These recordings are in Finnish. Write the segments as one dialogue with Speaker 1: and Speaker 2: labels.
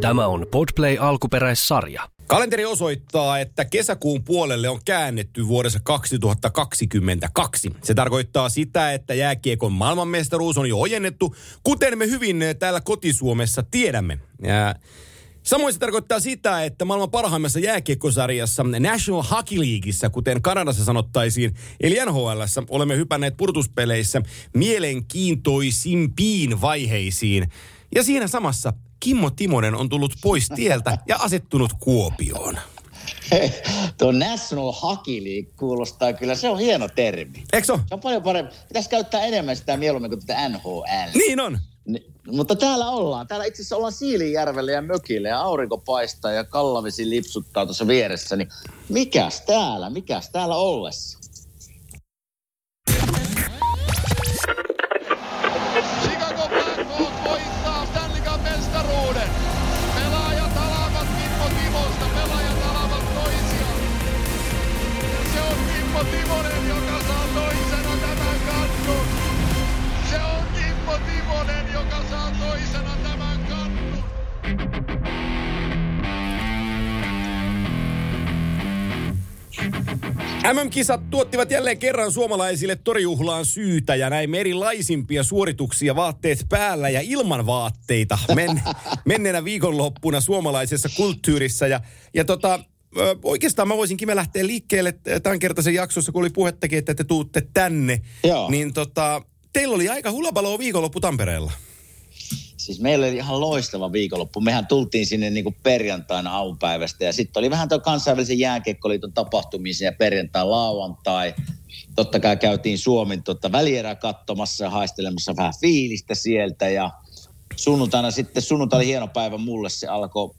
Speaker 1: Tämä on Podplay alkuperäissarja.
Speaker 2: Kalenteri osoittaa, että kesäkuun puolelle on käännetty vuodessa 2022. Se tarkoittaa sitä, että jääkiekon maailmanmestaruus on jo ojennettu, kuten me hyvin täällä kotisuomessa tiedämme. Ja Samoin se tarkoittaa sitä, että maailman parhaimmassa jääkiekkosarjassa National Hockey Leagueissa, kuten Kanadassa sanottaisiin, eli NHL, olemme hypänneet purtuspeleissä mielenkiintoisimpiin vaiheisiin. Ja siinä samassa Kimmo Timonen on tullut pois tieltä ja asettunut Kuopioon.
Speaker 3: Hei, tuo National Hockey League kuulostaa kyllä, se on hieno termi.
Speaker 2: Eikö
Speaker 3: Se on paljon parempi. Pitäisi käyttää enemmän sitä mieluummin kuin tätä NHL.
Speaker 2: Niin on.
Speaker 3: Ni, mutta täällä ollaan. Täällä itse asiassa ollaan Siilijärvellä ja mökillä ja aurinko paistaa ja kallavesi lipsuttaa tuossa vieressä. Niin mikäs täällä, mikäs täällä ollessa?
Speaker 2: MM-kisat tuottivat jälleen kerran suomalaisille torijuhlaan syytä ja näin erilaisimpia suorituksia vaatteet päällä ja ilman vaatteita men, menneenä viikonloppuna suomalaisessa kulttuurissa. Ja, ja tota, oikeastaan mä voisinkin me lähteä liikkeelle tämän kertaisen jaksossa, kun oli puhettakin, että te tuutte tänne.
Speaker 3: Joo.
Speaker 2: Niin tota, teillä oli aika hulabaloa viikonloppu Tampereella.
Speaker 3: Siis meillä oli ihan loistava viikonloppu. Mehän tultiin sinne niin kuin perjantaina aamupäivästä ja sitten oli vähän tuo kansainvälisen jääkiekkoliiton tapahtumisia ja perjantai, lauantai. Totta kai käytiin Suomen tota, välierä katsomassa ja haistelemassa vähän fiilistä sieltä ja sunnuntaina sitten, sunnuntai oli hieno päivä mulle, se alkoi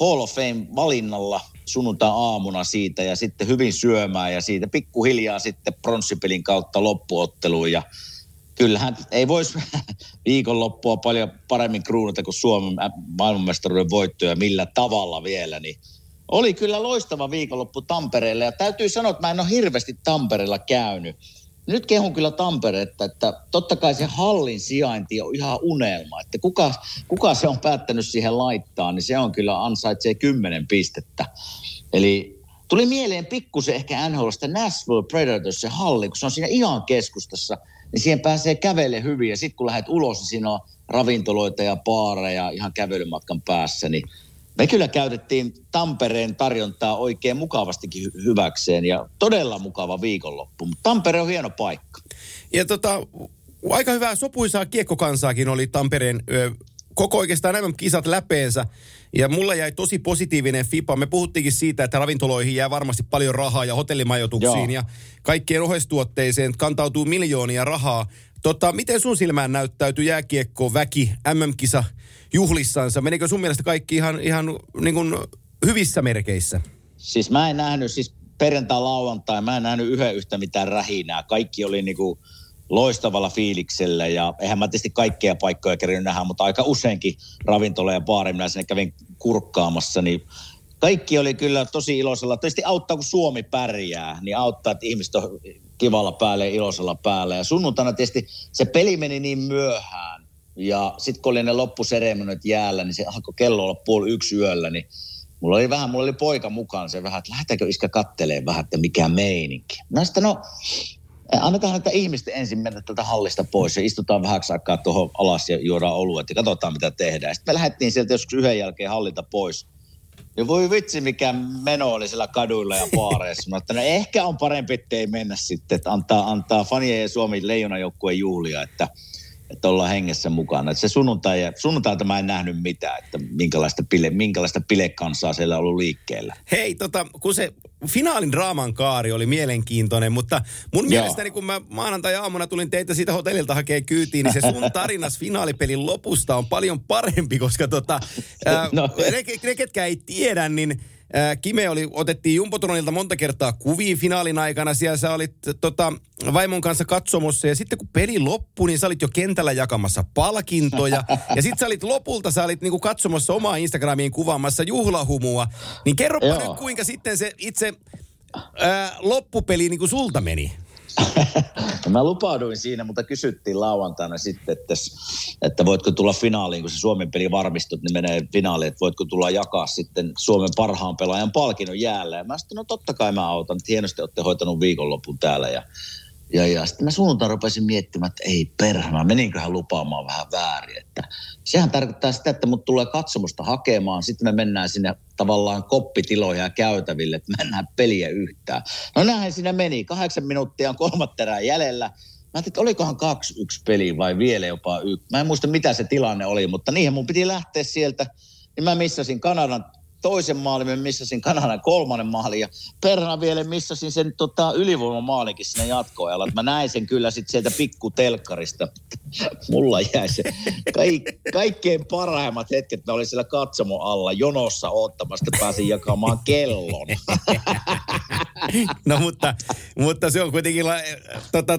Speaker 3: Hall of Fame valinnalla sunnuntai aamuna siitä ja sitten hyvin syömään ja siitä pikkuhiljaa sitten pronssipelin kautta loppuotteluun ja kyllähän ei voisi viikonloppua paljon paremmin kruunata kuin Suomen maailmanmestaruuden voittoja millä tavalla vielä, niin oli kyllä loistava viikonloppu Tampereella ja täytyy sanoa, että mä en ole hirveästi Tampereella käynyt. Nyt kehun kyllä Tamperetta, että totta kai se hallin sijainti on ihan unelma, että kuka, kuka se on päättänyt siihen laittaa, niin se on kyllä ansaitsee kymmenen pistettä. Eli tuli mieleen pikkusen ehkä NHLstä Nashville Predators se halli, kun se on siinä ihan keskustassa, niin siihen pääsee kävelle hyvin. Ja sitten kun lähdet ulos, niin siinä on ravintoloita ja baareja ihan kävelymatkan päässä, niin me kyllä käytettiin Tampereen tarjontaa oikein mukavastikin hy- hyväkseen ja todella mukava viikonloppu. Mutta Tampere on hieno paikka.
Speaker 2: Ja tota, aika hyvää sopuisaa kiekkokansaakin oli Tampereen ö, koko oikeastaan nämä kisat läpeensä. Ja mulla jäi tosi positiivinen FIPA. Me puhuttiinkin siitä, että ravintoloihin jää varmasti paljon rahaa ja hotellimajoituksiin
Speaker 3: Joo.
Speaker 2: ja kaikkien oheistuotteiseen kantautuu miljoonia rahaa. Tota, miten sun silmään näyttäytyi jääkiekko väki MM-kisa juhlissansa? Menikö sun mielestä kaikki ihan, ihan niin kuin hyvissä merkeissä?
Speaker 3: Siis mä en nähnyt, siis perjantai lauantai, mä en nähnyt yhden yhtä mitään rähinää. Kaikki oli niinku loistavalla fiiliksellä ja eihän mä tietysti kaikkia paikkoja kerännyt nähdä, mutta aika useinkin ravintola ja baari, minä sinne kävin kurkkaamassa, niin kaikki oli kyllä tosi iloisella. Tietysti auttaa, kun Suomi pärjää, niin auttaa, että ihmiset on kivalla päällä ja iloisella päällä. Ja sunnuntaina tietysti se peli meni niin myöhään. Ja sitten kun oli ne loppuseremoniat jäällä, niin se alkoi kello olla puoli yksi yöllä, niin mulla oli vähän, mulla oli poika mukaan se vähän, että lähdetäänkö iskä kattelee vähän, että mikä meininki. No sitten no, annetaan näitä ihmisten ensin mennä tältä hallista pois ja istutaan vähäksi aikaa tuohon alas ja juodaan oluet ja katsotaan mitä tehdään. Sitten me lähdettiin sieltä joskus yhden jälkeen hallita pois. Ja voi vitsi, mikä meno oli siellä kaduilla ja baareissa. Mä että no ehkä on parempi, ettei mennä sitten, että antaa, antaa fanien ja Suomi leijonajoukkueen juhlia, että, että ollaan hengessä mukana. Että se sunnuntai, ja- sunnuntailta mä en nähnyt mitään, että minkälaista, pile, minkälaista pilekansaa siellä on ollut liikkeellä.
Speaker 2: Hei, tota, kun se finaalin draaman kaari oli mielenkiintoinen, mutta mun
Speaker 3: Joo.
Speaker 2: mielestäni kun mä maanantai-aamuna tulin teitä siitä hotellilta hakee kyytiin, niin se sun tarinas finaalipelin lopusta on paljon parempi, koska tota, ää,
Speaker 3: No.
Speaker 2: ne, ne, ketkä ei tiedä, niin Kime oli, otettiin Jumpotronilta monta kertaa kuviin finaalin aikana. Siellä sä olit tota, vaimon kanssa katsomossa ja sitten kun peli loppui, niin sä olit jo kentällä jakamassa palkintoja. ja sitten sä olit lopulta, sä olit niinku katsomassa omaa Instagramiin kuvaamassa juhlahumua. Niin kerropa
Speaker 3: Joo.
Speaker 2: nyt, kuinka sitten se itse ää, loppupeli niinku sulta meni.
Speaker 3: Mä lupauduin siinä, mutta kysyttiin lauantaina sitten, että, että voitko tulla finaaliin, kun se Suomen peli varmistut, niin menee finaaliin, että voitko tulla jakaa sitten Suomen parhaan pelaajan palkinnon jäällä. Ja mä sanoin, no totta kai mä autan, että hienosti olette hoitanut viikonlopun täällä ja ja, ja sitten mä suuntaan rupesin miettimään, että ei perhana, meninköhän lupaamaan vähän väärin. Että sehän tarkoittaa sitä, että mut tulee katsomusta hakemaan, sitten me mennään sinne tavallaan koppitiloja ja käytäville, että mennään peliä yhtään. No näin siinä meni, kahdeksan minuuttia on kolmatta jäljellä. Mä ajattelin, että olikohan kaksi yksi peli vai vielä jopa yksi. Mä en muista mitä se tilanne oli, mutta niihin mun piti lähteä sieltä. Niin mä missasin Kanadan toisen maalin, mä missasin Kanadan kolmannen maalin ja perhana vielä missasin sen tota, ylivoimamaalikin sinne jatkoajalla. Mä näin sen kyllä sitten sieltä pikkutelkkarista. Mulla jäi se kaik, kaikkein parhaimmat hetket, mä olin siellä katsomo alla jonossa ottamasta, pääsin jakamaan kellon.
Speaker 2: No mutta, mutta se on kuitenkin la, tota,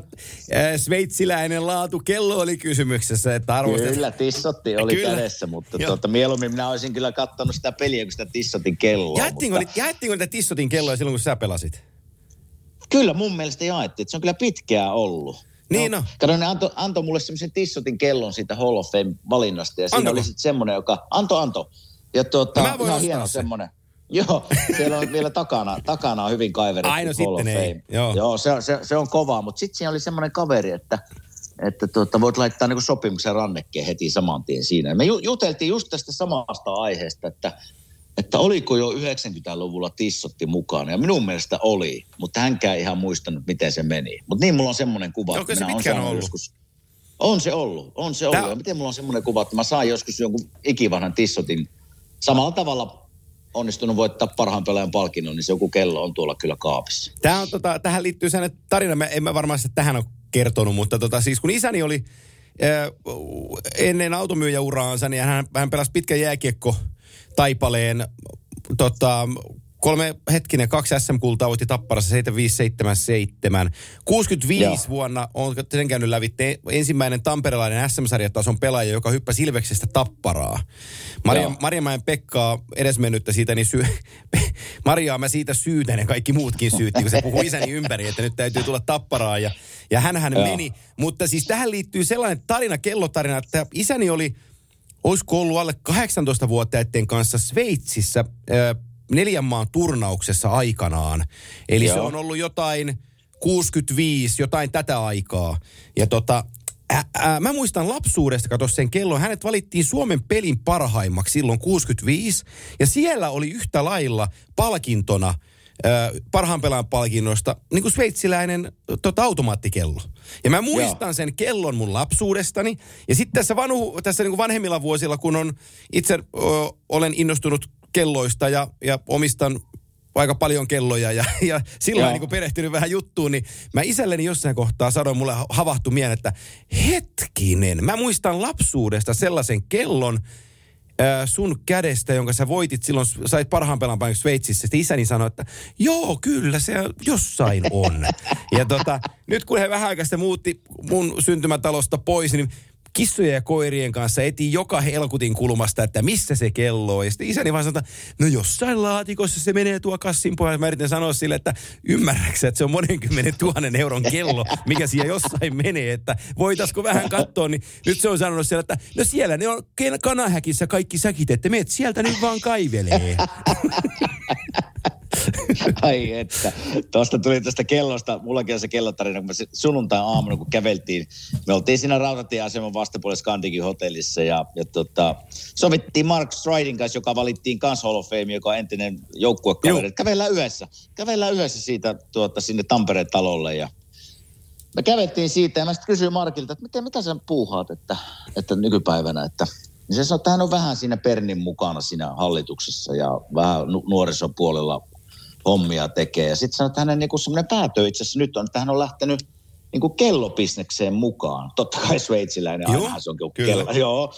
Speaker 2: sveitsiläinen laatu. Kello oli kysymyksessä, että arvostet...
Speaker 3: Kyllä, tissotti oli kyllä. kädessä, mutta tuota, mieluummin minä olisin kyllä katsonut sitä peliä, kun sitä tissotin kelloa.
Speaker 2: Jaettiinko, mutta... jaettiinko niitä tissotin kelloja silloin, kun sä pelasit?
Speaker 3: Kyllä mun mielestä jaettiin, että se on kyllä pitkää ollut.
Speaker 2: Niin no. no.
Speaker 3: Kato, ne antoi anto mulle semmoisen tissotin kellon siitä Hall of Fame-valinnasta. Ja siinä Antako? oli sitten semmoinen, joka... Anto, anto. Ja tuota, no ihan hieno semmoinen. Joo, siellä on vielä takana, takana on hyvin kaiverettu
Speaker 2: Aino Hall of
Speaker 3: Fame. Ei. Joo, Joo se, se, se, on kova, mutta sitten siinä oli semmoinen kaveri, että, että tuota, voit laittaa niin sopimuksen rannekkeen heti saman tien siinä. Me juteltiin just tästä samasta aiheesta, että että oliko jo 90-luvulla tissotti mukana. Ja minun mielestä oli, mutta hänkään ihan muistanut, miten se meni. Mutta niin mulla on semmoinen kuva,
Speaker 2: Onko että minä olen ollut? joskus...
Speaker 3: On se ollut, on se ollut. Tää... Ja miten mulla on semmoinen kuva, että mä saan joskus jonkun ikivanhan tissotin samalla tavalla onnistunut voittaa parhaan pelaajan palkinnon, niin se joku kello on tuolla kyllä kaapissa.
Speaker 2: Tämä on, tota, tähän liittyy sen tarina, mä, en mä varmaan sitä tähän ole kertonut, mutta tota, siis kun isäni oli äh, ennen automyyjäuraansa, niin hän, hän pelasi pitkä jääkiekko taipaleen tota, kolme hetkinen, kaksi SM-kultaa voitti Tapparassa 7577. 65 Joo. vuonna on sen käynyt lävitte ensimmäinen tamperelainen SM-sarjatason pelaaja, joka hyppäsi Ilveksestä Tapparaa. Maria, Marjamäen Pekkaa edesmennyttä siitä, niin syy, Mariaa mä siitä syytän ja kaikki muutkin syytti, kun se puhui isäni ympäri, että nyt täytyy tulla Tapparaa ja, ja hänhän meni. Mutta siis tähän liittyy sellainen tarina, kellotarina, että isäni oli olisiko ollut alle 18-vuotiaiden kanssa Sveitsissä äh, neljän maan turnauksessa aikanaan. Eli Joo. se on ollut jotain 65, jotain tätä aikaa. Ja tota, Ä, ä, mä muistan lapsuudesta, katso sen kellon, hänet valittiin Suomen pelin parhaimmaksi silloin 65, ja siellä oli yhtä lailla palkintona – parhaan pelaajan palkinnosta niin kuin sveitsiläinen tota, automaattikello. Ja mä muistan Joo. sen kellon mun lapsuudestani. Ja sitten tässä, vanhu, tässä niin kuin vanhemmilla vuosilla, kun on itse ö, olen innostunut kelloista ja, ja omistan aika paljon kelloja ja, ja silloin niin perehtynyt vähän juttuun, niin mä isälleni jossain kohtaa sanoin, mulle havahtui mieleen, että hetkinen, mä muistan lapsuudesta sellaisen kellon, sun kädestä, jonka sä voitit silloin, sait parhaan pelan Sveitsissä. Sitten isäni sanoi, että joo, kyllä se jossain on. ja tota, nyt kun he vähän aikaa muutti mun syntymätalosta pois, niin kissojen ja koirien kanssa eti joka helkutin kulmasta, että missä se kello on. Ja sitten isäni vaan sanoi, no jossain laatikossa se menee tuo kassin pohjalla. Mä yritän sanoa sille, että ymmärräksä, että se on monenkymmenen tuhannen euron kello, mikä siellä jossain menee, että voitaisiko vähän katsoa. Niin nyt se on sanonut siellä, että no siellä ne on kanahäkissä kaikki säkit, että meet sieltä nyt vaan kaivelee.
Speaker 3: Ai että. Tuosta tuli tästä kellosta, mullakin on se kellotarina, kun me sunnuntai aamuna, kun käveltiin, me oltiin siinä rautatieaseman vastapuolella Skandikin hotellissa ja, ja tota, sovittiin Mark Stridin kanssa, joka valittiin kans Hall of Fame, joka on entinen joukkuekaveri. Kävellään yhdessä. Kävellään yhdessä siitä tuota, sinne Tampereen talolle ja me käveltiin siitä ja mä sitten kysyin Markilta, että mitä, mitä sä puuhaat, että, että nykypäivänä, että niin se sanoi, että hän on vähän siinä Pernin mukana siinä hallituksessa ja vähän nuorisopuolella hommia tekee. Ja sitten sanoi, että hänen niinku semmoinen päätö itse asiassa nyt on, että hän on lähtenyt niinku kellobisnekseen mukaan. Totta kai sveitsiläinen,
Speaker 2: Joo,
Speaker 3: aina se on kello. Joo.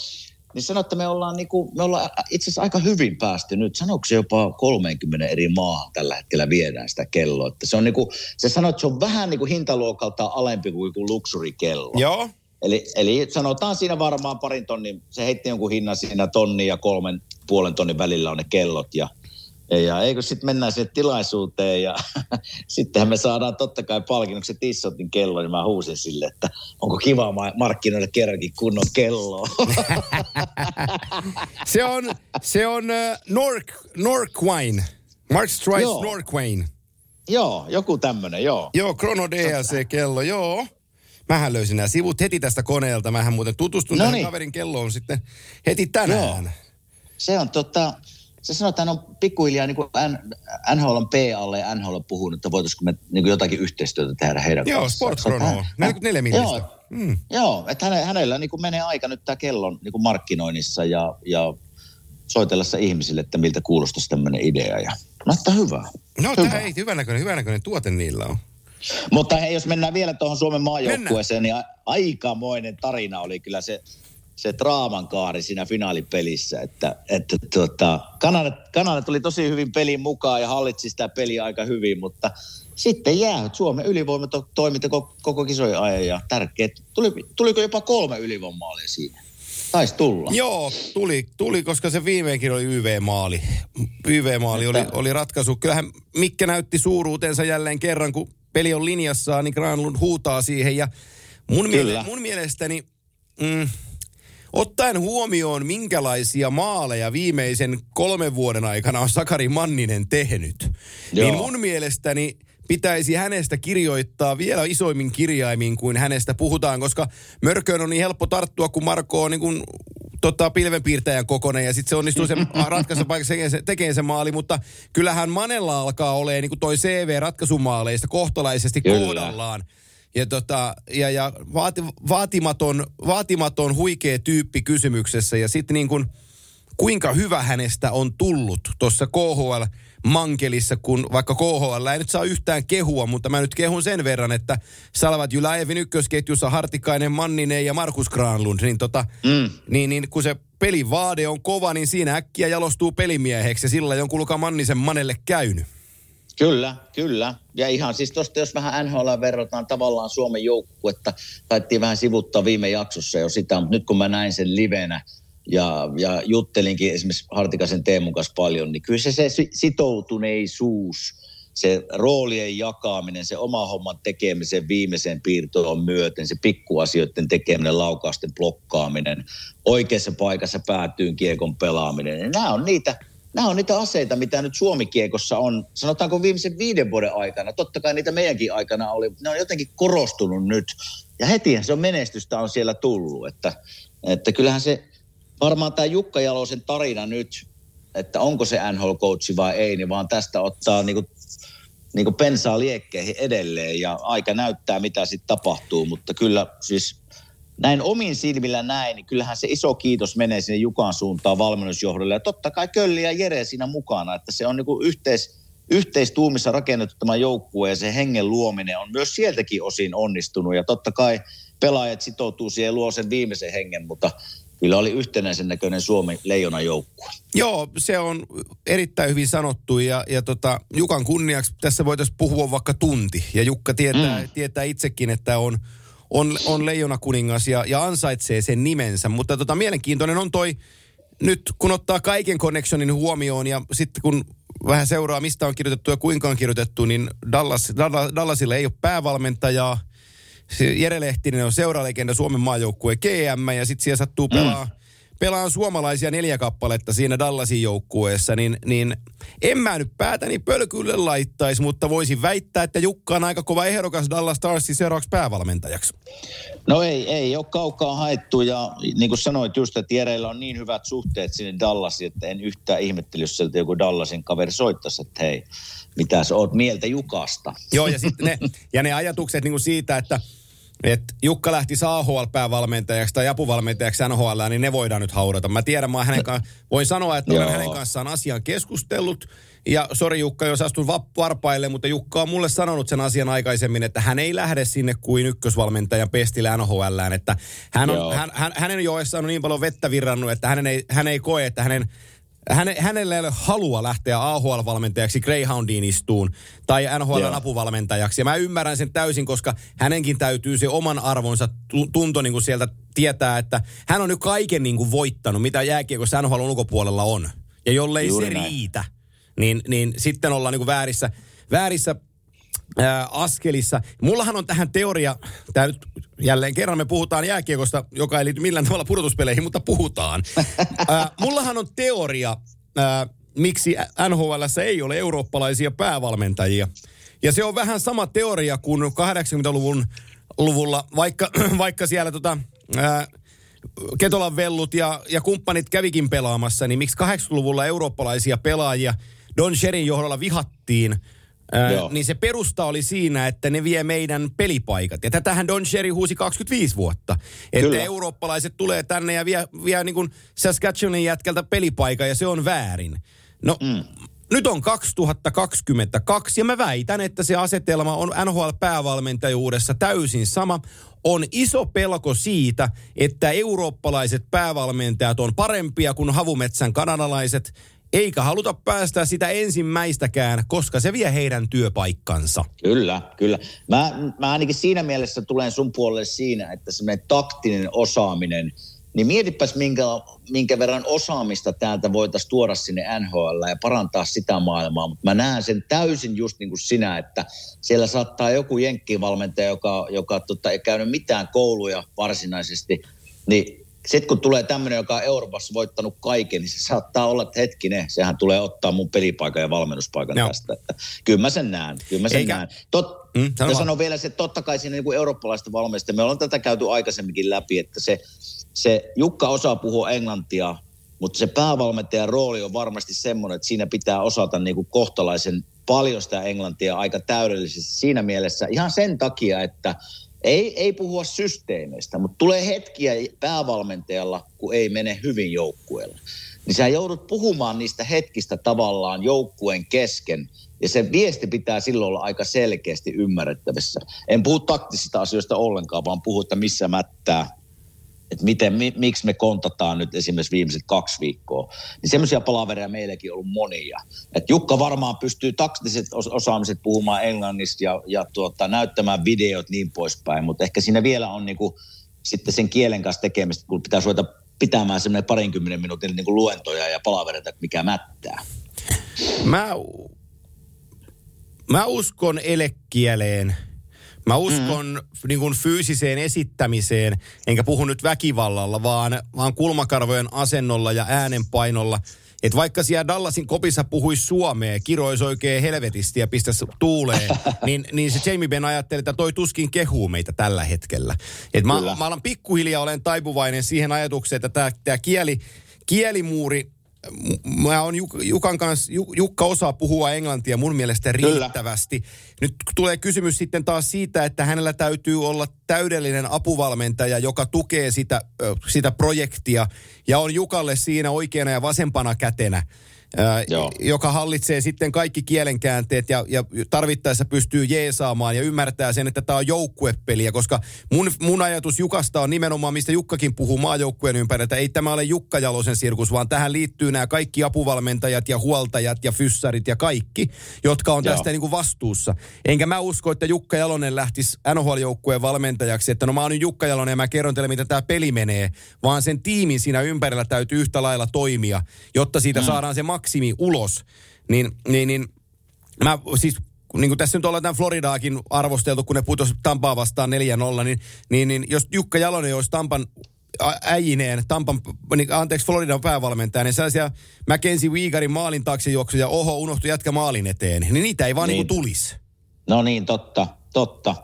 Speaker 3: Niin sanoi, että me ollaan, niinku, me ollaan itse asiassa aika hyvin päästy nyt. Sanoiko se jopa 30 eri maahan tällä hetkellä viedään sitä kelloa. Että se, on niinku, se sanoi, että se on vähän niinku hintaluokalta alempi kuin joku luksurikello.
Speaker 2: Joo.
Speaker 3: Eli, eli sanotaan siinä varmaan parin tonnin, se heitti jonkun hinnan siinä tonnin ja kolmen puolen tonnin välillä on ne kellot. Ja Ja eikö sitten mennään sinne tilaisuuteen ja sittenhän me saadaan totta kai palkinnoksi Tissotin kello, niin mä huusin sille, että onko kiva ma- markkinoida kerrankin kunnon kelloa.
Speaker 2: Se on, se on uh, Nork, Norquine. Mark Strice
Speaker 3: Joo.
Speaker 2: Norquine.
Speaker 3: joo, joku tämmönen, joo.
Speaker 2: Joo, Chrono DLC-kello, joo. Mähän löysin nämä sivut heti tästä koneelta. Mähän muuten tutustun
Speaker 3: No
Speaker 2: tähän
Speaker 3: niin.
Speaker 2: kaverin kelloon sitten heti tänään.
Speaker 3: Se on tota, se sanotaan on pikkuhiljaa niin kuin NHL on P-alle ja NHL on puhunut, että voitaisiinko me niin kuin jotakin yhteistyötä tehdä heidän
Speaker 2: Joo,
Speaker 3: kanssaan.
Speaker 2: Sport
Speaker 3: Se on-
Speaker 2: Chrono,
Speaker 3: hän-
Speaker 2: 44 millistä.
Speaker 3: Joo,
Speaker 2: Mm.
Speaker 3: Joo, että häne, hänellä niin kuin menee aika nyt tämä kellon niin kuin markkinoinnissa ja, ja soitellessa ihmisille, että miltä kuulostaisi tämmöinen idea. Ja, no, että hyvä.
Speaker 2: No,
Speaker 3: hyvä.
Speaker 2: tämä ei hyvänäköinen, hyvänäköinen tuote niillä on.
Speaker 3: Mutta hei, jos mennään vielä tuohon Suomen maajoukkueeseen, niin aikamoinen tarina oli kyllä se, se draaman kaari siinä finaalipelissä, että, että tuota, Kanada, Kanada tuli tosi hyvin pelin mukaan ja hallitsi sitä peliä aika hyvin, mutta sitten jäähyt Suomen ylivoima to, toimi koko, koko kisojen ajan ja tärkeät. Tuli, tuliko jopa kolme ylivoimaalia siinä? Taisi tulla.
Speaker 2: Joo, tuli, tuli, koska se viimeinkin oli YV-maali. YV-maali oli, oli ratkaisu. Kyllähän Mikke näytti suuruutensa jälleen kerran, kun peli on linjassaan, niin Granlund huutaa siihen. Ja mun, miele, mun mielestäni, mm, ottaen huomioon, minkälaisia maaleja viimeisen kolmen vuoden aikana on Sakari Manninen tehnyt,
Speaker 3: Joo.
Speaker 2: niin mun mielestäni pitäisi hänestä kirjoittaa vielä isoimmin kirjaimin kuin hänestä puhutaan, koska Mörköön on niin helppo tarttua, kun Marko on niin kuin, tota, pilvenpiirtäjän kokonen ja sitten se onnistuu sen ratkaisen paikassa tekemään se maali, mutta kyllähän Manella alkaa olemaan niin kuin toi CV ratkaisumaaleista kohtalaisesti
Speaker 3: Kyllä.
Speaker 2: kohdallaan. Ja, tota, ja, ja vaati, vaatimaton, vaatimaton huikea tyyppi kysymyksessä ja sitten niin kuin, kuinka hyvä hänestä on tullut tuossa KHL mankelissa, kun vaikka KHL ei nyt saa yhtään kehua, mutta mä nyt kehun sen verran, että Salvat Jyläevin ykkösketjussa Hartikainen, Manninen ja Markus Granlund, niin, tota,
Speaker 3: Mm.
Speaker 2: niin, niin kun se pelin vaade on kova, niin siinä äkkiä jalostuu pelimieheksi ja sillä on kuulkaa Mannisen Manelle käynyt.
Speaker 3: Kyllä, kyllä. Ja ihan siis tuosta, jos vähän NHL verrataan tavallaan Suomen joukkuetta, taittiin vähän sivuttaa viime jaksossa jo sitä, mutta nyt kun mä näin sen livenä ja, ja juttelinkin esimerkiksi Hartikasen Teemun kanssa paljon, niin kyllä se, se si- sitoutuneisuus, se roolien jakaminen, se oma homman tekemisen viimeisen piirtoon myöten, se pikkuasioiden tekeminen, laukausten blokkaaminen, oikeassa paikassa päätyyn kiekon pelaaminen, niin nämä on niitä, nämä on niitä aseita, mitä nyt Suomikiekossa on, sanotaanko viimeisen viiden vuoden aikana, totta kai niitä meidänkin aikana oli, ne on jotenkin korostunut nyt, ja hetihän se on menestystä on siellä tullut, että, että kyllähän se, varmaan tämä Jukka Jalosen tarina nyt, että onko se NHL-coachi vai ei, niin vaan tästä ottaa niinku, niinku pensaa liekkeihin edelleen, ja aika näyttää, mitä sitten tapahtuu, mutta kyllä siis näin omin silmillä näin, niin kyllähän se iso kiitos menee sinne Jukan suuntaan valmennusjohdolle. Ja totta kai Kölli ja Jere siinä mukana, että se on niin yhteis, yhteistuumissa rakennettu tämä joukkue ja se hengen luominen on myös sieltäkin osin onnistunut. Ja totta kai pelaajat sitoutuu siihen ja luo sen viimeisen hengen, mutta kyllä oli yhtenäisen näköinen Suomen leijona joukkue.
Speaker 2: Joo, se on erittäin hyvin sanottu ja, ja tota, Jukan kunniaksi tässä voitaisiin puhua vaikka tunti. Ja Jukka tietää, mm. tietää itsekin, että on, on, on leijona kuningas ja, ja ansaitsee sen nimensä. Mutta tota, mielenkiintoinen on toi, nyt kun ottaa kaiken connectionin huomioon ja sitten kun vähän seuraa, mistä on kirjoitettu ja kuinka on kirjoitettu, niin Dallas, Dallas, Dallasilla ei ole päävalmentajaa. Jere Lehtinen on seuralegenda Suomen maajoukkueen GM ja sitten siellä sattuu pelaa, mm. Pelaa suomalaisia neljä kappaletta siinä Dallasin joukkueessa, niin, niin en mä nyt päätäni pölkylle laittaisi, mutta voisin väittää, että Jukka on aika kova ehdokas Dallas Starsin seuraavaksi päävalmentajaksi.
Speaker 3: No ei, ei ole kaukaa haettu ja niin kuin sanoit just, että Jereillä on niin hyvät suhteet sinne Dallasiin, että en yhtään ihmettely, jos sieltä joku Dallasin kaveri soittaisi, että hei, mitä sä oot mieltä Jukasta?
Speaker 2: Joo, ja sitten ne, ja ne ajatukset niin kuin siitä, että että Jukka lähti AHL-päävalmentajaksi tai apuvalmentajaksi NHL, niin ne voidaan nyt haudata. Mä tiedän, mä hänen kanssa, voin sanoa, että olen
Speaker 3: Joo.
Speaker 2: hänen kanssaan asian keskustellut. Ja sori Jukka, jos astun varpaille, mutta Jukka on mulle sanonut sen asian aikaisemmin, että hän ei lähde sinne kuin ykkösvalmentajan pestillä NHLään. Että hän on,
Speaker 3: Joo.
Speaker 2: hän, hän, hänen joessa on niin paljon vettä virrannut, että hän ei, hän ei koe, että hänen häne, hänellä ei ole halua lähteä AHL-valmentajaksi Greyhoundiin istuun tai NHL apuvalmentajaksi. Ja mä ymmärrän sen täysin, koska hänenkin täytyy se oman arvonsa tu- tunto niin kuin sieltä tietää, että hän on nyt kaiken niin kuin voittanut, mitä jääkiekossa NHL ulkopuolella on. Ja jollei
Speaker 3: Juuri
Speaker 2: se
Speaker 3: näin.
Speaker 2: riitä, niin, niin sitten ollaan niin kuin väärissä, väärissä askelissa. Mullahan on tähän teoria, tämä nyt jälleen kerran me puhutaan jääkiekosta, joka ei liity millään tavalla pudotuspeleihin, mutta puhutaan. ää, mullahan on teoria, ää, miksi NHL ei ole eurooppalaisia päävalmentajia. Ja se on vähän sama teoria kuin 80-luvun luvulla, vaikka, vaikka siellä tota, ää, Ketolan vellut ja, ja kumppanit kävikin pelaamassa, niin miksi 80-luvulla eurooppalaisia pelaajia Don Sherin johdolla vihattiin – Joo. niin se perusta oli siinä, että ne vie meidän pelipaikat. Ja tätähän Don Sherry huusi 25 vuotta. Että Kyllä. eurooppalaiset tulee tänne ja vie, vie niin kuin Saskatchewanin jätkältä pelipaikan ja se on väärin. No, mm. nyt on 2022 ja mä väitän, että se asetelma on NHL-päävalmentajuudessa täysin sama. On iso pelko siitä, että eurooppalaiset päävalmentajat on parempia kuin havumetsän kanadalaiset eikä haluta päästä sitä ensimmäistäkään, koska se vie heidän työpaikkansa.
Speaker 3: Kyllä, kyllä. Mä, mä ainakin siinä mielessä tulen sun puolelle siinä, että semmoinen taktinen osaaminen, niin mietipäs minkä, minkä verran osaamista täältä voitaisiin tuoda sinne NHL ja parantaa sitä maailmaa. Mutta mä näen sen täysin just niin kuin sinä, että siellä saattaa joku jenkkivalmentaja, joka, joka tota, ei käynyt mitään kouluja varsinaisesti, niin sitten kun tulee tämmöinen, joka on Euroopassa voittanut kaiken, niin se saattaa olla, että hetkinen, sehän tulee ottaa mun pelipaikan ja valmennuspaikan Joo. tästä. Että, kyllä mä sen näen, kyllä mä sen Eikä... näen. Tot, mm, ja sanon vielä se, että totta kai siinä niin eurooppalaista valmista, me ollaan tätä käyty aikaisemminkin läpi, että se, se Jukka osaa puhua englantia, mutta se päävalmentajan rooli on varmasti semmoinen, että siinä pitää osata niin kuin kohtalaisen paljon sitä englantia aika täydellisesti siinä mielessä. Ihan sen takia, että ei, ei puhua systeemeistä, mutta tulee hetkiä päävalmentajalla, kun ei mene hyvin joukkueella. Niin sä joudut puhumaan niistä hetkistä tavallaan joukkueen kesken, ja se viesti pitää silloin olla aika selkeästi ymmärrettävissä. En puhu taktisista asioista ollenkaan, vaan puhu, että missä mättää, että miten, mi, miksi me kontataan nyt esimerkiksi viimeiset kaksi viikkoa. Niin semmoisia palavereja meilläkin on ollut monia. Et Jukka varmaan pystyy taktiset osaamiset puhumaan englannista ja, ja tuota, näyttämään videot niin poispäin, mutta ehkä siinä vielä on niinku, sitten sen kielen kanssa tekemistä, kun pitää suojata pitämään semmoinen parinkymmenen minuutin niin luentoja ja palavereita, mikä mättää.
Speaker 2: Mä, mä uskon elekieleen – Mä uskon mm. niin kuin fyysiseen esittämiseen, enkä puhu nyt väkivallalla, vaan, vaan kulmakarvojen asennolla ja äänenpainolla. Että vaikka siellä Dallasin kopissa puhuisi suomea, kiroisi oikein helvetisti ja pistäisi tuuleen, niin, niin se Jamie Ben ajatteli, että toi tuskin kehuu meitä tällä hetkellä. Et mä, mä alan pikkuhiljaa olen taipuvainen siihen ajatukseen, että tämä kieli, kielimuuri mä on Juk- Jukan kanssa, Jukka osaa puhua englantia mun mielestä riittävästi. Kyllä. Nyt tulee kysymys sitten taas siitä, että hänellä täytyy olla täydellinen apuvalmentaja, joka tukee sitä, sitä projektia ja on Jukalle siinä oikeana ja vasempana kätenä joka hallitsee sitten kaikki kielenkäänteet ja, ja tarvittaessa pystyy jeesaamaan ja ymmärtää sen, että tämä on joukkuepeliä, koska mun, mun ajatus Jukasta on nimenomaan, mistä Jukkakin puhuu maajoukkueen ympärillä, ei tämä ole Jukka Jalosen sirkus, vaan tähän liittyy nämä kaikki apuvalmentajat ja huoltajat ja fyssarit ja kaikki, jotka on tästä niin kuin vastuussa. Enkä mä usko, että Jukka Jalonen lähtisi NHL-joukkueen valmentajaksi, että no mä oon nyt Jukka Jalonen ja mä kerron teille, miten tämä peli menee, vaan sen tiimin siinä ympärillä täytyy yhtä lailla toimia, jotta siitä mm. saadaan se maksimi ulos, niin, niin, niin mä siis niin kuin tässä nyt ollaan tämän Floridaakin arvosteltu, kun ne putosi Tampaa vastaan 4-0, niin, niin, niin jos Jukka Jalonen olisi Tampan äijineen, Tampan, niin, anteeksi, Floridan päävalmentaja, niin sellaisia Mackenzie Weegarin maalin taakse juoksuja, oho, unohtu jätkä maalin eteen, niin niitä ei vaan niin. Niin tulisi.
Speaker 3: No niin, totta, totta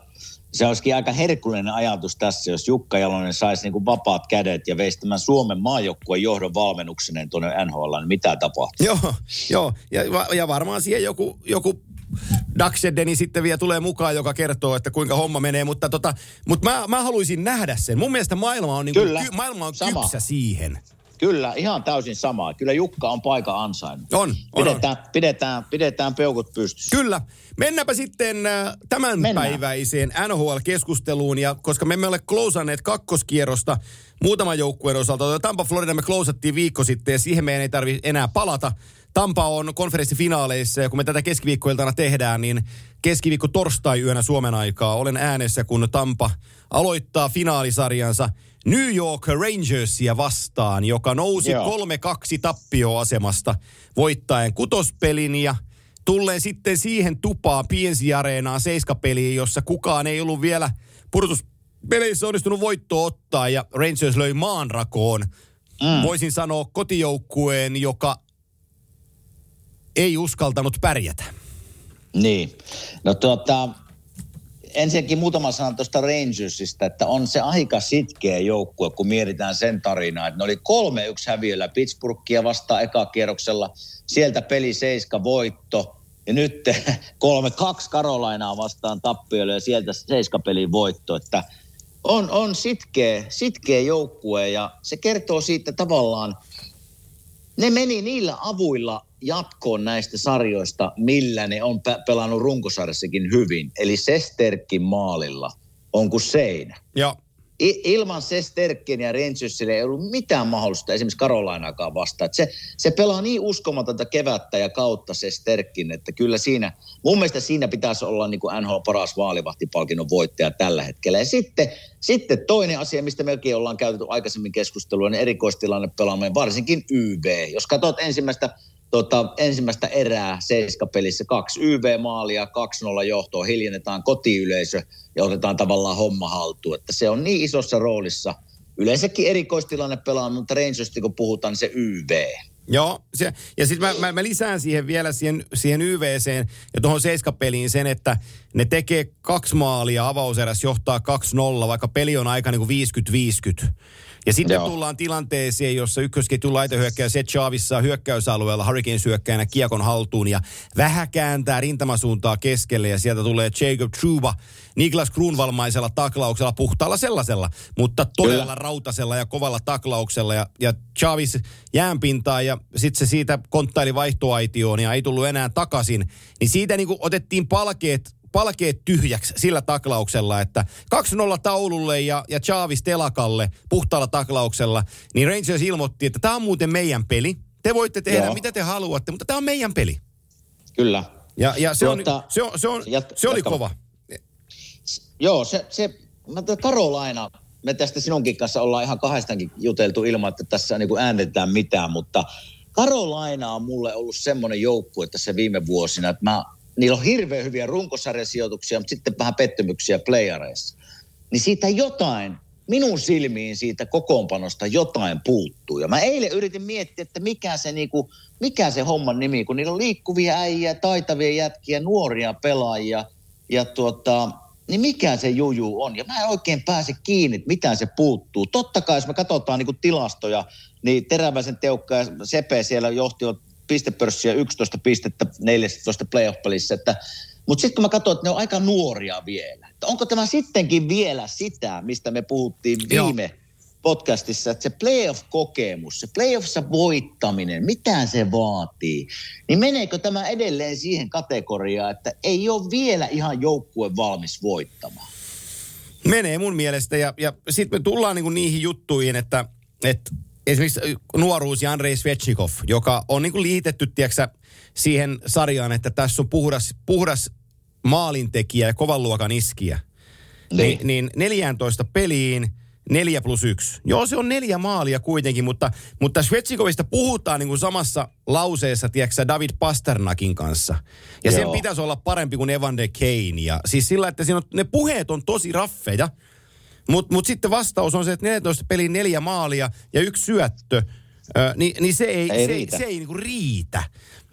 Speaker 3: se olisikin aika herkullinen ajatus tässä, jos Jukka Jalonen saisi niin kuin vapaat kädet ja veisi tämän Suomen maajoukkueen johdon valmennukseneen tuonne NHL, niin mitä tapahtuu?
Speaker 2: Joo, joo. Ja, ja varmaan siihen joku, joku Daxedeni sitten vielä tulee mukaan, joka kertoo, että kuinka homma menee, mutta, tota, mutta mä, mä haluaisin nähdä sen. Mun mielestä maailma on, niin kuin, Kyllä, ky, maailma on kypsä siihen.
Speaker 3: Kyllä, ihan täysin samaa. Kyllä Jukka on paikan ansainnut.
Speaker 2: On, on,
Speaker 3: pidetään, on. Pidetään, pidetään peukut pystyssä.
Speaker 2: Kyllä. Mennäänpä sitten äh, tämänpäiväiseen NHL-keskusteluun, ja koska me emme ole klousanneet kakkoskierrosta muutaman joukkueen osalta, Tampa Florida me klousattiin viikko sitten, ja siihen meidän ei tarvitse enää palata. Tampa on konferenssifinaaleissa, ja kun me tätä keskiviikkoiltana tehdään, niin keskiviikko torstai-yönä Suomen aikaa olen äänessä, kun Tampa aloittaa finaalisarjansa – New York Rangersia vastaan, joka nousi
Speaker 3: Joo.
Speaker 2: 3-2 tappioasemasta voittaen kutospelin ja tulleen sitten siihen tupaan PNC-areenaan seiskapeliin, jossa kukaan ei ollut vielä pudotuspeleissä onnistunut voittoa ottaa ja Rangers löi maanrakoon. Mm. Voisin sanoa kotijoukkueen, joka ei uskaltanut pärjätä.
Speaker 3: Niin. No tuota, ensinnäkin muutama sana tuosta Rangersista, että on se aika sitkeä joukkue, kun mietitään sen tarinaa, että ne oli 3-1 häviöllä Pittsburghia vastaan ekakierroksella, sieltä peli seiska voitto, ja nyt 3-2 Karolainaa vastaan tappiolle ja sieltä seiskapelin voitto, että on, on sitkeä, sitkeä joukkue ja se kertoo siitä tavallaan, ne meni niillä avuilla jatkoon näistä sarjoista, millä ne on pe- pelannut runkosarjassakin hyvin. Eli Sesterkin maalilla on kuin seinä.
Speaker 2: Ja
Speaker 3: I- ilman Sesterkin ja Rangersille ei ollut mitään mahdollista esimerkiksi Karolainaakaan vastaan. Et se, se pelaa niin uskomatonta kevättä ja kautta Sesterkin, että kyllä siinä, mun mielestä siinä pitäisi olla niin kuin NHL paras vaalivahtipalkinnon voittaja tällä hetkellä. Ja sitten, sitten toinen asia, mistä mekin ollaan käytetty aikaisemmin keskustelua, niin erikoistilanne pelaaminen, varsinkin YV. Jos katsot ensimmäistä tota, ensimmäistä erää seiskapelissä kaksi YV-maalia, 2-0 johtoa, hiljennetaan kotiyleisö ja otetaan tavallaan homma haltuun. Että se on niin isossa roolissa. Yleensäkin erikoistilanne pelaa, mutta Rangersista kun puhutaan, niin se YV.
Speaker 2: Joo, se, ja sitten mä, mä, mä, lisään siihen vielä siihen, siihen YVCen ja tuohon seiskapeliin sen, että ne tekee kaksi maalia, avauserässä johtaa 2-0, vaikka peli on aika niin kuin 50-50. Ja sitten
Speaker 3: Joo.
Speaker 2: tullaan tilanteeseen, jossa ykkösketjun laitehyökkäjä Seth Chavissa saa hyökkäysalueella Hurricanes hyökkäjänä kiekon haltuun ja vähän kääntää rintamasuuntaa keskelle ja sieltä tulee Jacob Truba Niklas Kruunvalmaisella taklauksella, puhtaalla sellaisella, mutta todella
Speaker 3: Kyllä.
Speaker 2: rautasella ja kovalla taklauksella ja, ja Chavis jäänpintaan ja sitten se siitä konttaili vaihtoaitioon ja ei tullut enää takaisin, niin siitä niin otettiin palkeet palkeet tyhjäksi sillä taklauksella, että 2-0 taululle ja, ja Chavis telakalle puhtaalla taklauksella, niin Rangers ilmoitti, että tämä on muuten meidän peli. Te voitte tehdä
Speaker 3: Joo.
Speaker 2: mitä te haluatte, mutta tämä on meidän peli.
Speaker 3: Kyllä.
Speaker 2: Ja, ja se, on,
Speaker 3: Tuota,
Speaker 2: se, on, se, on,
Speaker 3: jat-
Speaker 2: se oli
Speaker 3: jatka-
Speaker 2: kova.
Speaker 3: Joo, se, se mä Karolaina, me tästä sinunkin kanssa ollaan ihan kahdestankin juteltu ilman, että tässä niin kuin äänetetään mitään, mutta Karolaina on mulle ollut semmoinen joukkue tässä viime vuosina, että mä, niillä on hirveän hyviä runkosarjasijoituksia, mutta sitten vähän pettymyksiä playareissa. Niin siitä jotain, minun silmiin siitä kokoonpanosta jotain puuttuu. Ja mä eilen yritin miettiä, että mikä se, niinku, mikä se homman nimi, kun niillä on liikkuvia äijä, taitavia jätkiä, nuoria pelaajia. Ja tuota, niin mikä se juju on? Ja mä en oikein pääse kiinni, että mitä se puuttuu. Totta kai, jos me katsotaan niinku tilastoja, niin Teräväisen Teukka ja Sepe siellä johtivat pistepörssiä 11 pistettä 14 playoff-pelissä, että mutta sitten kun mä katson, että ne on aika nuoria vielä. Että onko tämä sittenkin vielä sitä, mistä me puhuttiin
Speaker 2: Joo.
Speaker 3: viime podcastissa, että se playoff-kokemus, se playoffissa voittaminen, mitä se vaatii, niin meneekö tämä edelleen siihen kategoriaan, että ei ole vielä ihan joukkue valmis voittamaan?
Speaker 2: Menee mun mielestä ja, ja sitten me tullaan niinku niihin juttuihin, että, että esimerkiksi nuoruus ja Andrei Svechnikov, joka on niinku liitetty, tiedätkö, siihen sarjaan, että tässä on puhdas, puhdas maalintekijä ja kovan luokan iskiä. Niin, niin 14 peliin, 4 plus 1. Joo, se on neljä maalia kuitenkin, mutta, mutta Svetshikovista puhutaan niin kuin samassa lauseessa, tiedätkö, David Pasternakin kanssa. Ja sen
Speaker 3: Joo.
Speaker 2: pitäisi olla parempi kuin Evander Kane. Ja siis sillä, että siinä on, ne puheet on tosi raffeja, mutta mut sitten vastaus on se, että 14 peliin neljä maalia ja yksi syöttö. Ö, niin, niin se ei,
Speaker 3: Ei
Speaker 2: se, ei,
Speaker 3: riitä.
Speaker 2: se ei niinku riitä.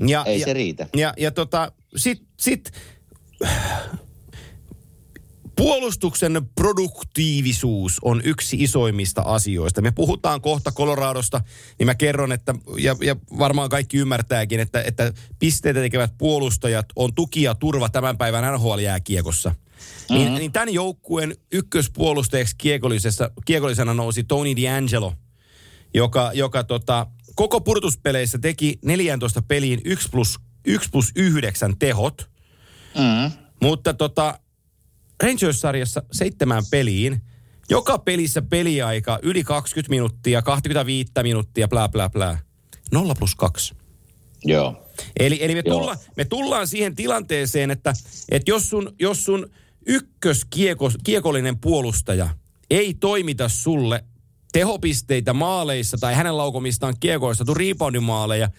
Speaker 2: Ja,
Speaker 3: Ei
Speaker 2: ja,
Speaker 3: se riitä.
Speaker 2: Ja, ja tota, sit, sit Puolustuksen produktiivisuus on yksi isoimmista asioista. Me puhutaan kohta Coloradosta, niin mä kerron, että, ja, ja varmaan kaikki ymmärtääkin, että, että pisteitä tekevät puolustajat on tuki ja turva tämän päivän NHL-jääkiekossa. Mm-hmm. Niin, niin tämän joukkueen ykköspuolustajaksi kiekollisessa, kiekollisena nousi Tony D'Angelo, joka, joka tota, koko purtuspeleissä teki 14 peliin 1 plus, 1 plus 9 tehot.
Speaker 3: Mm.
Speaker 2: Mutta tota, Rangers-sarjassa seitsemään peliin. Joka pelissä peliaika yli 20 minuuttia, 25 minuuttia, bla bla bla. Nolla plus kaksi.
Speaker 3: Joo.
Speaker 2: Eli, eli me,
Speaker 3: Joo.
Speaker 2: tulla, me tullaan siihen tilanteeseen, että, että jos sun, jos sun ykköskiekollinen puolustaja ei toimita sulle tehopisteitä maaleissa tai hänen laukomistaan kiekoista tuu reboundimaaleja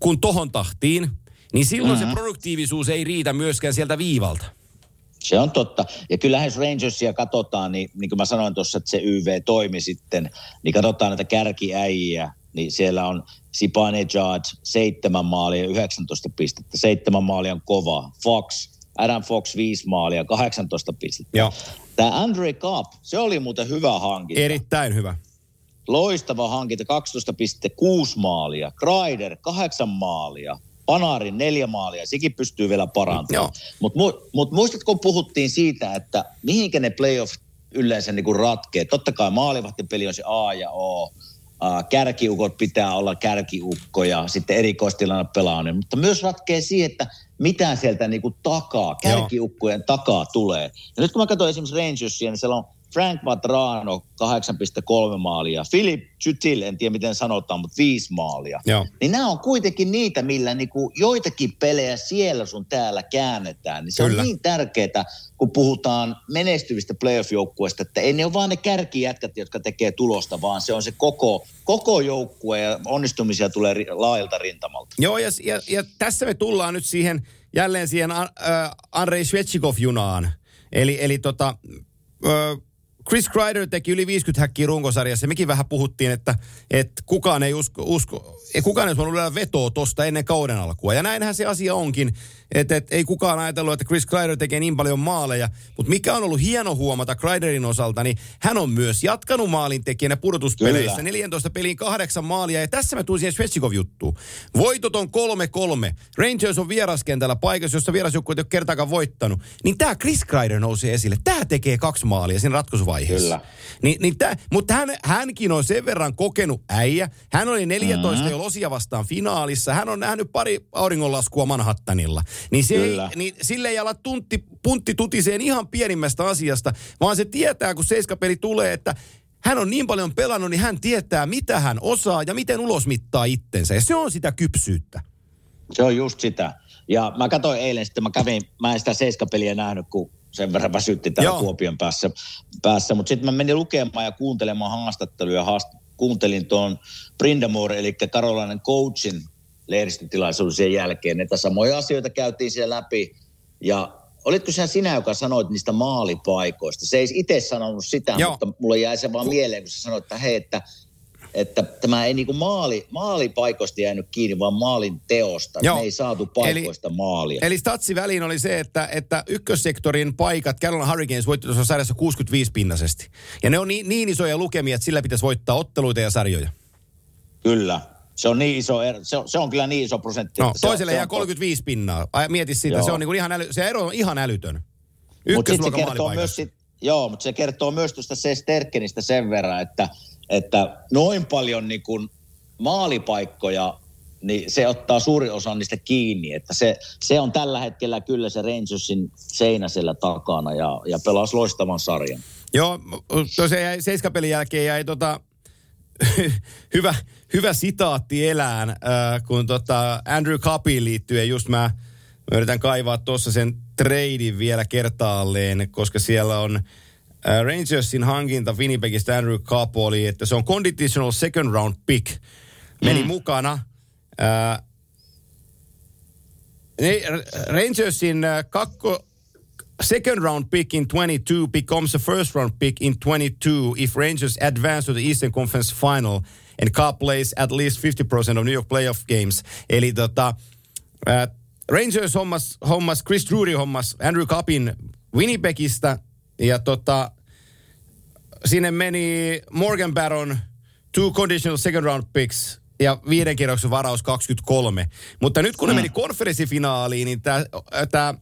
Speaker 2: kun tohon tahtiin, niin silloin mm-hmm. se produktiivisuus ei riitä myöskään sieltä viivalta.
Speaker 3: Se on totta. Ja kyllähän jos Rangersia katsotaan, niin, niin kuin mä sanoin tuossa, että se YV toimi sitten, niin katsotaan näitä kärkiäjiä, niin siellä on Sipanejad, seitsemän maalia, 19 pistettä. Seitsemän maalia on kova. Fox, Adam Fox, viisi maalia, 18 pistettä.
Speaker 2: Joo.
Speaker 3: Tämä Andre Kapp, se oli muuten hyvä hankinta.
Speaker 2: Erittäin hyvä.
Speaker 3: Loistava hankinta, 12,6 maalia. Kreider, 8 maalia. Panarin neljä maalia, sekin pystyy vielä parantamaan. Mutta mu, mut muistatko, kun puhuttiin siitä, että mihinkä ne playoff yleensä niinku ratkee? Totta kai maalivahtipeli on se A ja O. Kärkiukot pitää olla kärkiukkoja, sitten erikoistilanne pelaaminen, mutta myös ratkee siihen, että mitä sieltä niinku takaa, kärkiukkojen Joo. takaa tulee. Ja nyt kun mä katson esimerkiksi Rangersia, niin siellä on Frank Matrano 8,3 maalia, Philip Chutil, en tiedä miten sanotaan, mutta 5 maalia.
Speaker 2: Joo.
Speaker 3: Niin nämä on kuitenkin niitä, millä niinku joitakin pelejä siellä sun täällä käännetään. Niin se Kyllä. on niin tärkeää, kun puhutaan menestyvistä playoff-joukkueista, että ei ne ole vaan ne kärkijätkät, jotka tekee tulosta, vaan se on se koko, koko joukkue ja onnistumisia tulee laajalta rintamalta.
Speaker 2: Joo, ja, ja, ja tässä me tullaan nyt siihen, jälleen siihen äh, Andrei Svechikov-junaan. Eli, eli tota, äh, Chris Kreider teki yli 50 häkkiä runkosarjassa ja mekin vähän puhuttiin, että, että kukaan ei usko, usko kukaan ei voinut vetoa tosta ennen kauden alkua. Ja näinhän se asia onkin, että, että ei kukaan ajatellut, että Chris Kreider tekee niin paljon maaleja. Mutta mikä on ollut hieno huomata Kreiderin osalta, niin hän on myös jatkanut maalin tekijänä pudotuspeleissä. Kyllä. 14 peliin kahdeksan maalia. Ja tässä me tuli siihen Svechikov-juttuun. Voitot on 3-3. Rangers on vieraskentällä paikassa, jossa vierasjoukkueet ei ole kertaakaan voittanut. Niin tämä Chris Kreider nousi esille. Tämä tekee kaksi maalia siinä ratkaisuvaiheessa.
Speaker 3: Kyllä.
Speaker 2: Ni, niin tää, mutta hän, hänkin on sen verran kokenut äijä. Hän oli 14 mm-hmm. jo Losia vastaan finaalissa. Hän on nähnyt pari auringonlaskua Manhattanilla. Niin, se ei, niin sille ei ala tunti, puntti tutiseen ihan pienimmästä asiasta, vaan se tietää, kun seiskapeli tulee, että hän on niin paljon pelannut, niin hän tietää, mitä hän osaa ja miten ulosmittaa itsensä. Ja se on sitä kypsyyttä.
Speaker 3: Se on just sitä. Ja mä katsoin eilen sitten, mä kävin, mä en sitä seiskapeliä nähnyt, kun sen verran väsytti täällä Joo. Kuopion päässä. päässä. Mutta sitten mä menin lukemaan ja kuuntelemaan haastatteluja. Haast, kuuntelin tuon Brindamore, eli Karolainen coachin lehdistötilaisuuden jälkeen. Näitä samoja asioita käytiin siellä läpi. Ja olitko sinä sinä, joka sanoit niistä maalipaikoista? Se ei itse sanonut sitä, Joo. mutta mulle jäi se vaan mieleen, kun sä sanoit, että hei, että, että tämä ei niinku maali, maalipaikoista jäänyt kiinni, vaan maalin teosta. Joo. Me ei saatu paikoista eli, maalia.
Speaker 2: Eli statsi väliin oli se, että, että ykkössektorin paikat, Carolina Hurricanes voitti tuossa sarjassa 65 pinnasesti. Ja ne on niin, niin isoja lukemia, että sillä pitäisi voittaa otteluita ja sarjoja.
Speaker 3: Kyllä, se on niin iso, se on, se on kyllä niin iso prosentti.
Speaker 2: No, toiselle se jää 35 to... pinnaa. Ai, mieti sitä, joo. se on niin kuin ihan äly, se ero on ihan älytön. Ykkösluokan
Speaker 3: myös sit, Joo, mutta se kertoo myös tuosta se Sterkenistä sen verran, että, että noin paljon niin kuin maalipaikkoja niin se ottaa suuri osa niistä kiinni. Että se, se on tällä hetkellä kyllä se Rangersin seinäsellä takana ja, ja pelasi loistavan sarjan.
Speaker 2: Joo, tosiaan seiskapelin jälkeen jäi tota, hyvä, hyvä sitaatti elään, äh, kun tota Andrew Cuppiin liittyen just mä, mä yritän kaivaa tuossa sen treidin vielä kertaalleen, koska siellä on äh, Rangersin hankinta Winnipegistä Andrew Cup oli, että se on conditional second round pick. Meni mm. mukana. Äh, Rangersin äh, kakko, second round pick in 22 becomes a first round pick in 22 if Rangers advance to the Eastern Conference final and Cup plays at least 50% of New York playoff games. Eli tota, äh, Rangers hommas, hommas, Chris Drury hommas Andrew Cupin Winnipegistä ja tota, sinne meni Morgan Baron, two conditional second round picks ja viiden kierroksen varaus 23. Mutta nyt kun ne mm. meni konferenssifinaaliin, niin tämä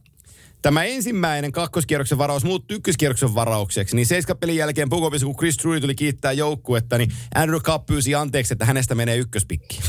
Speaker 2: Tämä ensimmäinen kakkoskierroksen varaus muuttui ykköskierroksen varaukseksi, niin seiskapelin jälkeen Pukovissa, kun Chris Drury tuli kiittää joukkuetta, niin Andrew Cup pyysi anteeksi, että hänestä menee ykköspikki.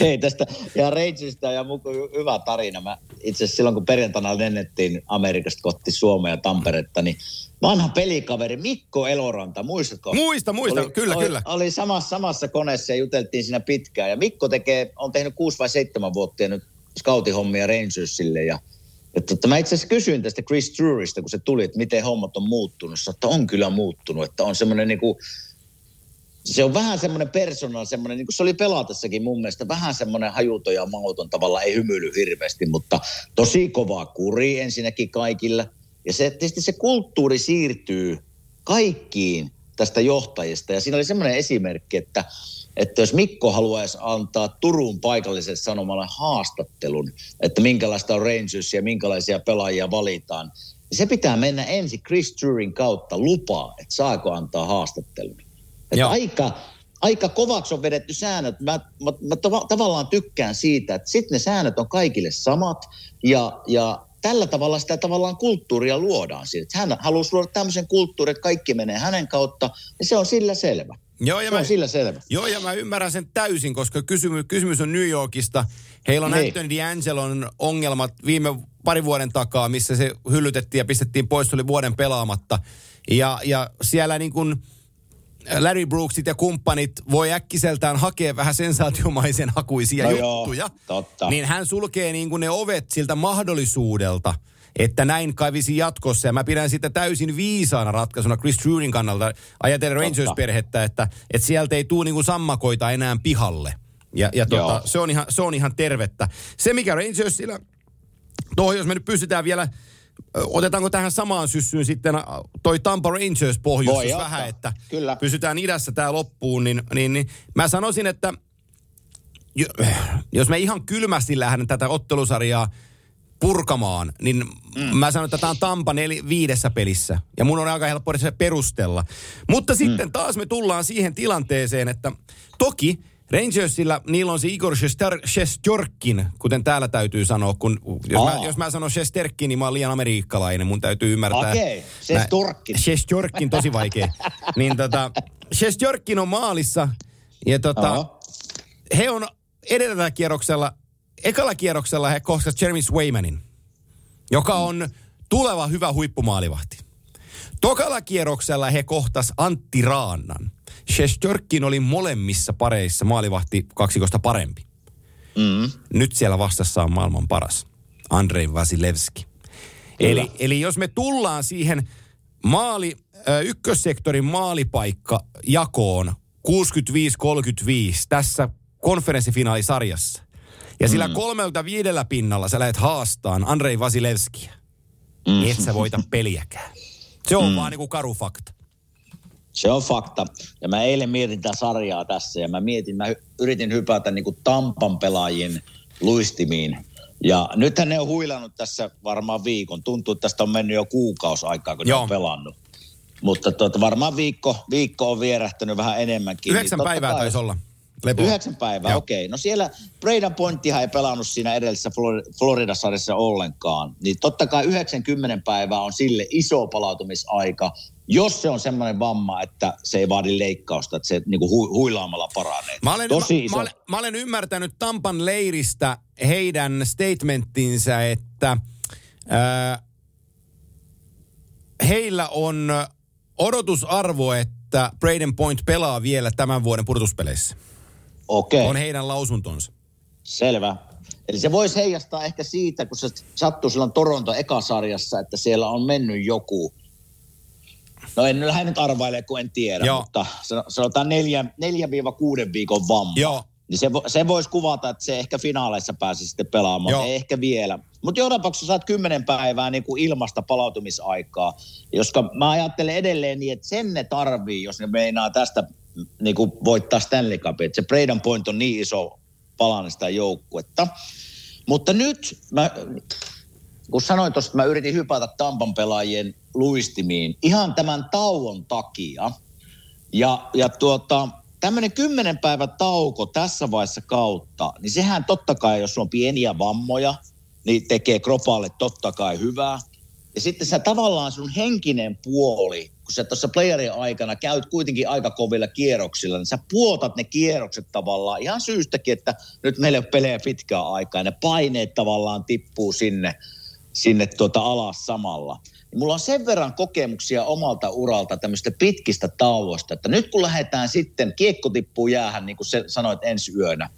Speaker 3: Hei tästä, ja Rangersista ja muku hyvä tarina. Mä itse asiassa silloin, kun perjantaina lennettiin Amerikasta kohti Suomea ja Tamperetta, niin vanha pelikaveri Mikko Eloranta, muistatko?
Speaker 2: Muista, muista, oli, kyllä,
Speaker 3: oli,
Speaker 2: kyllä.
Speaker 3: Oli samassa, samassa koneessa ja juteltiin siinä pitkään. Ja Mikko tekee, on tehnyt kuusi vai seitsemän vuotta nyt scoutihommia Rangersille ja Että, että mä itse asiassa kysyin tästä Chris Drewista, kun se tuli, että miten hommat on muuttunut. Sä, että on kyllä muuttunut, että on semmoinen niin se on vähän semmoinen persona, semmoinen, niin kuin se oli pelatessakin mun mielestä, vähän semmoinen hajuton ja mauton tavalla, ei hymyily hirveästi, mutta tosi kova kuri ensinnäkin kaikille. Ja se, tietysti se kulttuuri siirtyy kaikkiin tästä johtajista. Ja siinä oli semmoinen esimerkki, että, että jos Mikko haluaisi antaa Turun paikalliselle sanomalle haastattelun, että minkälaista on Rangers ja minkälaisia pelaajia valitaan, niin se pitää mennä ensin Chris Drurin kautta lupaa, että saako antaa haastattelun. Että aika, aika kovaksi on vedetty säännöt. Mä, mä, mä tav- tavallaan tykkään siitä, että sitten ne säännöt on kaikille samat ja, ja tällä tavalla sitä tavallaan kulttuuria luodaan. Siitä. Hän halusi luoda tämmöisen kulttuurin, että kaikki menee hänen kautta, ja se on sillä selvä.
Speaker 2: Joo, ja
Speaker 3: se
Speaker 2: mä,
Speaker 3: on sillä selvä.
Speaker 2: Joo, ja mä ymmärrän sen täysin, koska kysymys, kysymys on New Yorkista. Heillä on
Speaker 3: Niin.
Speaker 2: Anthony D'Angelon ongelmat viime pari vuoden takaa, missä se hyllytettiin ja pistettiin pois, se oli vuoden pelaamatta. Ja, ja siellä niin kuin Larry Brooksit ja kumppanit voi äkkiseltään hakea vähän sensaatiomaisen hakuisia
Speaker 3: No joo,
Speaker 2: juttuja.
Speaker 3: totta.
Speaker 2: Niin hän sulkee niin kuin ne ovet siltä mahdollisuudelta, että näin kävisi jatkossa. Ja mä pidän sitä täysin viisaana ratkaisuna Chris Trudin kannalta ajatellen Rangers-perhettä, että, että sieltä ei tule niin kuin sammakoita enää pihalle. Ja, ja tota,
Speaker 3: Joo.
Speaker 2: se, on ihan, se on ihan tervettä. Se, mikä Rangersillä, tuohon jos me nyt pystytään vielä, otetaanko tähän samaan syssyyn sitten ä, toi Tampa Rangers pohjustus
Speaker 3: ottaa.
Speaker 2: vähän, että
Speaker 3: Kyllä.
Speaker 2: pysytään idässä tää loppuun, niin, niin, niin mä sanoisin, että jo, jos me ihan kylmästi lähden tätä ottelusarjaa purkamaan, niin mm. mä sanon, että tämä on Tampa neli, viidessä pelissä. Ja mun on aika helppo se perustella. Mutta sitten taas me tullaan siihen tilanteeseen, että toki Rangersilla niillä on se Igor Shesterkin, kuten täällä täytyy sanoa, kun jos, mä, jos mä sanon Shesterkin, niin mä oon liian amerikkalainen, mun täytyy ymmärtää.
Speaker 3: Okei, Shesterkin.
Speaker 2: Mä- Shesterkin, tosi vaikea. niin tota, Shesterkin on maalissa, ja tota,
Speaker 3: Aha.
Speaker 2: he on edellisellä kierroksella, ekalla kierroksella he kohtasivat Jeremy Swaymanin, joka on tuleva hyvä huippumaalivahti. Tokalla kierroksella he kohtas Antti Raannan. Shestörkin oli molemmissa pareissa maalivahti kaksikosta parempi.
Speaker 3: Mm.
Speaker 2: Nyt siellä vastassa on maailman paras, Andrei Vasilevski. Eli, eli jos me tullaan siihen maali, ykkössektorin maalipaikka jakoon 65-35 tässä konferenssifinaalisarjassa, ja sillä kolmelta viidellä pinnalla sä lähdet haastaan Andrei Vasilevskiä, niin et sä voita peliäkään. Se on mm. vaan niinku karu fakta.
Speaker 3: Se on fakta. Ja mä eilen mietin tätä sarjaa tässä ja mä mietin, mä yritin hypätä niin kuin Tampan pelaajien luistimiin. Ja nythän ne on huilannut tässä varmaan viikon. Tuntuu, että tästä on mennyt jo kuukausi aikaa, kun
Speaker 2: Joo.
Speaker 3: ne on pelannut. Mutta tuota, varmaan viikko, viikko on vierähtänyt vähän enemmänkin.
Speaker 2: Yhdeksän
Speaker 3: totta
Speaker 2: päivää
Speaker 3: kai-
Speaker 2: taisi olla. Lepo.
Speaker 3: Yhdeksän päivää, okei. No siellä Braden Pointtihan ei pelannut siinä edellisessä Flor- Florida-sarjassa ollenkaan. Niin totta kai 90 päivää on sille iso palautumisaika, jos se on semmoinen vamma, että se ei vaadi leikkausta, että se niinku hu- huilaamalla paranee.
Speaker 2: Mä olen,
Speaker 3: Tosi
Speaker 2: mä,
Speaker 3: iso.
Speaker 2: mä, olen, mä olen ymmärtänyt Tampan leiristä heidän statementtinsä, että ää, heillä on odotusarvo, että Braden Point pelaa vielä tämän vuoden purtuspeleissä.
Speaker 3: Okei,
Speaker 2: On heidän lausuntonsa.
Speaker 3: selvä. Eli se voisi heijastaa ehkä siitä, kun se sattuu silloin Toronto ekasarjassa, että siellä on mennyt joku, no en lähde nyt arvaile, kun en tiedä,
Speaker 2: Joo.
Speaker 3: mutta sano- sanotaan neljä, neljä kuuden viikon vamma.
Speaker 2: Joo.
Speaker 3: Niin se, vo, se voisi kuvata, että se ehkä finaaleissa pääsi sitten pelaamaan,
Speaker 2: Joo.
Speaker 3: ei ehkä vielä. Mutta joka tapauksessa saat kymmenen päivää niin kuin ilmasta palautumisaikaa, koska mä ajattelen edelleen niin, että sen ne tarvii, jos ne meinaa tästä niin kuin voittaa Stanley Cupin. Että se Braden Point on niin iso palanen sitä joukkuetta. Mutta nyt mä, kun sanoin tuosta, että mä yritin hypätä Tampan pelaajien luistimiin ihan tämän tauon takia. Ja, ja tuota, tämmöinen kymmenen päivän tauko tässä vaiheessa kautta, niin sehän totta kai, jos on pieniä vammoja, niin tekee kropalle totta kai hyvää. Ja sitten sä tavallaan sun henkinen puoli, kun sä tuossa playerin aikana käyt kuitenkin aika kovilla kierroksilla, niin sä puotat ne kierrokset tavallaan ihan syystäkin, että nyt meillä ei ole pelejä pitkään aikaa. Ja ne paineet tavallaan tippuu sinne, sinne tuota alas samalla. Niin mulla on sen verran kokemuksia omalta uralta tämmöistä pitkistä tauosta, että nyt kun lähdetään sitten, kiekko tippuu jäähän, niin kuin se sanoit ensi yönä,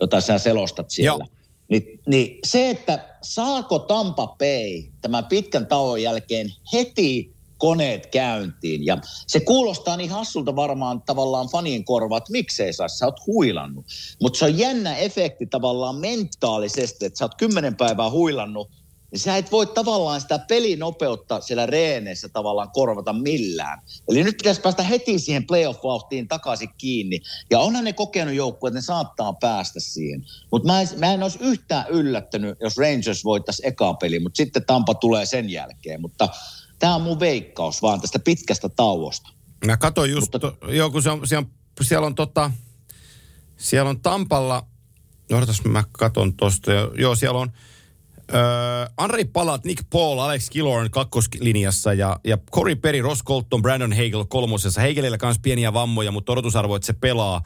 Speaker 3: jota sä selostat siellä.
Speaker 2: Joo.
Speaker 3: Niin, niin se, että saako Tampa Bay tämän pitkän tauon jälkeen heti koneet käyntiin. Ja se kuulostaa niin hassulta varmaan tavallaan fanien korvaa, että miksei saa, sä oot huilannut. Mutta se on jännä efekti tavallaan mentaalisesti, että sä oot kymmenen päivää huilannut, niin sä et voi tavallaan sitä pelinopeutta siellä reeneissä tavallaan korvata millään. Eli nyt pitäisi päästä heti siihen playoff-vauhtiin takaisin kiinni. Ja onhan ne kokenut joukkue, että ne saattaa päästä siihen. Mutta mä, mä en olisi yhtään yllättänyt, jos Rangers voittaisi eka peli, mutta sitten Tampa tulee sen jälkeen. Mutta tämä on mun veikkaus vaan tästä pitkästä tauosta.
Speaker 2: Mä katsoin just, Mutta... to, joo, kun se on, siellä on, siellä on tota, siellä on Tampalla, odotas mä katon tosta, joo siellä on, Öö, Henri Palat, Nick Paul, Alex Killorn kakkoslinjassa ja, ja Corey Perry, Ross Colton, Brandon Hagel kolmosessa. Hagelillä kanssa pieniä vammoja, mutta odotusarvo, että se pelaa.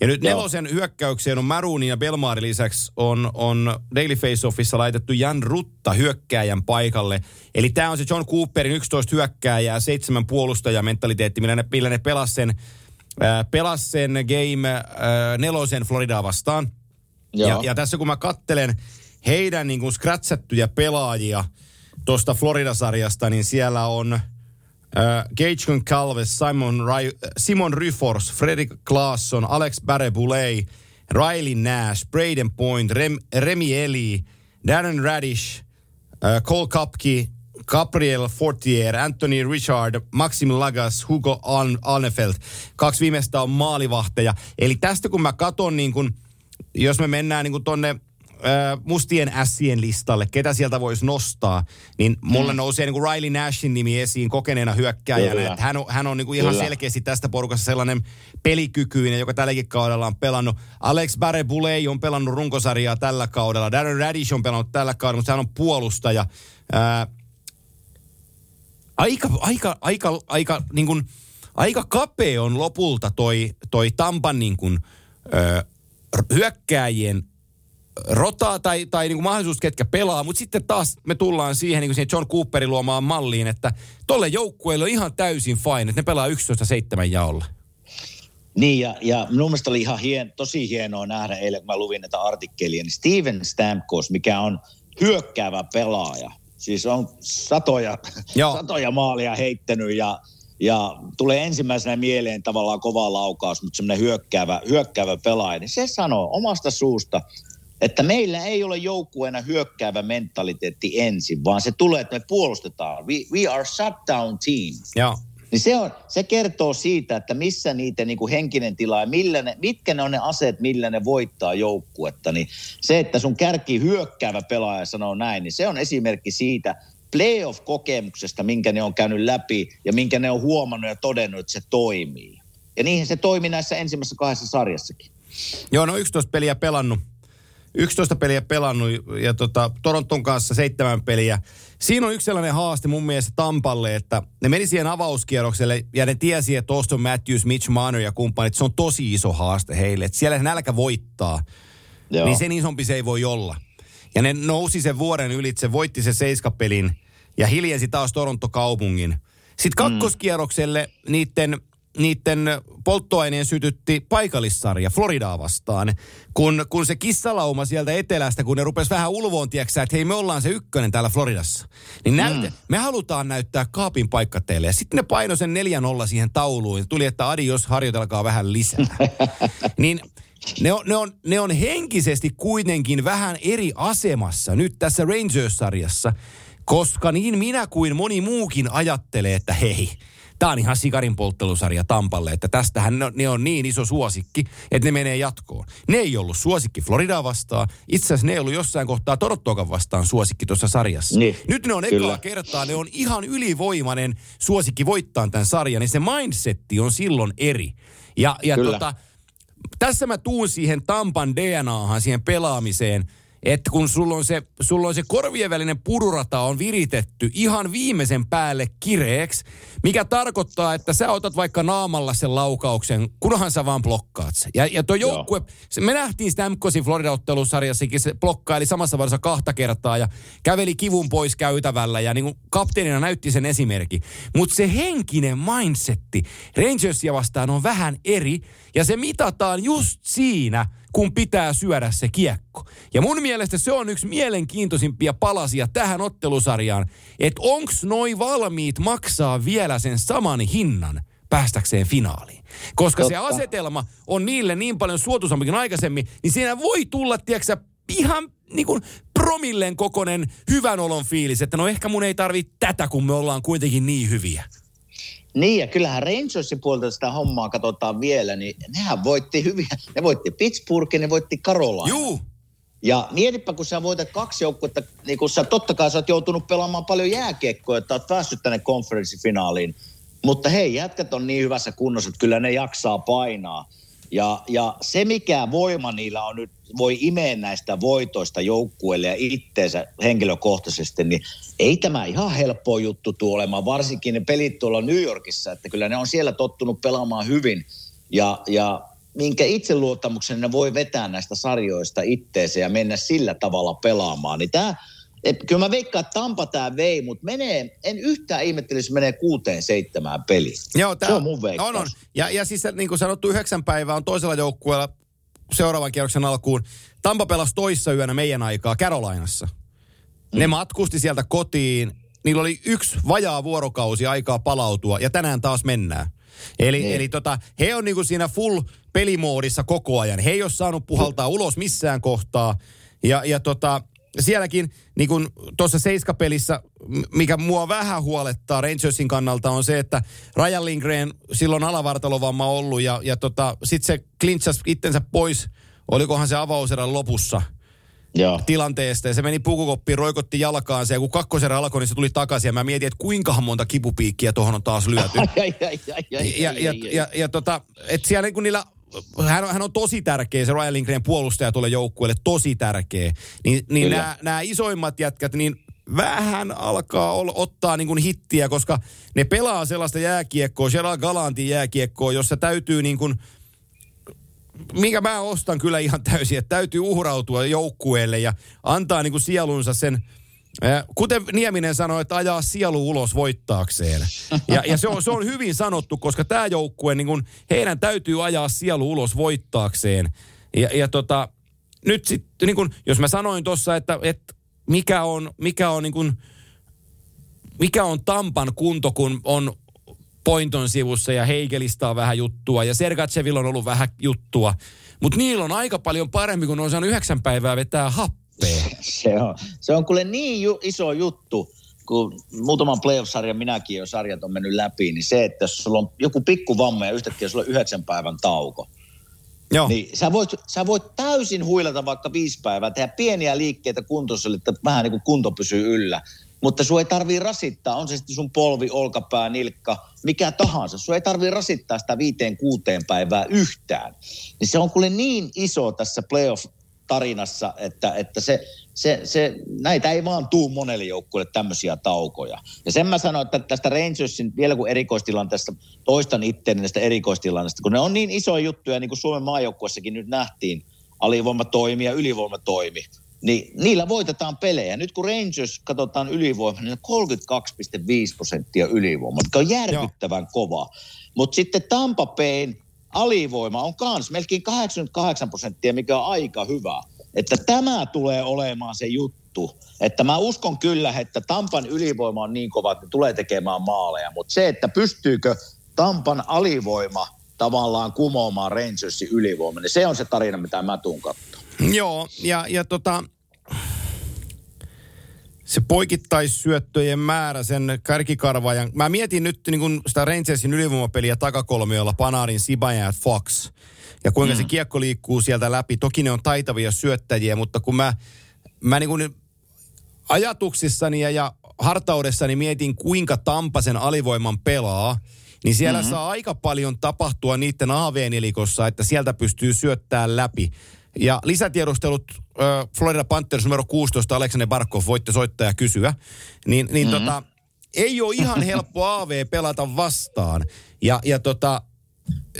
Speaker 2: Ja nyt Joo. nelosen hyökkäykseen on Marooni ja Belmaari lisäksi on, on Daily Face-Offissa laitettu Jan Rutta hyökkääjän paikalle. Eli tämä on se John Cooperin 11 hyökkääjää, seitsemän puolustaja mentaliteetti, millä ne, millä ne pelas sen, äh, pelas sen game äh, nelosen Floridaa vastaan. Ja, ja tässä kun mä kattelen heidän niin kuin scratchattuja pelaajia tuosta Florida-sarjasta, niin siellä on äh, Gage Calves, Simon, Ry, Simon Ryfors, Fredrik Claesson, Alex Barre-Boulay, Riley Nash, Braden Point, Rem, Remi Eli, Darren Radish, äh, Cole Kapki, Gabriel Fortier, Anthony Richard, Maxim Lagas, Hugo Alnefelt. Kaksi viimeistä on maalivahteja. Eli tästä kun mä katon niin kun, jos me mennään niin kun tonne mustien ässien listalle, ketä sieltä voisi nostaa, niin mulle mm. nousee niin kuin Riley Nashin nimi esiin kokeneena hyökkääjänä. Että hän on, hän on niin kuin ihan Kyllä. selkeästi tästä porukassa sellainen pelikykyinen, joka tälläkin kaudella on pelannut. Alex Barre Boulay on pelannut runkosarjaa tällä kaudella. Darren Radish on pelannut tällä kaudella, mutta hän on puolustaja. Ää, aika, aika, aika, aika, niin kuin, aika kapea on lopulta toi, toi Tampan niin kuin, ö, hyökkääjien rotaa tai, tai niin kuin mahdollisuus, ketkä pelaa, mutta sitten taas me tullaan siihen, niin kuin siihen John Cooperin luomaan malliin, että tolle joukkueelle on ihan täysin fine, että ne pelaa 11-7 jaolla.
Speaker 3: Niin, ja, ja minun mielestä oli ihan hien, tosi hienoa nähdä eilen, kun mä luvin näitä artikkelia, niin Steven Stamkos, mikä on hyökkäävä pelaaja, siis on satoja, satoja maalia heittänyt ja, ja tulee ensimmäisenä mieleen tavallaan kova laukaus, mutta semmoinen hyökkäävä, hyökkäävä pelaaja, niin se sanoo omasta suusta, että meillä ei ole joukkueena hyökkäävä mentaliteetti ensin, vaan se tulee, että me puolustetaan. We, we are shutdown team.
Speaker 2: Joo.
Speaker 3: Niin se, on, se kertoo siitä, että missä niiden niin kuin henkinen tila ja millä ne, mitkä ne on ne aseet, millä ne voittaa joukkuetta. Niin se, että sun kärki hyökkäävä pelaaja sanoo näin, niin se on esimerkki siitä playoff-kokemuksesta, minkä ne on käynyt läpi ja minkä ne on huomannut ja todennut, että se toimii. Ja niihin se toimi näissä ensimmäisessä kahdessa sarjassakin.
Speaker 2: Joo, no 11 peliä pelannut 11 peliä pelannut ja tota, Toronton kanssa seitsemän peliä. Siinä on yksi sellainen haaste mun mielestä Tampalle, että ne meni siihen avauskierrokselle ja ne tiesi, että Austin Matthews, Mitch Marner ja kumppanit, se on tosi iso haaste heille. Että siellä nälkä voittaa, Joo. niin sen isompi se ei voi olla. Ja ne nousi sen vuoden ylitse, voitti se seiskapelin ja hiljensi taas Toronto-kaupungin. Sitten mm. kakkoskierrokselle mm. niiden niiden polttoaineen sytytti paikallissarja Floridaa vastaan, kun, kun se kissalauma sieltä etelästä, kun ne rupesi vähän ulvoon, tieksä, että hei me ollaan se ykkönen täällä Floridassa. Niin näyte, mm. me halutaan näyttää kaapin paikka teille. Ja sitten ne paino sen 4-0 siihen tauluun ja tuli, että adios, harjoitelkaa vähän lisää. niin ne on, ne, on, ne on henkisesti kuitenkin vähän eri asemassa nyt tässä Rangers-sarjassa, koska niin minä kuin moni muukin ajattelee, että hei, Tämä on ihan sikarin polttelusarja Tampalle, että tästähän ne on, ne on niin iso suosikki, että ne menee jatkoon. Ne ei ollut suosikki Floridaa vastaan. Itse asiassa ne ei ollut jossain kohtaa Torontoakaan vastaan suosikki tuossa sarjassa. Niin, Nyt ne on ekaa kyllä. kertaa, ne on ihan ylivoimainen suosikki voittaa tämän sarjan, niin se mindsetti on silloin eri. Ja, ja tota, tässä mä tuun siihen Tampan DNAhan, siihen pelaamiseen – että kun sulla on se, sulla on se korvien välinen pururata on viritetty ihan viimeisen päälle kireeksi, mikä tarkoittaa, että sä otat vaikka naamalla sen laukauksen, kunhan sä vaan blokkaat se. Ja, ja tuo joukkue, se, me nähtiin sitä MKSin Florida-ottelusarjassakin, se blokkaili samassa vaiheessa kahta kertaa ja käveli kivun pois käytävällä ja niin kuin kapteenina näytti sen esimerkki. Mutta se henkinen mindsetti Rangersia vastaan on vähän eri ja se mitataan just siinä – kun pitää syödä se kiekko. Ja mun mielestä se on yksi mielenkiintoisimpia palasia tähän ottelusarjaan, että onks noi valmiit maksaa vielä sen saman hinnan päästäkseen finaaliin. Koska Totta. se asetelma on niille niin paljon suotuisampi kuin aikaisemmin, niin siinä voi tulla, tiedätkö ihan niin kuin promillen kokonen hyvän olon fiilis, että no ehkä mun ei tarvitse tätä, kun me ollaan kuitenkin niin hyviä.
Speaker 3: Niin, ja kyllähän Rangersin puolelta sitä hommaa katsotaan vielä, niin nehän voitti hyviä. Ne voitti Pittsburghin, ne voitti Carolina.
Speaker 2: Juu.
Speaker 3: Ja mietipä, kun sä voitat kaksi joukkuetta, niin kun sä totta kai sä oot joutunut pelaamaan paljon jääkiekkoa, että oot päässyt tänne konferenssifinaaliin. Mutta hei, jätkät on niin hyvässä kunnossa, että kyllä ne jaksaa painaa. Ja, ja se, mikä voima niillä on nyt, voi imeä näistä voitoista joukkueelle ja itteensä henkilökohtaisesti, niin ei tämä ihan helppo juttu tuo olemaan, varsinkin ne pelit tuolla New Yorkissa, että kyllä ne on siellä tottunut pelaamaan hyvin. Ja, ja minkä itseluottamuksen ne voi vetää näistä sarjoista itteensä ja mennä sillä tavalla pelaamaan, niin tämä et, kyllä mä veikkaan, että Tampa tämä vei, mutta menee, en yhtään ihmettelisi, menee kuuteen seitsemään peliin.
Speaker 2: Joo, tää,
Speaker 3: se on mun veikkaus.
Speaker 2: On, on. Ja, ja siis niin kuin sanottu, yhdeksän päivää on toisella joukkueella seuraavan kierroksen alkuun. Tampa pelasi toissa yönä meidän aikaa Carolinassa. Mm. Ne matkusti sieltä kotiin. Niillä oli yksi vajaa vuorokausi aikaa palautua ja tänään taas mennään. Eli, niin. eli tota, he on niinku siinä full pelimoodissa koko ajan. He ei ole saanut puhaltaa ulos missään kohtaa. Ja, ja tota, sielläkin, niin kuin tuossa seiskapelissä, mikä mua vähän huolettaa Rangersin kannalta, on se, että Ryan Lindgren silloin alavartalovamma ollut ja, ja tota, sitten se klintsasi itsensä pois, olikohan se avauserän lopussa Joo. tilanteesta. Ja se meni pukukoppiin, roikotti jalkaan se, ja kun kakkoserä alkoi, niin se tuli takaisin. Ja mä mietin, että kuinkahan monta kipupiikkiä tuohon on taas lyöty. ja, ja, ja, ja, tota, että siellä niin kuin niillä hän, hän on tosi tärkeä, se Ryan Lindgren puolustaja tuolle joukkueelle, tosi tärkeä. Niin, niin nämä, nämä isoimmat jätkät, niin vähän alkaa ol, ottaa niin kuin hittiä, koska ne pelaa sellaista jääkiekkoa, Gerald Galantin jääkiekkoa, jossa täytyy niin kuin, minkä mä ostan kyllä ihan täysin, että täytyy uhrautua joukkueelle ja antaa niin kuin sielunsa sen, Kuten Nieminen sanoi, että ajaa sielu ulos voittaakseen. Ja, ja se, on, se on hyvin sanottu, koska tämä joukkue, niin kun, heidän täytyy ajaa sielu ulos voittaakseen. Ja, ja tota, nyt sitten, niin kun, jos mä sanoin tuossa, että, että mikä on, mikä on, niin kun, mikä on Tampan kunto, kun on Pointon sivussa ja Heikelistä on vähän juttua ja Sergatsevilla on ollut vähän juttua. Mutta niillä on aika paljon parempi, kun on saanut yhdeksän päivää vetää happea
Speaker 3: happea. Se on, se on kuule niin ju, iso juttu, kun muutaman playoff-sarjan minäkin jo sarjat on mennyt läpi, niin se, että jos sulla on joku pikku vamma ja yhtäkkiä sulla on yhdeksän päivän tauko, Joo. Niin sä voit, sä voit täysin huilata vaikka viisi päivää, tehdä pieniä liikkeitä kuntossa, että vähän niin kuin kunto pysyy yllä. Mutta sun ei tarvii rasittaa, on se sitten sun polvi, olkapää, nilkka, mikä tahansa. Sun ei tarvii rasittaa sitä viiteen kuuteen päivää yhtään. Niin se on kuule niin iso tässä playoff tarinassa, että, että se, se, se, näitä ei vaan tuu monelle joukkueelle tämmöisiä taukoja. Ja sen mä sanoin, että tästä Rangersin, vielä kun erikoistilanteesta, toistan itseäni näistä erikoistilanteesta, kun ne on niin isoja juttuja, niin kuin Suomen maajoukkuessakin nyt nähtiin, alivoima toimi ja ylivoima toimi, niin niillä voitetaan pelejä. Nyt kun Rangers katsotaan ylivoima, niin 32,5 prosenttia ylivoima, mikä on järkyttävän Joo. kova. Mutta sitten Tampa Bayn alivoima on kans melkein 88 prosenttia, mikä on aika hyvä. Että tämä tulee olemaan se juttu. Että mä uskon kyllä, että Tampan ylivoima on niin kova, että tulee tekemään maaleja. Mutta se, että pystyykö Tampan alivoima tavallaan kumoamaan Rangersin ylivoima, niin se on se tarina, mitä mä tuun katsomaan.
Speaker 2: Joo, ja, ja tota, se poikittaissyöttöjen määrä, sen kärkikarvajan. Mä mietin nyt niin kun sitä Rangersin ylivoimapeliä takakolmiolla, Panarin, Sibaja ja Fox. Ja kuinka mm. se kiekko liikkuu sieltä läpi. Toki ne on taitavia syöttäjiä, mutta kun mä, mä niin kun ajatuksissani ja, ja hartaudessani mietin, kuinka Tampasen alivoiman pelaa, niin siellä mm-hmm. saa aika paljon tapahtua niiden AV-nelikossa, että sieltä pystyy syöttämään läpi. Ja lisätiedustelut äh, Florida Panthers numero 16, Aleksander Barkov, voitte soittaa ja kysyä. Niin, niin mm-hmm. tota, ei ole ihan helppo AV pelata vastaan. Ja, ja tota,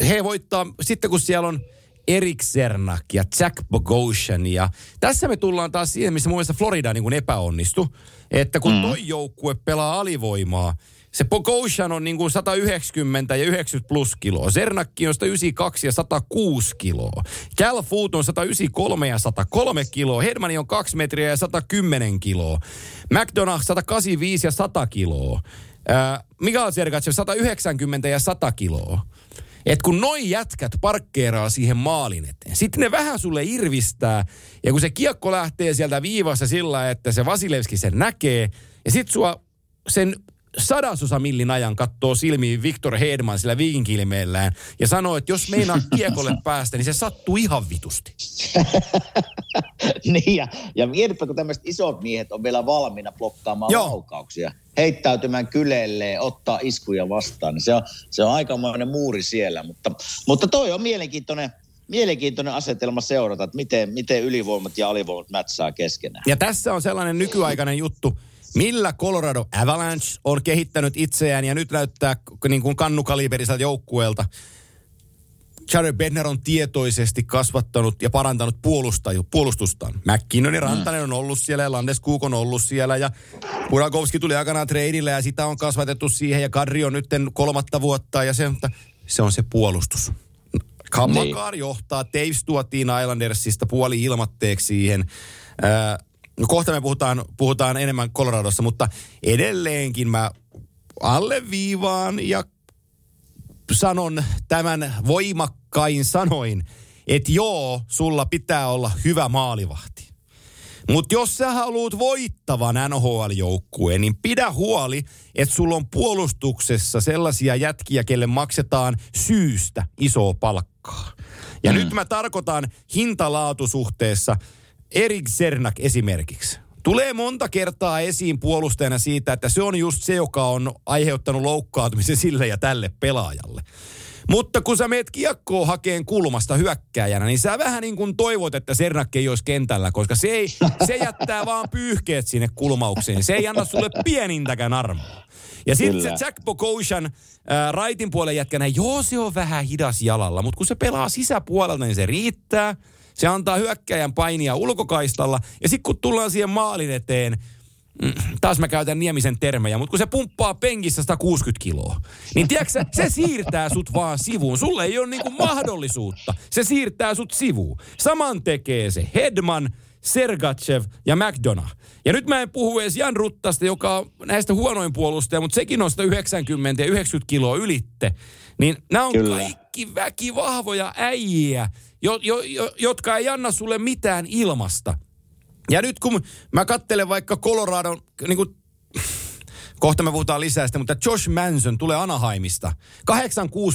Speaker 2: he voittaa, sitten kun siellä on Erik Sernak ja Jack Bogosian ja tässä me tullaan taas siihen, missä mun mielestä Florida niin kuin epäonnistui. Että kun mm. toi joukkue pelaa alivoimaa, Se Pogoshan on niin kuin 190 ja 90 plus kiloa. Zernakki on 192 ja 106 kiloa. Cal Food on 193 ja 103 kiloa. Hedmani on 2 metriä ja 110 kiloa. McDonough 185 ja 100 kiloa. Äh, Mikael Sergatsev 190 ja 100 kiloa. Et kun noi jätkät parkkeeraa siihen maalin eteen, sitten ne vähän sulle irvistää. Ja kun se kiekko lähtee sieltä viivassa sillä, että se Vasilevski sen näkee, ja sit sua sen sadasosa millin ajan katsoo silmiin Viktor Hedman sillä viikinkilmeellään ja sanoo, että jos meinaa kiekolle päästä, niin se sattuu ihan vitusti.
Speaker 3: niin ja, ja mietipä, kun tämmöiset isot miehet on vielä valmiina blokkaamaan
Speaker 2: Joo.
Speaker 3: laukauksia, heittäytymään kyleelleen, ottaa iskuja vastaan, niin se on, se on aikamoinen muuri siellä. Mutta, mutta toi on mielenkiintoinen, mielenkiintoinen asetelma seurata, että miten, miten ylivoimat ja alivoimat mätsää keskenään.
Speaker 2: Ja tässä on sellainen nykyaikainen juttu, millä Colorado Avalanche on kehittänyt itseään ja nyt näyttää niin kuin kannukaliberiselta joukkueelta. Jared Bednar on tietoisesti kasvattanut ja parantanut puolustaju, puolustustaan. McKinnon ja Rantanen on ollut siellä ja Landeskuk on ollut siellä ja Burakovski tuli aikanaan treidille ja sitä on kasvatettu siihen ja Kadri on nyt kolmatta vuotta ja se, se on se puolustus. Kammakar niin. johtaa, Taves tuotiin Islandersista puoli ilmatteeksi siihen. Ää, no kohta me puhutaan, puhutaan enemmän Coloradossa, mutta edelleenkin mä alleviivaan ja sanon tämän voimakkain sanoin, että joo, sulla pitää olla hyvä maalivahti. Mutta jos sä haluat voittavan NHL-joukkueen, niin pidä huoli, että sulla on puolustuksessa sellaisia jätkiä, kelle maksetaan syystä isoa palkkaa. Ja mm. nyt mä tarkoitan hintalaatusuhteessa Erik Sernak esimerkiksi. Tulee monta kertaa esiin puolustajana siitä, että se on just se, joka on aiheuttanut loukkaantumisen sille ja tälle pelaajalle. Mutta kun sä meet kiekkoa hakeen kulmasta hyökkääjänä, niin sä vähän niin kuin toivot, että Sernak ei olisi kentällä, koska se, ei, se jättää vaan pyyhkeet sinne kulmaukseen. Se ei anna sulle pienintäkään armoa. Ja sitten se Jack Bogosian ää, raitin puolen jätkänä, joo se on vähän hidas jalalla, mutta kun se pelaa sisäpuolelta, niin se riittää. Se antaa hyökkäjän painia ulkokaistalla. Ja sitten kun tullaan siihen maalin eteen, mm, taas mä käytän Niemisen termejä, mutta kun se pumppaa penkissä 160 kiloa, niin tiedätkö, se siirtää sut vaan sivuun. Sulle ei ole niinku mahdollisuutta. Se siirtää sut sivuun. Saman tekee se Hedman, Sergachev ja McDonough. Ja nyt mä en puhu edes Jan Ruttasta, joka on näistä huonoin puolustaja, mutta sekin on 190 ja 90 kiloa ylitte. Niin nämä on
Speaker 3: Kyllä.
Speaker 2: kaikki väkivahvoja äijiä, jo, jo, jo, jotka ei anna sulle mitään ilmasta. Ja nyt kun mä kattelen vaikka Coloradon, niin kuin, kohta me puhutaan lisää sitä, mutta Josh Manson tulee Anaheimista. 8-6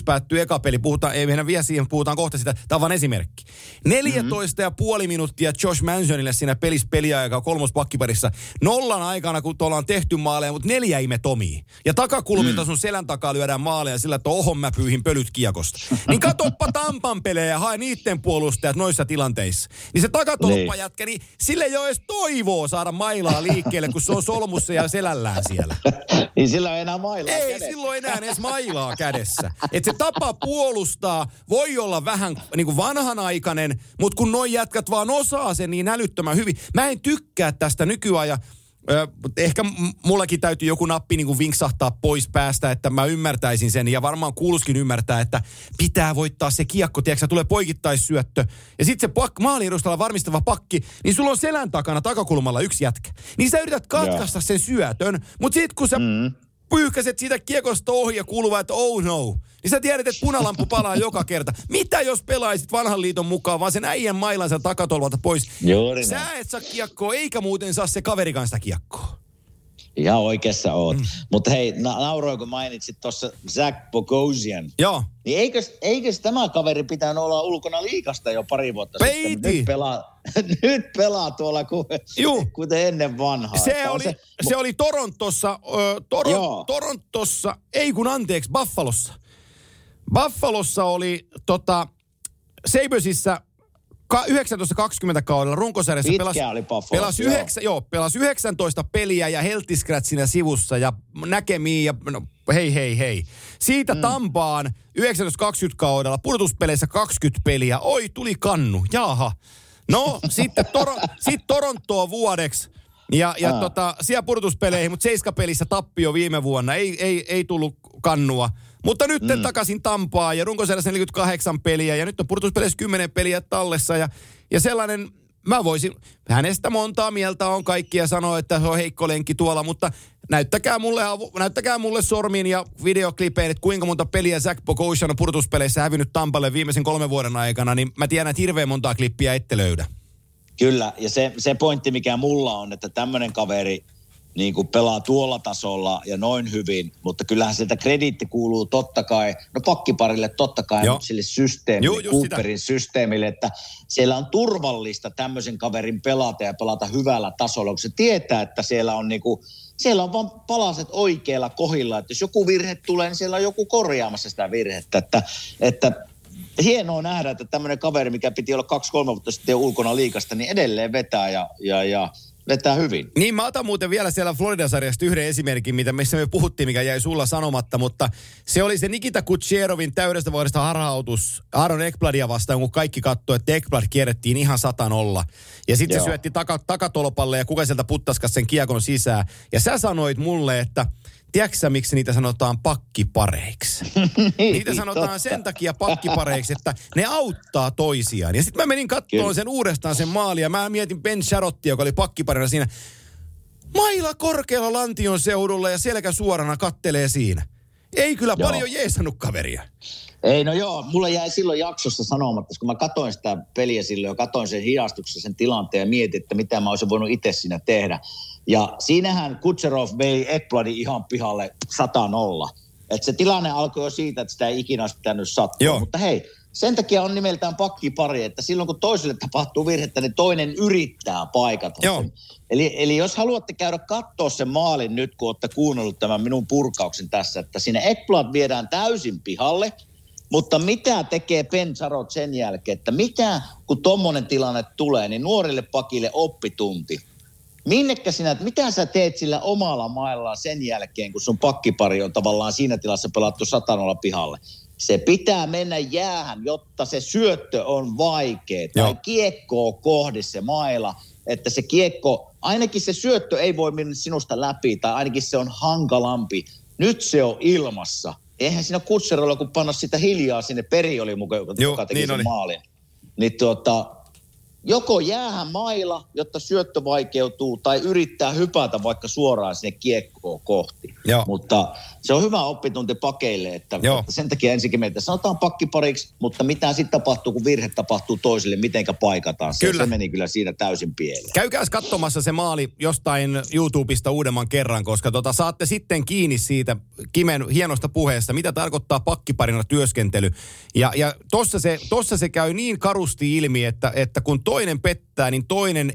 Speaker 2: päättyy eka peli, puhutaan, ei mennä vielä siihen, puhutaan kohta sitä, tämä on vain esimerkki. 14 ja puoli minuuttia Josh Mansonille siinä pelissä peliaikaa kolmos pakkiparissa. Nollan aikana, kun tuolla on tehty maaleja, mutta neljä ime Tomi. Ja takakulmilta sun selän takaa lyödään maaleja sillä, että ohon mä pyyhin pölyt kiekosta. Niin katoppa Tampan pelejä ja hae niiden puolustajat noissa tilanteissa. Niin se takatolppa jätkä, niin sille ei ole edes toivoa saada mailaa liikkeelle, kun se on solmussa ja selällään siellä.
Speaker 3: Niin sillä ei enää mailaa
Speaker 2: Ei
Speaker 3: kädessä.
Speaker 2: silloin enää edes mailaa kädessä. Et se tapa puolustaa voi olla vähän niin kuin vanhanaikainen, mutta kun noi jätkät vaan osaa sen niin älyttömän hyvin. Mä en tykkää tästä nykyajan Ö, ehkä mullakin täytyy joku nappi niin kuin vinksahtaa pois päästä, että mä ymmärtäisin sen. Ja varmaan kuuluskin ymmärtää, että pitää voittaa se kiekko. Tiedätkö, tulee poikittaissyöttö. Ja sitten se pak, maalin edustalla varmistava pakki, niin sulla on selän takana takakulmalla yksi jätkä. Niin sä yrität katkaista sen syötön, mutta sitten kun sä mm pyyhkäset siitä kiekosta ohi ja kuuluu, että oh no. Niin sä tiedät, että punalampu palaa joka kerta. Mitä jos pelaisit vanhan liiton mukaan, vaan sen äijän mailansa takatolvalta pois?
Speaker 3: Juuri
Speaker 2: Sä
Speaker 3: näin.
Speaker 2: et saa kiekkoa, eikä muuten saa se kaverikaan sitä kiekkoa.
Speaker 3: Ihan oikeassa oot. Mm. Mutta hei, na- nauroin kun mainitsit tuossa Zach Bogosian.
Speaker 2: Joo.
Speaker 3: Niin eikös, eikös tämä kaveri pitänyt olla ulkona liikasta jo pari vuotta
Speaker 2: Peiti.
Speaker 3: sitten? Nyt pelaa, nyt pelaa tuolla kuin,
Speaker 2: Juu.
Speaker 3: kuten ennen vanhaa.
Speaker 2: Se oli, se oli Torontossa, ö, Toron. Torontossa, ei kun anteeksi, Buffalossa. Buffalossa oli tota, Sabersissa ka- 19-20 kaudella runkosarjassa pelasi, pelasi,
Speaker 3: joo.
Speaker 2: yhdeksän, joo, pelasi 19 peliä ja heltiscratchina sivussa ja näkemiin ja no, hei hei hei. Siitä mm. Tampaan 19-20 kaudella pudotuspeleissä 20 peliä. Oi, tuli kannu. Jaha. No, sitten Toro, sit Torontoa vuodeksi Ja, ja
Speaker 3: Aa.
Speaker 2: tota, siellä purtuspeleihin, mutta seiskapelissä tappio viime vuonna. Ei, ei, ei tullut kannua. Mutta nyt mm. takaisin Tampaa ja runkosarjassa 48 peliä ja nyt on purtuspeleissä 10 peliä tallessa ja, ja sellainen, mä voisin, hänestä montaa mieltä on kaikkia sanoa, että se on heikko lenkki tuolla, mutta näyttäkää mulle, näyttäkää mulle sormin ja videoklipeen, että kuinka monta peliä Zach Bogosian on purtuspeleissä hävinnyt Tampalle viimeisen kolmen vuoden aikana, niin mä tiedän, että hirveän montaa klippiä ette löydä.
Speaker 3: Kyllä, ja se, se pointti, mikä mulla on, että tämmöinen kaveri niin kuin pelaa tuolla tasolla ja noin hyvin, mutta kyllähän sieltä krediitti kuuluu totta kai, no pakkiparille totta kai,
Speaker 2: Joo.
Speaker 3: mutta sille systeemille,
Speaker 2: Joo, just sitä.
Speaker 3: Cooperin systeemille, että siellä on turvallista tämmöisen kaverin pelata ja pelata hyvällä tasolla, kun se tietää, että siellä on niin kuin, siellä on vaan palaset oikealla kohilla, että jos joku virhe tulee, niin siellä on joku korjaamassa sitä virhettä, että, että hienoa nähdä, että tämmöinen kaveri, mikä piti olla kaksi-kolme vuotta sitten ulkona liikasta, niin edelleen vetää ja, ja, ja vetää hyvin.
Speaker 2: Niin, mä otan muuten vielä siellä Florida-sarjasta yhden esimerkin, mitä missä me puhuttiin, mikä jäi sulla sanomatta, mutta se oli se Nikita Kutcherovin täydestä vuodesta harhautus Aaron Ekbladia vastaan, kun kaikki katsoi, että Ekblad kierrettiin ihan satanolla. Ja sitten se syötti taka, takatolpalle ja kuka sieltä puttaskas sen kiekon sisään. Ja sä sanoit mulle, että tiedätkö sä, miksi niitä sanotaan pakkipareiksi? Niitä sanotaan
Speaker 3: totta.
Speaker 2: sen takia pakkipareiksi, että ne auttaa toisiaan. Ja sitten mä menin kattoon
Speaker 3: Kyllä.
Speaker 2: sen uudestaan sen maali ja mä mietin Ben Sharottia, joka oli pakkiparina siinä. Maila korkealla lantion seudulla ja selkä suorana kattelee siinä. Ei kyllä
Speaker 3: Joo.
Speaker 2: paljon jeesannut kaveria.
Speaker 3: Ei, no joo, mulla jäi silloin jaksossa sanomatta, koska mä katoin sitä peliä silloin ja katoin sen hidastuksen, sen tilanteen ja mietin, että mitä mä olisin voinut itse siinä tehdä. Ja siinähän Kutserov vei Ekbladin ihan pihalle 100-0. Että se tilanne alkoi jo siitä, että sitä ei ikinä olisi pitänyt sattua.
Speaker 2: Joo.
Speaker 3: Mutta hei, sen takia on nimeltään pakkipari, että silloin kun toiselle tapahtuu virhettä, niin toinen yrittää paikata
Speaker 2: Joo.
Speaker 3: sen. Eli, eli jos haluatte käydä katsoa sen maalin nyt, kun olette kuunnellut tämän minun purkauksen tässä, että sinne Ekblad viedään täysin pihalle, mutta mitä tekee Ben Sarot sen jälkeen, että mitä kun tommonen tilanne tulee, niin nuorille pakille oppitunti. Minnekä sinä, että mitä sä teet sillä omalla mailla sen jälkeen, kun sun pakkipari on tavallaan siinä tilassa pelattu satanolla pihalle? Se pitää mennä jäähän, jotta se syöttö on vaikea. Tai
Speaker 2: Joo.
Speaker 3: kiekkoa kohdi se maila, että se kiekko, ainakin se syöttö ei voi mennä sinusta läpi, tai ainakin se on hankalampi. Nyt se on ilmassa. Eihän siinä kutserolla, kun panna sitä hiljaa sinne, peri oli mukaan, joka, teki
Speaker 2: niin
Speaker 3: sen
Speaker 2: oli.
Speaker 3: maalin. Niin tuota, joko jäähän maila, jotta syöttö vaikeutuu, tai yrittää hypätä vaikka suoraan sinne kiekkoon kohti.
Speaker 2: Joo.
Speaker 3: Mutta se on hyvä oppitunti pakeille, että,
Speaker 2: Joo.
Speaker 3: sen takia ensinnäkin meitä sanotaan pakkipariksi, mutta mitä sitten tapahtuu, kun virhe tapahtuu toiselle, mitenkä paikataan. Se,
Speaker 2: Kyllä.
Speaker 3: se meni kyllä siinä täysin pieleen.
Speaker 2: Käykääs katsomassa se maali jostain YouTubesta uudemman kerran, koska tota, saatte sitten kiinni siitä Kimen hienosta puheesta, mitä tarkoittaa pakkiparina työskentely. Ja, ja tossa, se, tossa se käy niin karusti ilmi, että, että kun toinen pettää, niin toinen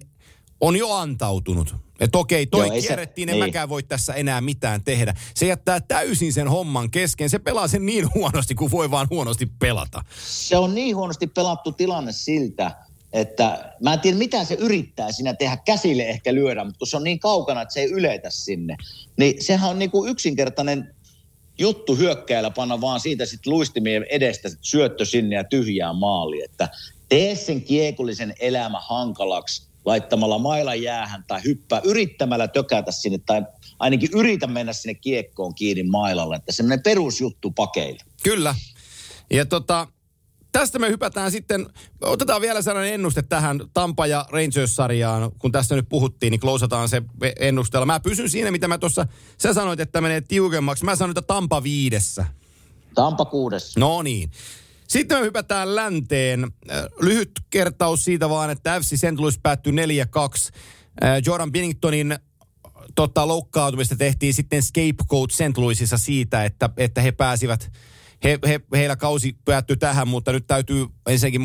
Speaker 2: on jo antautunut. Että okei, toi
Speaker 3: Joo, ei se-
Speaker 2: kierrettiin, en
Speaker 3: niin.
Speaker 2: mäkään voi tässä enää mitään tehdä. Se jättää täysin sen homman kesken. Se pelaa sen niin huonosti, kuin voi vaan huonosti pelata.
Speaker 3: se on niin huonosti pelattu tilanne siltä, että mä en tiedä mitä se yrittää siinä tehdä, käsille ehkä lyödä, mutta kun se on niin kaukana, että se ei yletä sinne, niin sehän on niin kuin yksinkertainen juttu hyökkäillä panna vaan siitä sitten luistimien edestä sit syöttö sinne ja tyhjää maali, että tee sen kiekullisen elämä hankalaksi laittamalla maila jäähän tai hyppää yrittämällä tökätä sinne tai ainakin yritä mennä sinne kiekkoon kiinni mailalle, että semmoinen perusjuttu pakeille.
Speaker 2: Kyllä. Ja tota, tästä me hypätään sitten, otetaan vielä sellainen ennuste tähän Tampa ja Rangers-sarjaan. Kun tästä nyt puhuttiin, niin klousataan se ennusteella. Mä pysyn siinä, mitä mä tuossa, sä sanoit, että menee tiukemmaksi. Mä sanoin, että Tampa viidessä.
Speaker 3: Tampa kuudes.
Speaker 2: No niin. Sitten me hypätään länteen. Äh, Lyhyt kertaus siitä vaan, että FC St. Louis päättyi 4-2. Äh, Jordan Binningtonin tota, loukkaantumista tehtiin sitten scapegoat St. Louisissa siitä, että, että he pääsivät, he, he, heillä kausi päättyi tähän, mutta nyt täytyy ensinnäkin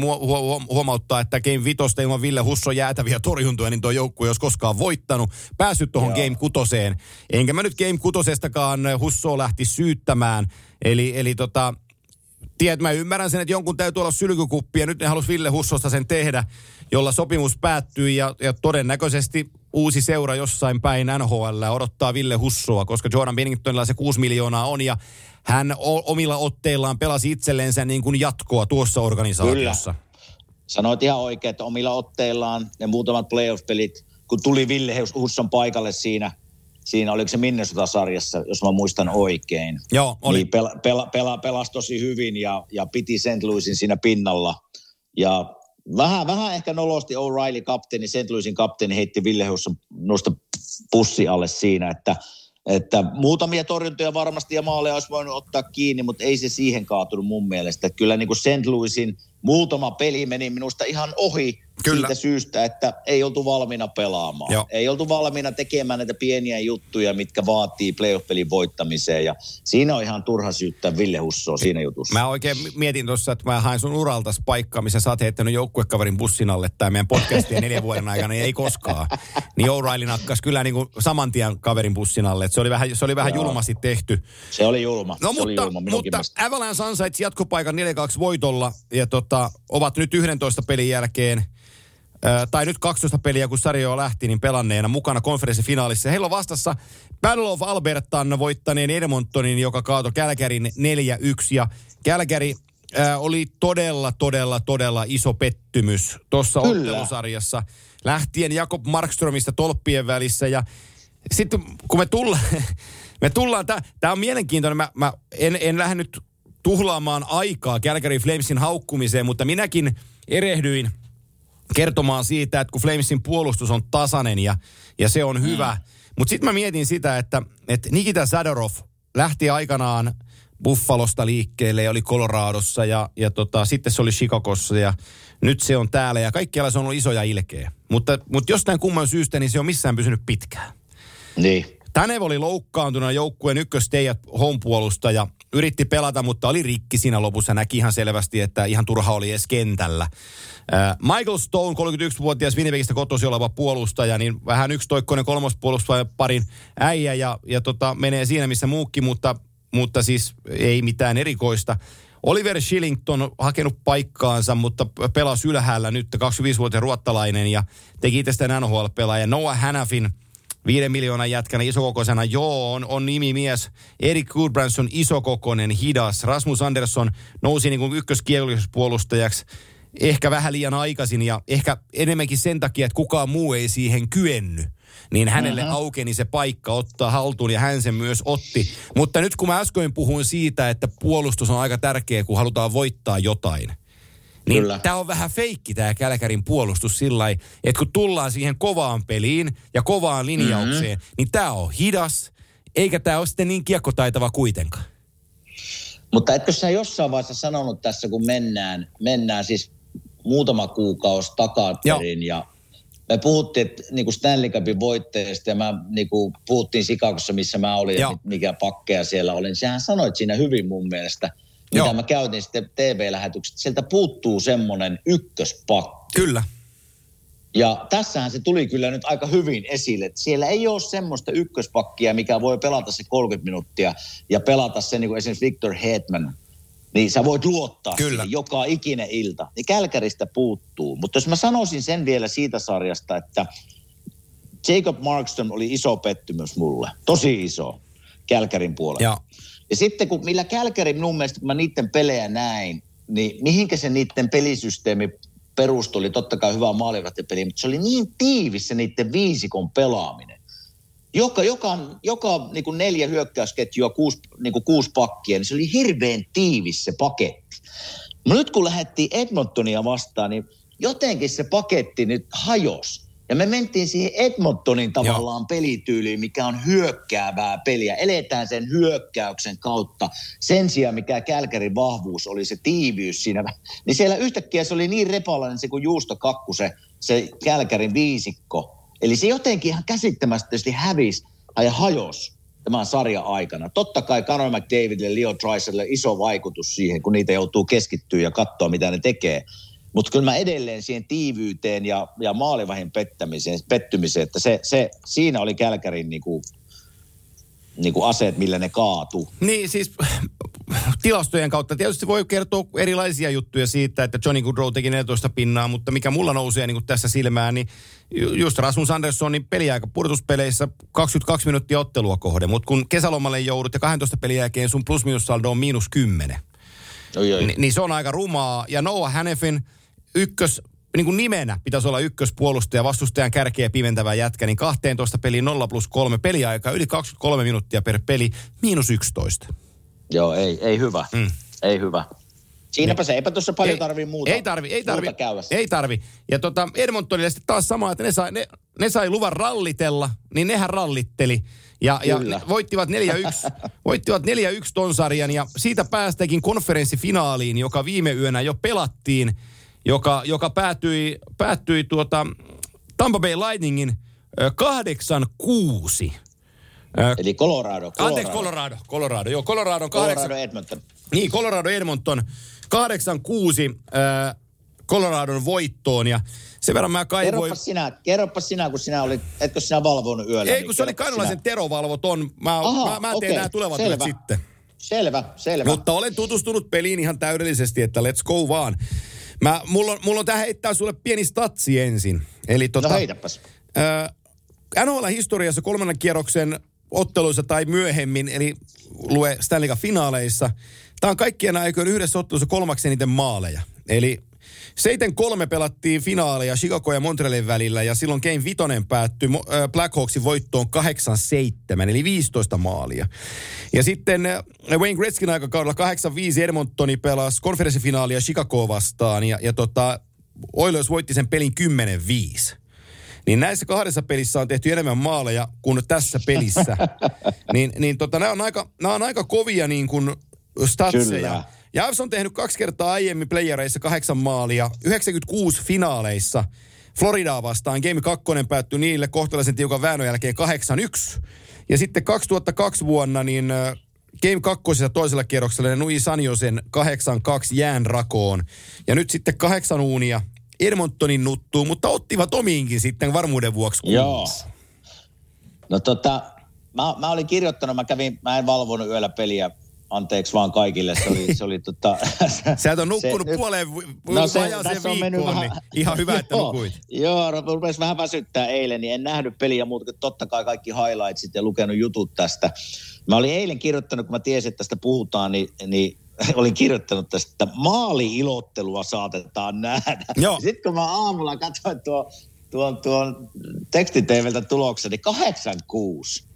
Speaker 2: huomauttaa, että Game Vitosta ilman Ville Husso jäätäviä torjuntoja, niin tuo joukkue ei olisi koskaan voittanut, päässyt tuohon. Game Kutoseen. Enkä mä nyt Game Kutosestakaan Hussoa lähti syyttämään. Eli, eli tota, Tiedät, mä ymmärrän sen, että jonkun täytyy olla sylkykuppi ja nyt ne halusi Ville Hussosta sen tehdä, jolla sopimus päättyy ja, ja todennäköisesti uusi seura jossain päin NHL odottaa Ville Hussoa, koska Jordan Binningtonilla se 6 miljoonaa on ja hän omilla otteillaan pelasi itsellensä niin kuin jatkoa tuossa organisaatiossa.
Speaker 3: Sanoit ihan oikein, että omilla otteillaan ne muutamat playoff-pelit kun tuli Ville Husson paikalle siinä, siinä oliko se Minnesota-sarjassa, jos mä muistan oikein.
Speaker 2: Joo, oli.
Speaker 3: Niin pela, pela, pela, pelasi tosi hyvin ja, ja piti St. Louisin siinä pinnalla. Ja vähän, vähän ehkä nolosti O'Reilly kapteeni, St. Louisin kapteeni heitti Ville Husson nosta pussi alle siinä, että – että muutamia torjuntoja varmasti ja maaleja olisi voinut ottaa kiinni, mutta ei se siihen kaatunut mun mielestä. Että kyllä niin kuin St. Louisin muutama peli meni minusta ihan ohi Kyllä. siitä syystä, että ei oltu valmiina pelaamaan. Joo. Ei oltu valmiina tekemään näitä pieniä juttuja, mitkä vaatii playoff-pelin voittamiseen. Ja siinä on ihan turha syyttää Ville Hussoa siinä jutussa.
Speaker 2: Mä oikein mietin tuossa, että mä hain sun uralta paikkaa, missä sä oot heittänyt joukkuekaverin bussin alle tämä meidän podcastia neljän vuoden aikana, niin ei koskaan. Niin O'Reilly nakkas kyllä niin kuin saman tien kaverin bussin alle. Että se oli vähän, se oli vähän julmasti tehty.
Speaker 3: Se oli julma.
Speaker 2: No
Speaker 3: se
Speaker 2: mutta,
Speaker 3: julma
Speaker 2: mutta Avalanche ansaitsi jatkopaikan 4-2 voitolla ja tota, ovat nyt 11 pelin jälkeen – tai nyt 12 peliä, kun sarjoa lähti, niin pelanneena mukana konferenssifinaalissa. Heillä on vastassa Battle of Albertan voittaneen Edmontonin, joka kaato Kälkärin 4-1. Ja Kälkäri äh, oli todella, todella, todella iso pettymys tuossa ottelusarjassa. Lähtien Jakob Markströmistä tolppien välissä ja sitten kun me tullaan, me tullaan, tämä on mielenkiintoinen, mä, mä en, en lähde nyt tuhlaamaan aikaa Calgary Flamesin haukkumiseen, mutta minäkin erehdyin – kertomaan siitä, että kun Flamesin puolustus on tasainen ja, ja se on hyvä. Mm. Mutta sitten mä mietin sitä, että, että Nikita Sadorov lähti aikanaan Buffalosta liikkeelle ja oli Coloradossa ja, ja tota, sitten se oli Chicagossa ja nyt se on täällä ja kaikkialla se on ollut isoja ilkeä. Mutta, mutta jostain kumman syystä niin se on missään pysynyt pitkään.
Speaker 3: Niin.
Speaker 2: Tanev oli loukkaantuna joukkueen ykköstejä ja Yritti pelata, mutta oli rikki siinä lopussa. Näki ihan selvästi, että ihan turha oli edes kentällä. Michael Stone, 31-vuotias Winnipegistä kotosi oleva puolustaja, niin vähän yksitoikkoinen kolmospuolustaja parin äijä ja, ja tota, menee siinä missä muukki, mutta, mutta siis ei mitään erikoista. Oliver Shillington hakenut paikkaansa, mutta pelasi ylhäällä nyt 25-vuotias ruottalainen ja teki tästä NHL-pelaaja. Noah Hanafin – viiden miljoonan jätkänä isokokoisena. Joo, on, on nimimies. Erik Goodbranson isokokoinen, hidas. Rasmus Andersson nousi niin kuin ehkä vähän liian aikaisin ja ehkä enemmänkin sen takia, että kukaan muu ei siihen kyennyt. Niin hänelle uh-huh. aukeni se paikka ottaa haltuun ja hän sen myös otti. Mutta nyt kun mä äsken puhuin siitä, että puolustus on aika tärkeä, kun halutaan voittaa jotain – niin tämä on vähän feikki tämä Kälkärin puolustus sillä että kun tullaan siihen kovaan peliin ja kovaan linjaukseen, mm-hmm. niin tämä on hidas, eikä tämä ole sitten niin kiekkotaitava kuitenkaan.
Speaker 3: Mutta etkö sä jossain vaiheessa sanonut tässä, kun mennään, mennään siis muutama kuukausi takaperin ja me puhuttiin että, niin kuin Stanley Cupin voitteesta ja mä niin kuin, puhuttiin Sikakossa, missä mä olin Joo. ja mikä pakkeja siellä olin. Sehän sanoit siinä hyvin mun mielestä – mitä Joo. mä käytin sitten TV-lähetykset, sieltä puuttuu semmoinen ykköspakki.
Speaker 2: Kyllä.
Speaker 3: Ja tässähän se tuli kyllä nyt aika hyvin esille, että siellä ei ole semmoista ykköspakkia, mikä voi pelata se 30 minuuttia ja pelata se niin kuin esimerkiksi Victor Hetman. Niin sä voit luottaa kyllä. siihen joka ikinen ilta. Niin Kälkäristä puuttuu. Mutta jos mä sanoisin sen vielä siitä sarjasta, että Jacob Markstrom oli iso pettymys mulle. Tosi iso Kälkärin puolella. Ja ja sitten kun millä Kälkäri minun mielestä, kun mä niiden pelejä näin, niin mihinkä se niiden pelisysteemi perustui, oli totta kai hyvä maalivahtipeli, mutta se oli niin tiivis se niiden viisikon pelaaminen. Joka, joka, joka niin kuin neljä hyökkäysketjua, kuusi, niin kuin kuusi pakkia, niin se oli hirveän tiivis se paketti. No nyt kun lähdettiin Edmontonia vastaan, niin jotenkin se paketti nyt hajosi. Ja me mentiin siihen Edmontonin tavallaan Joo. pelityyliin, mikä on hyökkäävää peliä. Eletään sen hyökkäyksen kautta. Sen sijaan, mikä Kälkärin vahvuus oli, se tiiviys siinä. Niin siellä yhtäkkiä se oli niin repalainen se kuin juustokakku se, se Kälkärin viisikko. Eli se jotenkin ihan käsittämättömästi hävisi ja hajosi tämän sarjan aikana. Totta kai Conor McDavidille, Leo Tricelle iso vaikutus siihen, kun niitä joutuu keskittyä ja katsoa, mitä ne tekee. Mutta kyllä mä edelleen siihen tiivyyteen ja, ja maalivahin pettämiseen, pettymiseen, että se, se, siinä oli Kälkärin niinku, niinku aseet, millä ne kaatu.
Speaker 2: Niin siis tilastojen kautta tietysti voi kertoa erilaisia juttuja siitä, että Johnny Goodrow teki 14 pinnaa, mutta mikä mulla nousee niin tässä silmään, niin just Rasmus Anderssonin peliaika pudotuspeleissä 22 minuuttia ottelua kohde, mutta kun kesälomalle joudut ja 12 pelin jälkeen sun plus saldo on miinus 10. Oi, oi. Ni, niin se on aika rumaa. Ja Noah Hannefin ykkös niin kuin nimenä pitäisi olla ykköspuolustaja, vastustajan kärkeä pimentävä jätkä, niin 12 peliin 0 plus 3 peliaikaa, yli 23 minuuttia per peli, miinus 11.
Speaker 3: Joo, ei, ei hyvä.
Speaker 2: Mm.
Speaker 3: Ei hyvä. Siinäpä se, eipä tuossa paljon tarvii muuta.
Speaker 2: Ei tarvi, ei tarvi. Ei tarvi. Ja tota, Edmontonille sitten taas sama, että ne sai, ne, ne sai luvan rallitella, niin nehän rallitteli. Ja, ja
Speaker 3: Kyllä.
Speaker 2: voittivat 4-1, voittivat 4-1 ton sarjan ja siitä päästäkin konferenssifinaaliin, joka viime yönä jo pelattiin, joka, joka päätyi, päättyi tuota Tampa Bay Lightningin ö, 8-6. Ö,
Speaker 3: Eli Colorado. Colorado.
Speaker 2: Anteeksi, Colorado. Colorado, joo, Colorado 8,
Speaker 3: Colorado Edmonton.
Speaker 2: niin, Colorado Edmonton 8-6 äh, Coloradon voittoon ja sen verran mä kaivoin...
Speaker 3: Kerropas sinä, kerropas sinä, kun sinä olit, etkö sinä valvonut yöllä?
Speaker 2: Ei,
Speaker 3: niin
Speaker 2: kun se oli Kainalaisen
Speaker 3: sinä.
Speaker 2: Tero valvoton. Mä,
Speaker 3: Aha,
Speaker 2: mä, mä teen
Speaker 3: okei,
Speaker 2: nämä tulevat
Speaker 3: selvä.
Speaker 2: sitten.
Speaker 3: Selvä, selvä.
Speaker 2: Mutta olen tutustunut peliin ihan täydellisesti, että let's go vaan. Mä, mulla, on, mulla on tähän heittää sulle pieni statsi ensin. Eli tota,
Speaker 3: No heitäpäs.
Speaker 2: Äh, NHL-historiassa kolmannen kierroksen otteluissa tai myöhemmin, eli lue Stanley Cup-finaaleissa, tämä on kaikkien aikojen yhdessä ottelussa kolmaksi eniten maaleja. Eli 7-3 pelattiin finaaleja Chicago ja Montrealin välillä ja silloin Game Vitonen päättyi äh, Blackhawksin voittoon 8-7, eli 15 maalia. Ja sitten äh, Wayne Gretzkin aikakaudella 8-5 Edmontoni pelasi konferenssifinaalia Chicagoa vastaan ja, ja tota, Oilers voitti sen pelin 10-5. Niin näissä kahdessa pelissä on tehty enemmän maaleja kuin tässä pelissä. niin niin tota, nämä, on aika, nämä on aika kovia niin kuin statseja.
Speaker 3: Kyllä.
Speaker 2: Javs on tehnyt kaksi kertaa aiemmin playereissa kahdeksan maalia, 96 finaaleissa. Floridaa vastaan Game 2 päättyi niille kohtalaisen tiukan väännön jälkeen 8-1. Ja sitten 2002 vuonna niin Game 2 toisella kierroksella nui Sanjosen 8-2 jään rakoon. Ja nyt sitten kahdeksan uunia Edmontonin nuttuu, mutta ottivat omiinkin sitten varmuuden vuoksi
Speaker 3: Joo.
Speaker 2: kuusi.
Speaker 3: No tota, mä, mä olin kirjoittanut, mä kävin, mä en valvonut yöllä peliä, anteeksi vaan kaikille, se oli, se oli tota...
Speaker 2: Sä et ole nukkunut
Speaker 3: se-
Speaker 2: puoleen
Speaker 3: No se, tässä on mennyt vähän...
Speaker 2: niin ihan hyvä, että
Speaker 3: Joo,
Speaker 2: nukuit.
Speaker 3: Joo, no, rupesi vähän väsyttää eilen, niin en nähnyt peliä muuta kuin totta kai kaikki highlightsit ja lukenut jutut tästä. Mä olin eilen kirjoittanut, kun mä tiesin, että tästä puhutaan, niin, niin olin kirjoittanut tästä, että maali-ilottelua saatetaan nähdä.
Speaker 2: Joo.
Speaker 3: Sitten kun mä aamulla katsoin tuon, tuon, tuon tekstiteeveltä tuloksen, niin 86.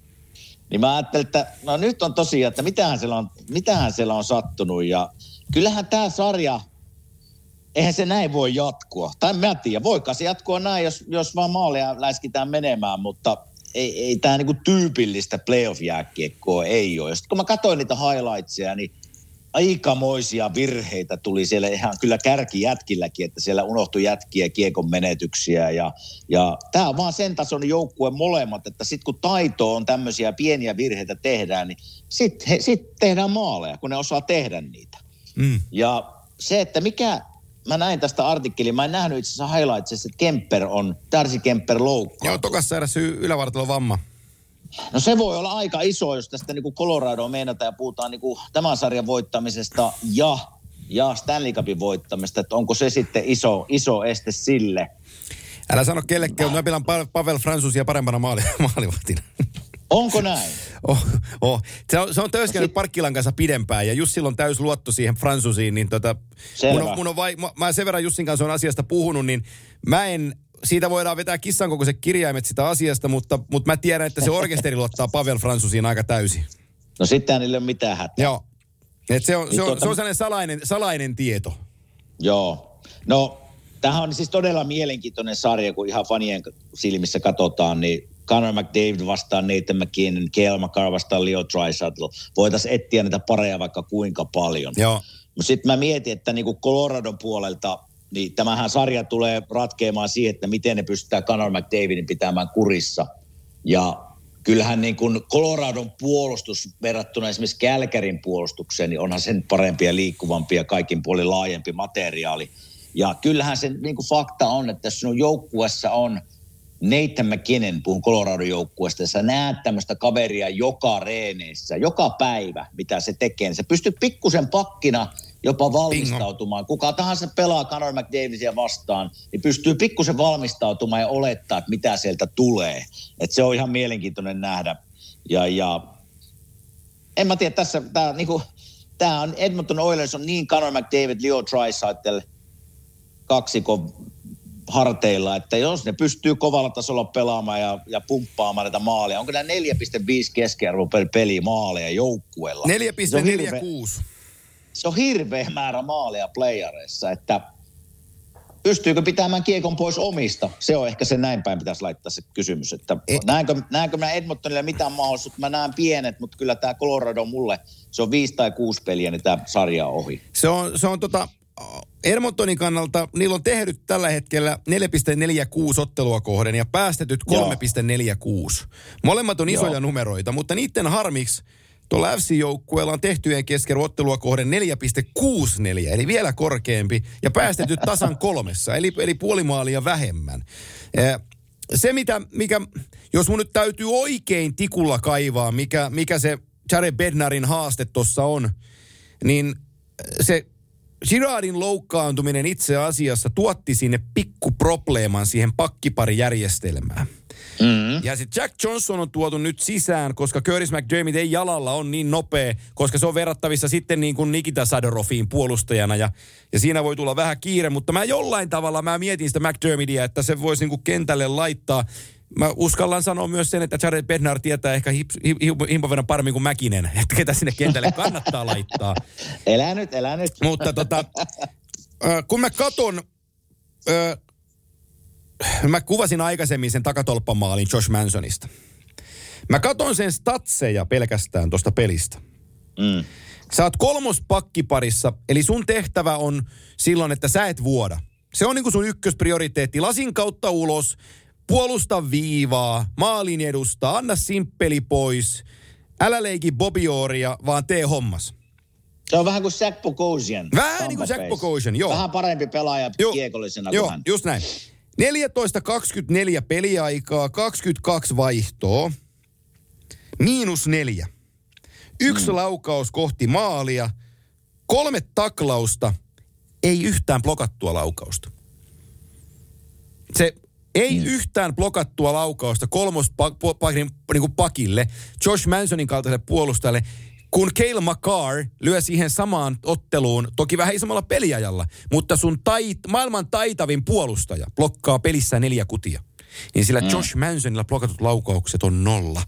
Speaker 3: Niin mä ajattelin, että no nyt on tosiaan, että mitähän siellä on, mitähän siellä on sattunut. Ja kyllähän tämä sarja, eihän se näin voi jatkua. Tai mä en tiedä, voikaan se jatkua näin, jos, jos vaan maaleja läskitään menemään, mutta ei, ei tämä niinku tyypillistä playoff-jääkiekkoa ei ole. Ja sitten kun mä katsoin niitä highlightsia, niin aikamoisia virheitä tuli siellä ihan kyllä kärkijätkilläkin, että siellä unohtui jätkiä, kiekon menetyksiä ja, ja tämä on vaan sen tason joukkue molemmat, että sitten kun taito on tämmöisiä pieniä virheitä tehdään, niin sitten sit tehdään maaleja, kun ne osaa tehdä niitä.
Speaker 2: Mm.
Speaker 3: Ja se, että mikä, mä näin tästä artikkelin, mä en nähnyt itse asiassa highlightsissa, että Kemper on, Darcy Kemper loukkaa.
Speaker 2: Joo, tokassa y- ylävartalon vamma.
Speaker 3: No se voi olla aika iso, jos tästä niin Colorado meinataan ja puhutaan niin tämän sarjan voittamisesta ja, ja Stanley Cupin voittamista, että onko se sitten iso, iso este sille.
Speaker 2: Älä sano kellekään, mutta mä pidän Pa- Pavel Fransusia parempana maali- maalivahtina.
Speaker 3: Onko näin?
Speaker 2: Oh, oh. Se on, se on töyskänyt Parkkilan kanssa pidempään ja just silloin täys luotto siihen Fransusiin, niin tota,
Speaker 3: Selvä.
Speaker 2: mun on, mun on vai, mä, mä sen verran Jussin kanssa on asiasta puhunut, niin mä en, siitä voidaan vetää kissan kokoiset kirjaimet sitä asiasta, mutta, mutta mä tiedän, että se orkesteri luottaa Pavel Fransusiin aika täysin.
Speaker 3: No sitten niille ei ole mitään hätää.
Speaker 2: Joo. Et se, on,
Speaker 3: Niin
Speaker 2: se, on,
Speaker 3: tuota-
Speaker 2: se on sellainen salainen, salainen tieto.
Speaker 3: Joo. No, tämähän on siis todella mielenkiintoinen sarja, kun ihan fanien silmissä katsotaan, niin Conor McDavid vastaan Nathan McKinnon, Kale McCarr vastaan Leo Draisaitl. Voitaisiin etsiä niitä pareja vaikka kuinka paljon.
Speaker 2: Joo.
Speaker 3: Mutta sitten mä mietin, että niinku Coloradon puolelta, niin tämähän sarja tulee ratkeamaan siihen, että miten ne pystytään Conor McDavidin pitämään kurissa. Ja kyllähän niin kuin Coloradon puolustus verrattuna esimerkiksi Kälkärin puolustukseen, niin onhan sen parempi ja liikkuvampi ja kaikin puolin laajempi materiaali. Ja kyllähän se niin kuin fakta on, että jos sinun joukkuessa on Nathan McKinnon, puhun Colorado joukkueesta, sä näet tämmöistä kaveria joka reeneissä, joka päivä, mitä se tekee. niin Se pystyy pikkusen pakkina jopa valmistautumaan. Kuka tahansa pelaa Conor McDavisia vastaan, niin pystyy pikkusen valmistautumaan ja olettaa, että mitä sieltä tulee. Et se on ihan mielenkiintoinen nähdä. Ja, ja en mä tiedä, tässä tämä niinku, tää on Edmonton Oilers on niin Conor McDavid, Leo Draisaitl, kaksikon harteilla, että jos ne pystyy kovalla tasolla pelaamaan ja, ja pumppaamaan näitä maaleja, onko nämä 4,5 keskiarvo per peli maaleja joukkueella?
Speaker 2: 4,46.
Speaker 3: Se on hirveä määrä maaleja playareissa, että pystyykö pitämään kiekon pois omista? Se on ehkä se näin päin pitäisi laittaa se kysymys, että
Speaker 2: E-
Speaker 3: näenkö, näenkö mä Edmontonille mitään mahdollisuutta? Mä näen pienet, mutta kyllä tämä Colorado mulle, se on viisi tai kuusi peliä, niin tämä sarja on ohi.
Speaker 2: Se on, se on tota, Edmontonin kannalta, niillä on tehnyt tällä hetkellä 4,46 ottelua kohden ja päästetyt 3,46. Molemmat on isoja
Speaker 3: Joo.
Speaker 2: numeroita, mutta niiden harmiksi tuolla FC-joukkueella on tehtyjen kesken ottelua kohden 4,64, eli vielä korkeampi, ja päästetyt tasan kolmessa, eli, eli puoli maalia vähemmän. Se, mitä, mikä, jos mun nyt täytyy oikein tikulla kaivaa, mikä, mikä se Jared Bednarin haaste tuossa on, niin se Girardin loukkaantuminen itse asiassa tuotti sinne pikkuprobleeman siihen pakkiparijärjestelmään.
Speaker 3: Mm.
Speaker 2: Ja sitten Jack Johnson on tuotu nyt sisään, koska Curtis McDermott ei jalalla on niin nopea, koska se on verrattavissa sitten niin kuin Nikita Sadorofiin puolustajana. Ja, ja siinä voi tulla vähän kiire, mutta mä jollain tavalla mä mietin sitä McDermittia, että se voisi niin kuin kentälle laittaa. Mä uskallan sanoa myös sen, että Jared Bednar tietää ehkä himpan verran paremmin kuin Mäkinen, että ketä sinne kentälle kannattaa laittaa.
Speaker 3: Elä nyt, elä nyt.
Speaker 2: Mutta tota, kun mä katon, mä kuvasin aikaisemmin sen takatolppamaalin Josh Mansonista. Mä katon sen statseja pelkästään tuosta pelistä.
Speaker 3: Mm.
Speaker 2: Sä oot kolmos pakkiparissa, eli sun tehtävä on silloin, että sä et vuoda. Se on niinku sun ykkösprioriteetti. Lasin kautta ulos, puolusta viivaa, maalin edusta, anna simppeli pois. Älä leiki Bobioria, vaan tee hommas.
Speaker 3: Se on vähän kuin Bogosian.
Speaker 2: Vähän niin kuin. Bogosian, joo.
Speaker 3: Vähän parempi pelaaja
Speaker 2: Joo.
Speaker 3: kiekollisena
Speaker 2: Joo,
Speaker 3: kuin hän.
Speaker 2: just näin. 14.24 peliaikaa, 22 vaihtoa, miinus neljä. Yksi mm. laukaus kohti maalia, kolme taklausta, ei yhtään blokattua laukausta. Se ei mm. yhtään blokattua laukausta kolmospakin niin kuin pakille, Josh Mansonin kaltaiselle puolustajalle, kun Cale McCarr lyö siihen samaan otteluun, toki vähän isommalla peliajalla, mutta sun tait, maailman taitavin puolustaja blokkaa pelissä neljä kutia. Niin sillä mm. Josh Mansonilla blokatut laukaukset on nolla.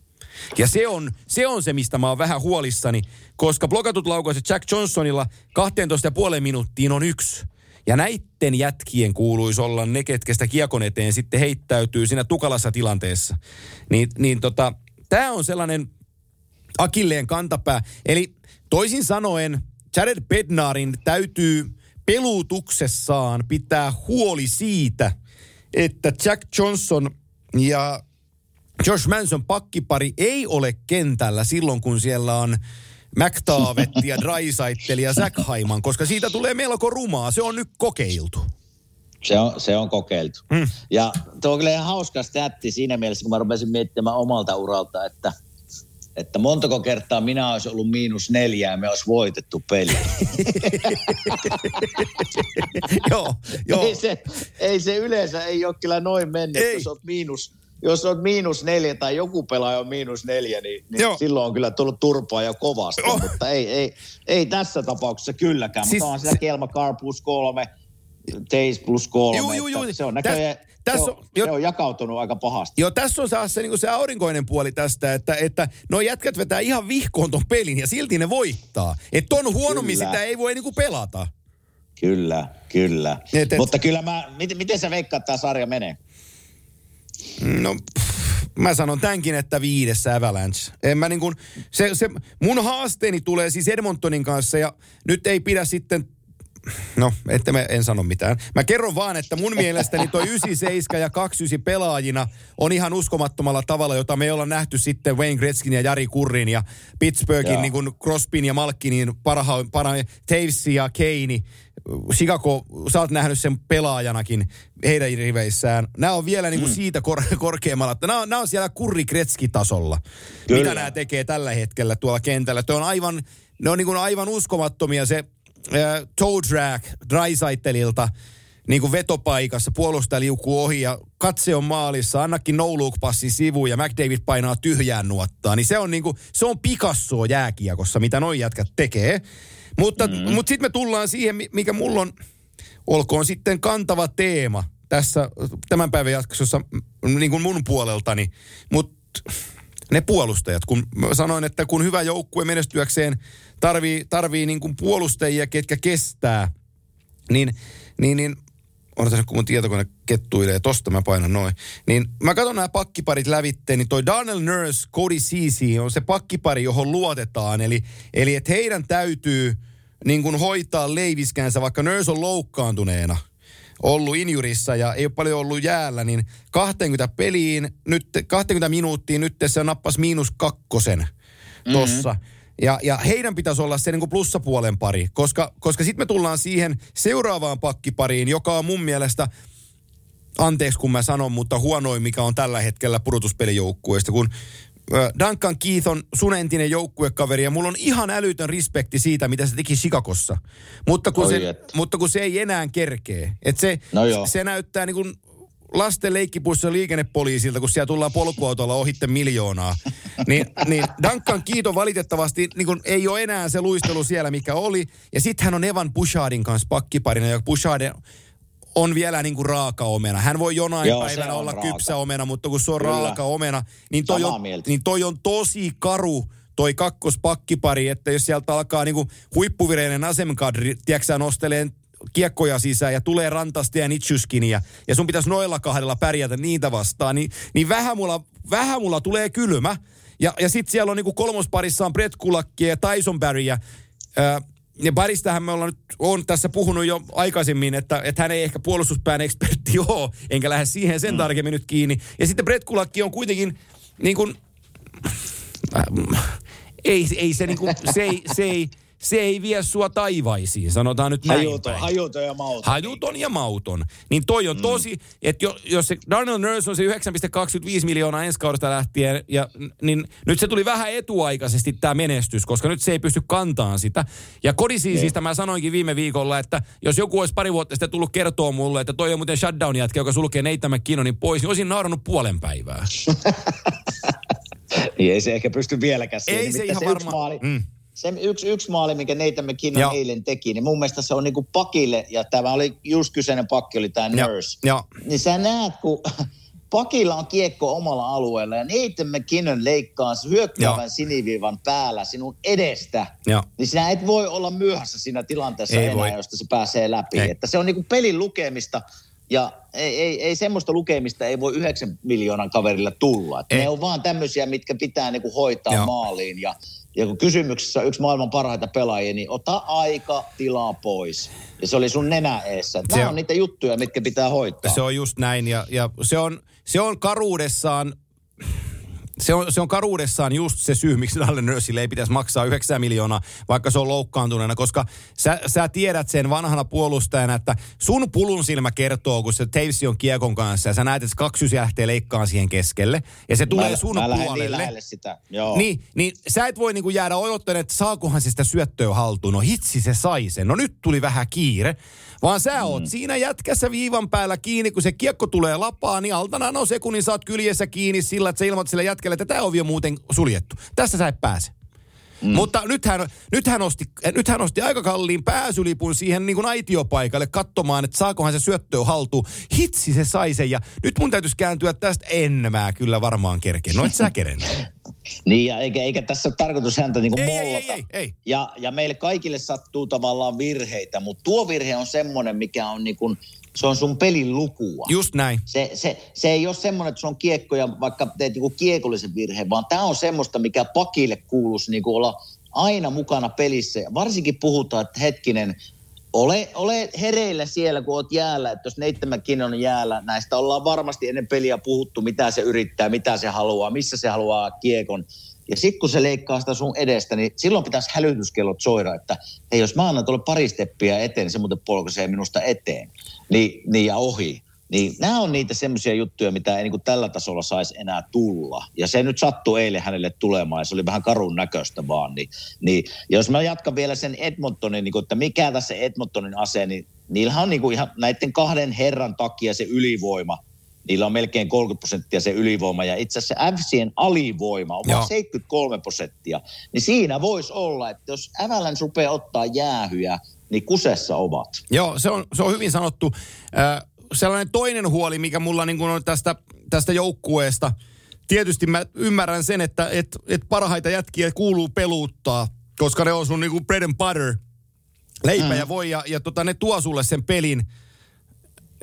Speaker 2: Ja se on, se on se, mistä mä oon vähän huolissani, koska blokatut laukaukset Jack Johnsonilla 12,5 minuuttiin on yksi. Ja näitten jätkien kuuluisi olla ne, ketkä sitä kiekon eteen sitten heittäytyy siinä tukalassa tilanteessa. Niin, niin tota, tämä on sellainen akilleen kantapää. Eli toisin sanoen, Jared Bednarin täytyy pelutuksessaan pitää huoli siitä, että Jack Johnson ja Josh Manson pakkipari ei ole kentällä silloin, kun siellä on McTavet ja Drysaitel ja Zach Haiman, koska siitä tulee melko rumaa. Se on nyt kokeiltu.
Speaker 3: Se on, se on kokeiltu. Mm. Ja tuo on kyllä ihan hauska siinä mielessä, kun mä rupesin miettimään omalta uralta, että, että montako kertaa minä olisi ollut miinus neljä ja me olisi voitettu peli.
Speaker 2: joo, joo.
Speaker 3: ei, se, ei se yleensä ei ole kyllä noin mennyt,
Speaker 2: Ei.
Speaker 3: jos olet miinus jos olet miinus neljä tai joku pelaaja on miinus neljä, niin, niin
Speaker 2: Joo.
Speaker 3: silloin on kyllä tullut turpaa jo kovasti.
Speaker 2: Oh.
Speaker 3: Mutta ei, ei, ei tässä tapauksessa kylläkään.
Speaker 2: Siis
Speaker 3: mutta on
Speaker 2: se-
Speaker 3: siellä Kelma Car plus kolme, Teis plus kolme.
Speaker 2: Juu, juu, juu.
Speaker 3: Se on näköjään,
Speaker 2: tässä on- jo-
Speaker 3: se on jakautunut aika pahasti.
Speaker 2: Joo, tässä on se, niin se aurinkoinen puoli tästä, että, että no jätkät vetää ihan vihkoon ton pelin ja silti ne voittaa. Että ton huonommin
Speaker 3: Kyllä.
Speaker 2: sitä ei voi niinku pelata.
Speaker 3: Kyllä, kyllä.
Speaker 2: Et- et-
Speaker 3: Mutta kyllä mä, miten, miten sä veikkaat, että tämä sarja menee?
Speaker 2: No, pff, mä sanon tämänkin, että viidessä Avalanche. En mä niin kuin, se, se, mun haasteeni tulee siis Edmontonin kanssa ja nyt ei pidä sitten No, että mä en sano mitään. Mä kerron vaan, että mun mielestäni toi 97 ja 29 pelaajina on ihan uskomattomalla tavalla, jota me ollaan nähty sitten Wayne Gretzkin ja Jari Kurrin ja Pittsburghin
Speaker 3: Joo.
Speaker 2: niin kuin Crosbyn ja Malkinin parha, parha Taves ja Kane. Chicago, sä oot nähnyt sen pelaajanakin heidän riveissään. Nämä on vielä niin kuin mm. siitä kor- korkeammalla. että Nämä on, nämä on siellä kurri tasolla. Mitä nämä tekee tällä hetkellä tuolla kentällä. Tuo on aivan, ne on niin kuin aivan uskomattomia se äh, toe drag Drysaitelilta niin kuin vetopaikassa, puolustaja liukuu ohi ja katse on maalissa, annakin no look passi sivuun ja McDavid painaa tyhjään nuottaa. Niin se on, niin kuin, se on Picassoa jääkiekossa, mitä noi jätkät tekee. Mutta, mm. mutta sitten me tullaan siihen, mi- mikä mulla on, olkoon sitten kantava teema tässä tämän päivän jaksossa niin kuin mun puoleltani, mutta ne puolustajat, kun sanoin, että kun hyvä joukkue menestyäkseen tarvii, tarvii niin kuin puolustajia, ketkä kestää, niin, niin, niin odotan kun mun tietokone kettuilee, tosta mä painan noin. Niin mä katson nämä pakkiparit lävitteen, niin toi Daniel Nurse, Cody Ceesay on se pakkipari, johon luotetaan. Eli, eli että heidän täytyy niin kuin hoitaa leiviskänsä, vaikka Nurse on loukkaantuneena ollut injurissa ja ei ole paljon ollut jäällä, niin 20 peliin, nyt 20 minuuttia, nyt se nappas miinus kakkosen tossa. Mm-hmm. Ja, ja heidän pitäisi olla se niin kuin plussapuolen pari, koska, koska sitten me tullaan siihen seuraavaan pakkipariin, joka on mun mielestä, anteeksi kun mä sanon, mutta huonoin mikä on tällä hetkellä pudotuspelijoukkueesta, kun Duncan Keith on sun entinen joukkuekaveri ja mulla on ihan älytön respekti siitä, mitä se teki Chicagossa. Mutta kun, se, mutta kun se ei enää kerkee. Et se, no se näyttää niin kuin lasten leikkipuissa liikennepoliisilta, kun siellä tullaan polkuautolla ohitte miljoonaa. Niin, niin Duncan Kiito valitettavasti niin kun ei ole enää se luistelu siellä, mikä oli. Ja sitten hän on Evan Bushardin kanssa pakkiparina, ja Bushard on vielä niin kuin raaka omena. Hän voi jonain Joo, päivänä olla raaka. kypsä omena, mutta kun se on Kyllä. raaka omena, niin toi, on, niin toi on tosi karu toi kakkospakkipari, että jos sieltä alkaa niinku huippuvireinen asemkadri, tiedätkö nostelee kiekkoja sisään ja tulee rantasta ja nitsyskinia ja sun pitäisi noilla kahdella pärjätä niitä vastaan, niin, niin vähän, mulla, vähän mulla tulee kylmä. Ja, ja sitten siellä on niinku kolmosparissa on Brett Kulakki ja Tyson Barry ja, ää, ja Baristähän me ollaan nyt, on tässä puhunut jo aikaisemmin, että, että hän ei ehkä puolustuspään ekspertti ole, enkä lähde siihen sen mm. tarkemmin nyt kiinni. Ja sitten Brett Kulakki on kuitenkin niin kuin, äh, ei, ei se, niin kuin, se, ei, se, ei, se ei vie sua taivaisiin, sanotaan nyt näin
Speaker 3: hajuton, hajuton ja mauton.
Speaker 2: Hajuton ja mauton. Niin toi on mm. tosi, että jo, jos se Darnell Nurse on se 9,25 miljoonaa ensi kaudesta lähtien, ja, niin nyt se tuli vähän etuaikaisesti tämä menestys, koska nyt se ei pysty kantaan sitä. Ja kodisiisistä niin. mä sanoinkin viime viikolla, että jos joku olisi pari vuotta sitten tullut kertoa mulle, että toi on muuten shutdown jätkä, joka sulkee Neitä McKinnonin pois, niin olisin naurannut puolen päivää.
Speaker 3: niin ei se ehkä pysty vieläkään siihen.
Speaker 2: Ei se ihan varmaan. Mm
Speaker 3: se yksi, yksi maali, minkä Neitä McKinnon eilen teki, niin mun mielestä se on niinku pakille, ja tämä oli just kyseinen pakki, oli tämä Nurse.
Speaker 2: Ja.
Speaker 3: Niin sä näet, kun pakilla on kiekko omalla alueella, ja Neitä McKinnon leikkaa hyökkäävän siniviivan päällä sinun edestä, ja. niin sinä et voi olla myöhässä siinä tilanteessa ei enää, voi. josta se pääsee läpi. Ei. Että se on niinku pelin lukemista, ja ei, ei, ei semmoista lukemista ei voi yhdeksän miljoonan kaverilla tulla. Ne on vaan tämmöisiä, mitkä pitää niinku hoitaa Joo. maaliin. Ja ja kun kysymyksessä on yksi maailman parhaita pelaajia, niin ota aika tilaa pois. Ja se oli sun nenä eessä. Nämä on, on niitä juttuja, mitkä pitää hoitaa.
Speaker 2: Se on just näin ja, ja se, on, se on karuudessaan se on, se on karuudessaan just se syy, miksi Dalle Nursille ei pitäisi maksaa 9 miljoonaa, vaikka se on loukkaantuneena, koska sä, sä tiedät sen vanhana puolustajana, että sun pulun silmä kertoo, kun se Tavesi on kiekon kanssa ja sä näet, että kaksi lähtee leikkaan siihen keskelle ja se tulee mä, sun mä puolelle.
Speaker 3: Niin sitä. Joo.
Speaker 2: Niin, niin sä et voi niinku jäädä odottamaan, että saakohan se sitä syöttöä haltuun. No hitsi se sai sen. No nyt tuli vähän kiire. Vaan sä mm. oot siinä jätkässä viivan päällä kiinni, kun se kiekko tulee lapaan, niin altana no sekunnin saat kyljessä kiinni sillä, että sä ilmoitat sille jätkälle, että tämä ovi on muuten suljettu. Tässä sä et pääse. Mm. Mutta nyt hän, nyt, hän osti, nyt hän osti aika kalliin pääsylipun siihen niin kuin aitiopaikalle katsomaan, että saakohan se syöttöä haltuun. Hitsi se sai sen ja nyt mun täytyisi kääntyä tästä enemmää kyllä varmaan kerkeen. No et sä
Speaker 3: niin ja eikä, eikä tässä ole tarkoitus häntä niin kuin
Speaker 2: ei, ei, ei, ei,
Speaker 3: Ja, ja meille kaikille sattuu tavallaan virheitä, mutta tuo virhe on semmoinen, mikä on niin kuin, se on sun pelin lukua.
Speaker 2: Just näin.
Speaker 3: Se, se, se ei ole semmoinen, että se on kiekko ja vaikka teet joku kiekollisen virheen, vaan tämä on semmoista, mikä pakille kuuluisi niin kuin olla aina mukana pelissä. Varsinkin puhutaan, että hetkinen, ole, ole hereillä siellä, kun oot jäällä. Että jos Neittämäkin on jäällä, näistä ollaan varmasti ennen peliä puhuttu, mitä se yrittää, mitä se haluaa, missä se haluaa kiekon. Ja sitten kun se leikkaa sitä sun edestä, niin silloin pitäisi hälytyskellot soida, että hei, jos mä annan tuolle pari steppiä eteen, niin se muuten polkaisee minusta eteen. Niin, niin ja ohi. Niin nämä on niitä semmoisia juttuja, mitä ei niin kuin tällä tasolla saisi enää tulla. Ja se nyt sattui eilen hänelle tulemaan ja se oli vähän karun näköistä vaan. Niin, niin, ja jos mä jatkan vielä sen Edmontonin, niin kuin, että mikä tässä Edmontonin ase, niin niillähän on niin kuin ihan näiden kahden herran takia se ylivoima – niillä on melkein 30 prosenttia se ylivoima ja itse asiassa FCn alivoima on vain 73 prosenttia. Niin siinä voisi olla, että jos Avalanche rupeaa ottaa jäähyjä, niin kusessa ovat.
Speaker 2: Joo, se on, se on hyvin sanottu. Äh, sellainen toinen huoli, mikä mulla niin kuin on tästä, tästä joukkueesta. Tietysti mä ymmärrän sen, että et, et parhaita jätkiä kuuluu peluuttaa, koska ne on sun niin kuin bread and butter, leipä mm. ja voi, ja, ja tota, ne tuo sulle sen pelin,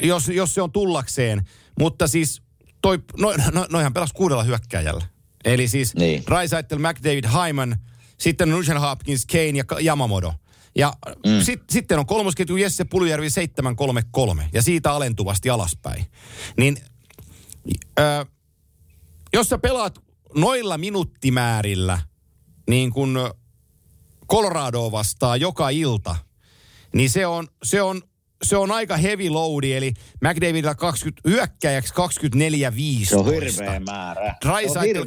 Speaker 2: jos, jos se on tullakseen. Mutta siis toi, no, no, noihan pelas kuudella hyökkääjällä. Eli siis niin. Raisaitel, McDavid, Hyman, sitten Nugent Hopkins, Kane ja Yamamoto. Ja mm. sit, sitten on kolmosketju Jesse Puljärvi 733 ja siitä alentuvasti alaspäin. Niin ö, jos sä pelaat noilla minuuttimäärillä niin kuin Colorado vastaa joka ilta, niin se on, se on se on aika heavy loadi, eli McDavidilla 20, hyökkäjäksi 24-15.
Speaker 3: Se on hirveä määrä.
Speaker 2: Dreisaitl 23-21.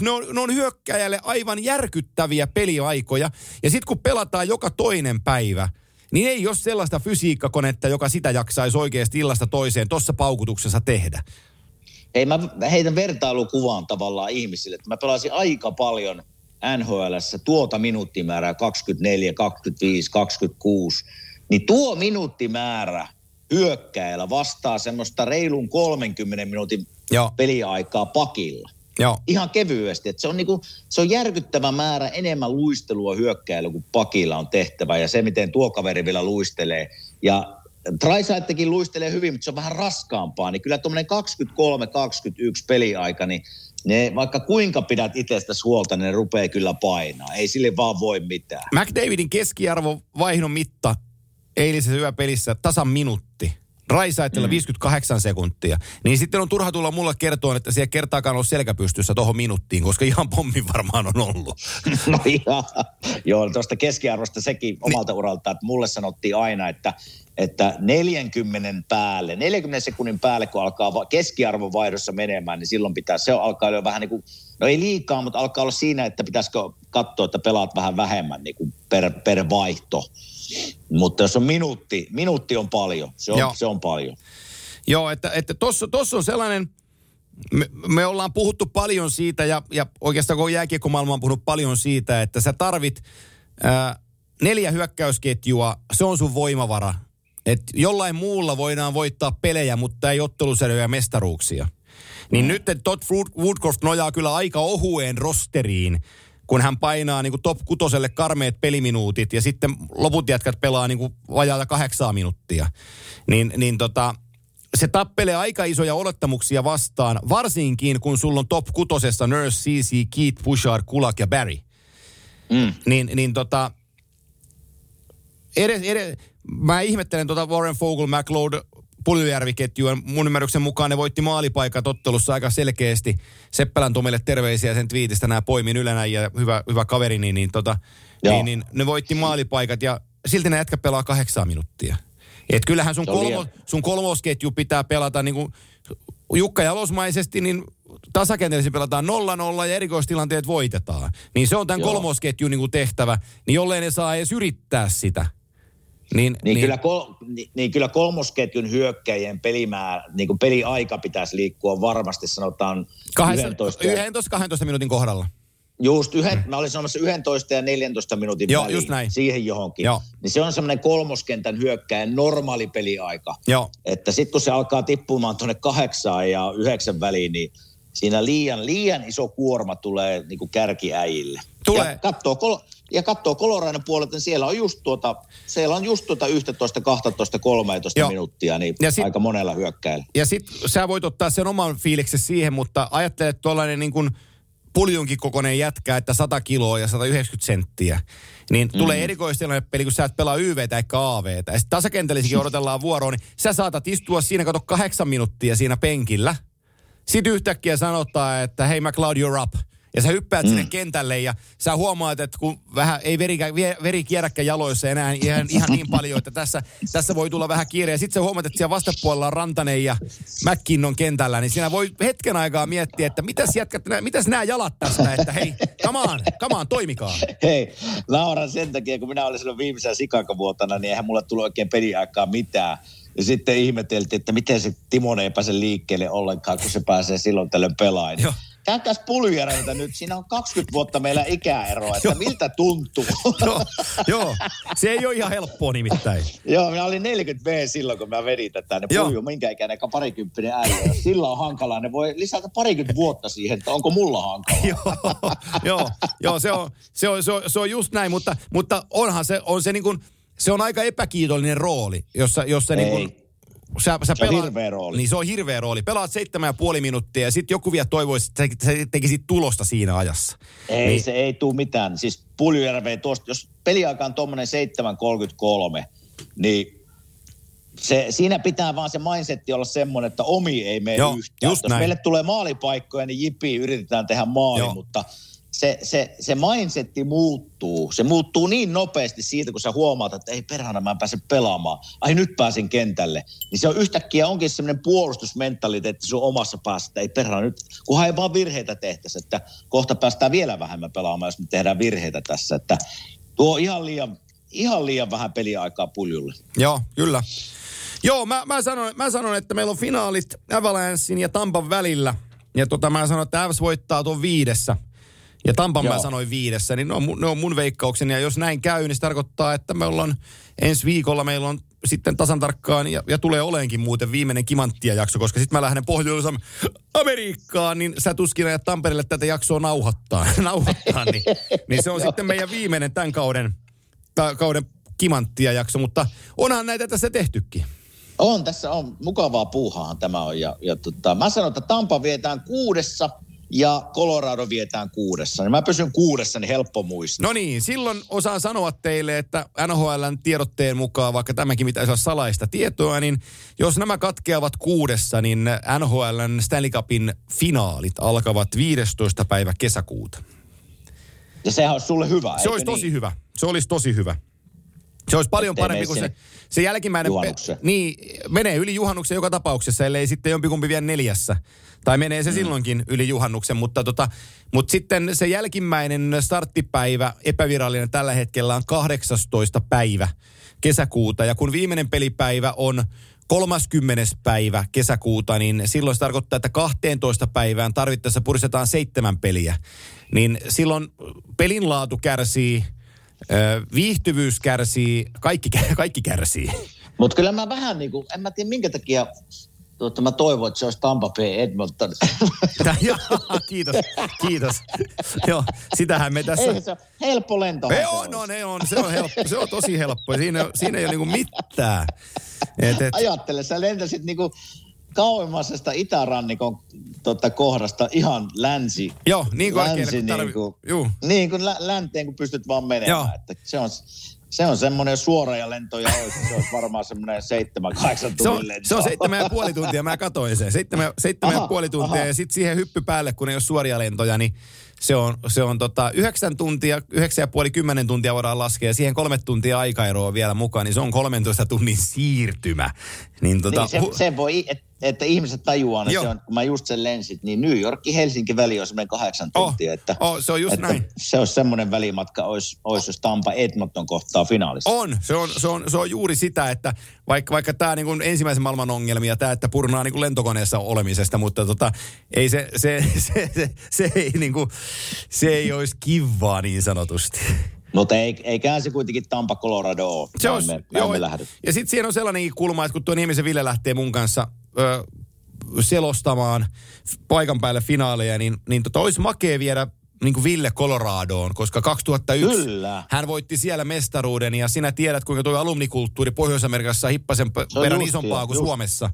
Speaker 2: Ne on, ne on hyökkäjälle aivan järkyttäviä peliaikoja. Ja sitten kun pelataan joka toinen päivä, niin ei ole sellaista fysiikkakonetta, joka sitä jaksaisi oikeasti illasta toiseen tuossa paukutuksessa tehdä.
Speaker 3: Ei, mä heitän vertailukuvaan tavallaan ihmisille, että mä pelasin aika paljon nhl tuota minuuttimäärää 24, 25, 26 niin tuo minuuttimäärä hyökkäillä vastaa semmoista reilun 30 minuutin Joo. peliaikaa pakilla. Joo. Ihan kevyesti. Että se, on niinku, se on järkyttävä määrä enemmän luistelua hyökkäillä kuin pakilla on tehtävä. Ja se, miten tuo kaveri vielä luistelee. Ja Traisaittekin luistelee hyvin, mutta se on vähän raskaampaa. Niin kyllä tuommoinen 23-21 peliaika, niin ne, vaikka kuinka pidät itsestäsi huolta, ne rupeaa kyllä painaa. Ei sille vaan voi mitään.
Speaker 2: McDavidin keskiarvo vaihdon mitta eilisessä yöpelissä tasan minuutti. Raisaitella mm. 58 sekuntia. Niin sitten on turha tulla mulle kertoa, että siellä kertaakaan ollut selkäpystyssä tuohon minuuttiin, koska ihan pommi varmaan on ollut.
Speaker 3: No ihan. Joo, tuosta keskiarvosta sekin omalta uralta, että mulle sanottiin aina, että että 40 päälle, 40 sekunnin päälle, kun alkaa keskiarvon vaihdossa menemään, niin silloin pitää, se alkaa jo vähän niin kuin, no ei liikaa, mutta alkaa olla siinä, että pitäisikö katsoa, että pelaat vähän vähemmän niin kuin per, per vaihto. Mutta jos on minuutti, minuutti on paljon. Se on, se on paljon.
Speaker 2: Joo, että, että tuossa on sellainen, me, me ollaan puhuttu paljon siitä ja, ja oikeastaan koko jääkiekkomaailma on puhunut paljon siitä, että sä tarvit ää, neljä hyökkäysketjua, se on sun voimavara. Et jollain muulla voidaan voittaa pelejä, mutta ei ottelusarjoja mestaruuksia. Niin mm. nyt Todd Woodcroft nojaa kyllä aika ohueen rosteriin kun hän painaa niin kuin top kutoselle karmeet peliminuutit ja sitten loput jätkät pelaa niin kuin vajaata kahdeksaa minuuttia. Niin, niin tota, se tappelee aika isoja olettamuksia vastaan, varsinkin kun sulla on top kutosessa Nurse, CC, Keith, Bouchard, Kulak ja Barry. Mm. Niin, niin tota, edes, edes, mä ihmettelen tota Warren Fogel, McLeod, Puljujärvi-ketjua. Mun ymmärryksen mukaan ne voitti maalipaikat ottelussa aika selkeästi. Seppälän Tomille terveisiä sen twiitistä. Nämä poimin ylänä ja hyvä, hyvä kaveri, niin, niin, tota, niin, niin, ne voitti maalipaikat ja silti ne jätkä pelaa kahdeksan minuuttia. Et kyllähän sun, kolmo, sun kolmosketju pitää pelata niin kuin Jukka Jalosmaisesti, niin tasakenteellisesti pelataan 0-0 ja erikoistilanteet voitetaan. Niin se on tämän kolmosketjun niin kuin tehtävä. Niin jollei ne saa edes yrittää sitä,
Speaker 3: niin, niin, niin, kyllä kol, niin, niin kyllä kolmosketjun hyökkäjien pelimäärä, niin kuin peliaika pitäisi liikkua varmasti sanotaan
Speaker 2: 11-12 minuutin kohdalla.
Speaker 3: Just, yhden, mm. mä olin sanomassa 11 ja 14 minuutin Joo, väliin, just näin. siihen johonkin. Joo. Niin se on semmoinen kolmoskentän hyökkäjän normaali peliaika. Joo. Että sitten kun se alkaa tippumaan tuonne kahdeksaan ja yhdeksän väliin, niin siinä liian, liian iso kuorma tulee niin kuin kärkiäjille. Tulee. Ja katsoo, kol- ja katsoo Coloradon puolelta, niin siellä on just tuota, siellä on just tuota 11, 12, 13 Joo. minuuttia, niin ja sit, aika monella hyökkäillä.
Speaker 2: Ja sitten sä voit ottaa sen oman fiiliksen siihen, mutta ajattelet tuollainen niin kuin puljunkin kokoinen jätkä, että 100 kiloa ja 190 senttiä. Niin mm. tulee erikoistilanne peli, kun sä et pelaa YVtä eikä AVtä. Ja sitten tasakentellisikin odotellaan vuoroon, niin sä saatat istua siinä, kato kahdeksan minuuttia siinä penkillä. Sitten yhtäkkiä sanottaa, että hei McLeod, you're up. Ja sä hyppäät mm. sinne kentälle ja sä huomaat, että kun vähän ei veri, veri kierräkkä jaloissa enää ihan, ihan niin paljon, että tässä, tässä voi tulla vähän kiire. Ja sitten sä huomaat, että siellä vastapuolella on Rantanen ja McKinnon kentällä, niin siinä voi hetken aikaa miettiä, että mitäs jätkät, mitäs nämä jalat tästä, että hei, come on, come on, toimikaa.
Speaker 3: Hei, Laura sen takia, kun minä olin silloin viimeisen sikakavuotana, niin eihän mulle tullut oikein peliaikaa mitään. Ja sitten ihmeteltiin, että miten se Timon ei pääse liikkeelle ollenkaan, kun se pääsee silloin tällöin pelaamaan käykääs Puljärveltä nyt, siinä on 20 vuotta meillä ikäeroa, että miltä tuntuu.
Speaker 2: joo, joo, se ei ole ihan helppoa nimittäin.
Speaker 3: joo, minä olin 40 V silloin, kun mä vedin tätä. Ne Pulju, minkä ikäinen, parikymppinen äijä. Sillä on hankalaa, ne voi lisätä parikymmentä vuotta siihen, että onko mulla hankalaa.
Speaker 2: joo, joo, joo se, on, se, on, se, on, se on just näin, mutta, mutta onhan se, on se niin kuin, se on aika epäkiitollinen rooli, jossa, jossa niin kuin,
Speaker 3: sä, sä se pelaat, on hirveä rooli.
Speaker 2: Niin se on hirveä rooli. Pelaat seitsemän ja puoli minuuttia ja sitten joku vielä toivoisi, että sä tekisit tulosta siinä ajassa.
Speaker 3: Ei, niin. se ei tule mitään. Siis Puljujärve tuosta, jos peliaika on tuommoinen 7.33, niin se, siinä pitää vaan se mindsetti olla semmoinen, että omi ei mene Joo, yhtään. Jos näin. meille tulee maalipaikkoja, niin jipi yritetään tehdä maali, Joo. mutta – se, se, se mindsetti muuttuu. Se muuttuu niin nopeasti siitä, kun sä huomaat, että ei perhana mä en pääse pelaamaan. Ai nyt pääsin kentälle. Niin se on yhtäkkiä onkin semmoinen puolustusmentaliteetti sun omassa päässä, että ei perhana nyt, kunhan ei vaan virheitä tehtäisi, että kohta päästään vielä vähemmän pelaamaan, jos me tehdään virheitä tässä. Että tuo ihan liian, ihan liian vähän peliaikaa puljulle.
Speaker 2: Joo, kyllä. Joo, mä, mä, sanon, mä sanon, että meillä on finaalit Avalancein ja Tampan välillä. Ja tota, mä sanon, että Avs voittaa tuon viidessä – ja Tampan Joo. mä sanoin viidessä, niin ne on, ne on mun veikkaukseni. Ja jos näin käy, niin se tarkoittaa, että me ollaan ensi viikolla meillä on sitten tasan tarkkaan, ja, ja tulee oleenkin muuten viimeinen kimanttia jakso, koska sitten mä lähden pohjois Amerikkaan, niin sä tuskin ajat Tampereelle tätä jaksoa nauhoittaa, nauhoittaa niin, niin se on sitten meidän viimeinen tämän kauden, ta, kauden kimanttia jakso, mutta onhan näitä tässä tehtykin.
Speaker 3: On, tässä on mukavaa puuhaa tämä on. Ja, ja tota, mä sanon, että Tampa vietään kuudessa – ja Colorado vietään kuudessa. Niin mä pysyn kuudessa, niin helppo muistaa.
Speaker 2: No niin, silloin osaan sanoa teille, että NHLn tiedotteen mukaan, vaikka tämäkin pitäisi olla salaista tietoa, niin jos nämä katkeavat kuudessa, niin NHLn Stanley Cupin finaalit alkavat 15. päivä kesäkuuta.
Speaker 3: Ja sehän olisi sulle hyvä,
Speaker 2: Se olisi tosi niin? hyvä. Se olisi tosi hyvä. Se olisi paljon Ettei parempi kuin se, se jälkimmäinen... Pe- niin, menee yli juhannuksen joka tapauksessa, ellei sitten jompikumpi vielä neljässä. Tai menee se mm. silloinkin yli juhannuksen, mutta, tota, mutta sitten se jälkimmäinen starttipäivä, epävirallinen tällä hetkellä on 18. päivä kesäkuuta. Ja kun viimeinen pelipäivä on 30. päivä kesäkuuta, niin silloin se tarkoittaa, että 12 päivään tarvittaessa puristetaan seitsemän peliä. Niin silloin pelin laatu kärsii, viihtyvyys kärsii, kaikki, kaikki kärsii.
Speaker 3: Mutta kyllä mä vähän niin kuin, en mä tiedä minkä takia Tuota, mä toivon, että se olisi Tampa Bay Edmonton.
Speaker 2: kiitos, kiitos. Joo, sitähän me tässä...
Speaker 3: Ei, se on helppo lento.
Speaker 2: Ei on, on, ei on, se on, helppo, se on tosi helppo. Siinä, siinä ei ole niinku mitään.
Speaker 3: Et, et... Ajattele, sä lentäsit niinku kauemmasesta itärannikon tota, kohdasta ihan länsi.
Speaker 2: Joo, niin kuin länsi, niin kuin,
Speaker 3: niin kuin lä- länteen, kun pystyt vaan menemään. Joo. Että se on, se on semmoinen suora ja lentoja olisi. Se olisi varmaan semmoinen seitsemän, kahdeksan tunnin lento.
Speaker 2: Se on seitsemän ja puoli tuntia, mä katsoin sen. Seitsemän, seitsemän aha, ja puoli tuntia aha. ja sitten siihen hyppy päälle, kun ei ole suoria lentoja, niin se on, se on tota, yhdeksän tuntia, yhdeksän ja puoli, kymmenen tuntia voidaan laskea ja siihen kolme tuntia aikaeroa vielä mukaan, niin se on 13 tunnin siirtymä.
Speaker 3: Niin, tota, niin se, se voi, et, että ihmiset tajuaa, että se on, kun mä just sen lensit, niin New York-Helsinki väli on semmoinen kahdeksan oh, tuntia. Että,
Speaker 2: oh, se on just
Speaker 3: että
Speaker 2: näin.
Speaker 3: Se olisi semmoinen välimatka, olisi, olisi jos Tampa Edmonton kohtaa finaalissa.
Speaker 2: On, se on, se on, se on juuri sitä, että vaikka, vaikka tämä niin ensimmäisen maailman ongelmia, tämä, että purnaa niin kuin lentokoneessa olemisesta, mutta tota, ei se, se, se, se, se, ei, niin kuin, se ei olisi kivaa niin sanotusti.
Speaker 3: Mutta ei, ei käänsi kuitenkin Tampa Colorado ole. Se on, me, joo, me
Speaker 2: ja sitten siinä on sellainen kulma, että kun tuo Niemisen Ville lähtee mun kanssa ö, selostamaan paikan päälle finaaleja, niin, niin tota, olisi makea viedä niin kuin Ville Coloradoon, koska 2001 Kyllä. hän voitti siellä mestaruuden ja sinä tiedät, kuinka tuo alumnikulttuuri Pohjois-Amerikassa on hippasen verran isompaa kuin just. Suomessa.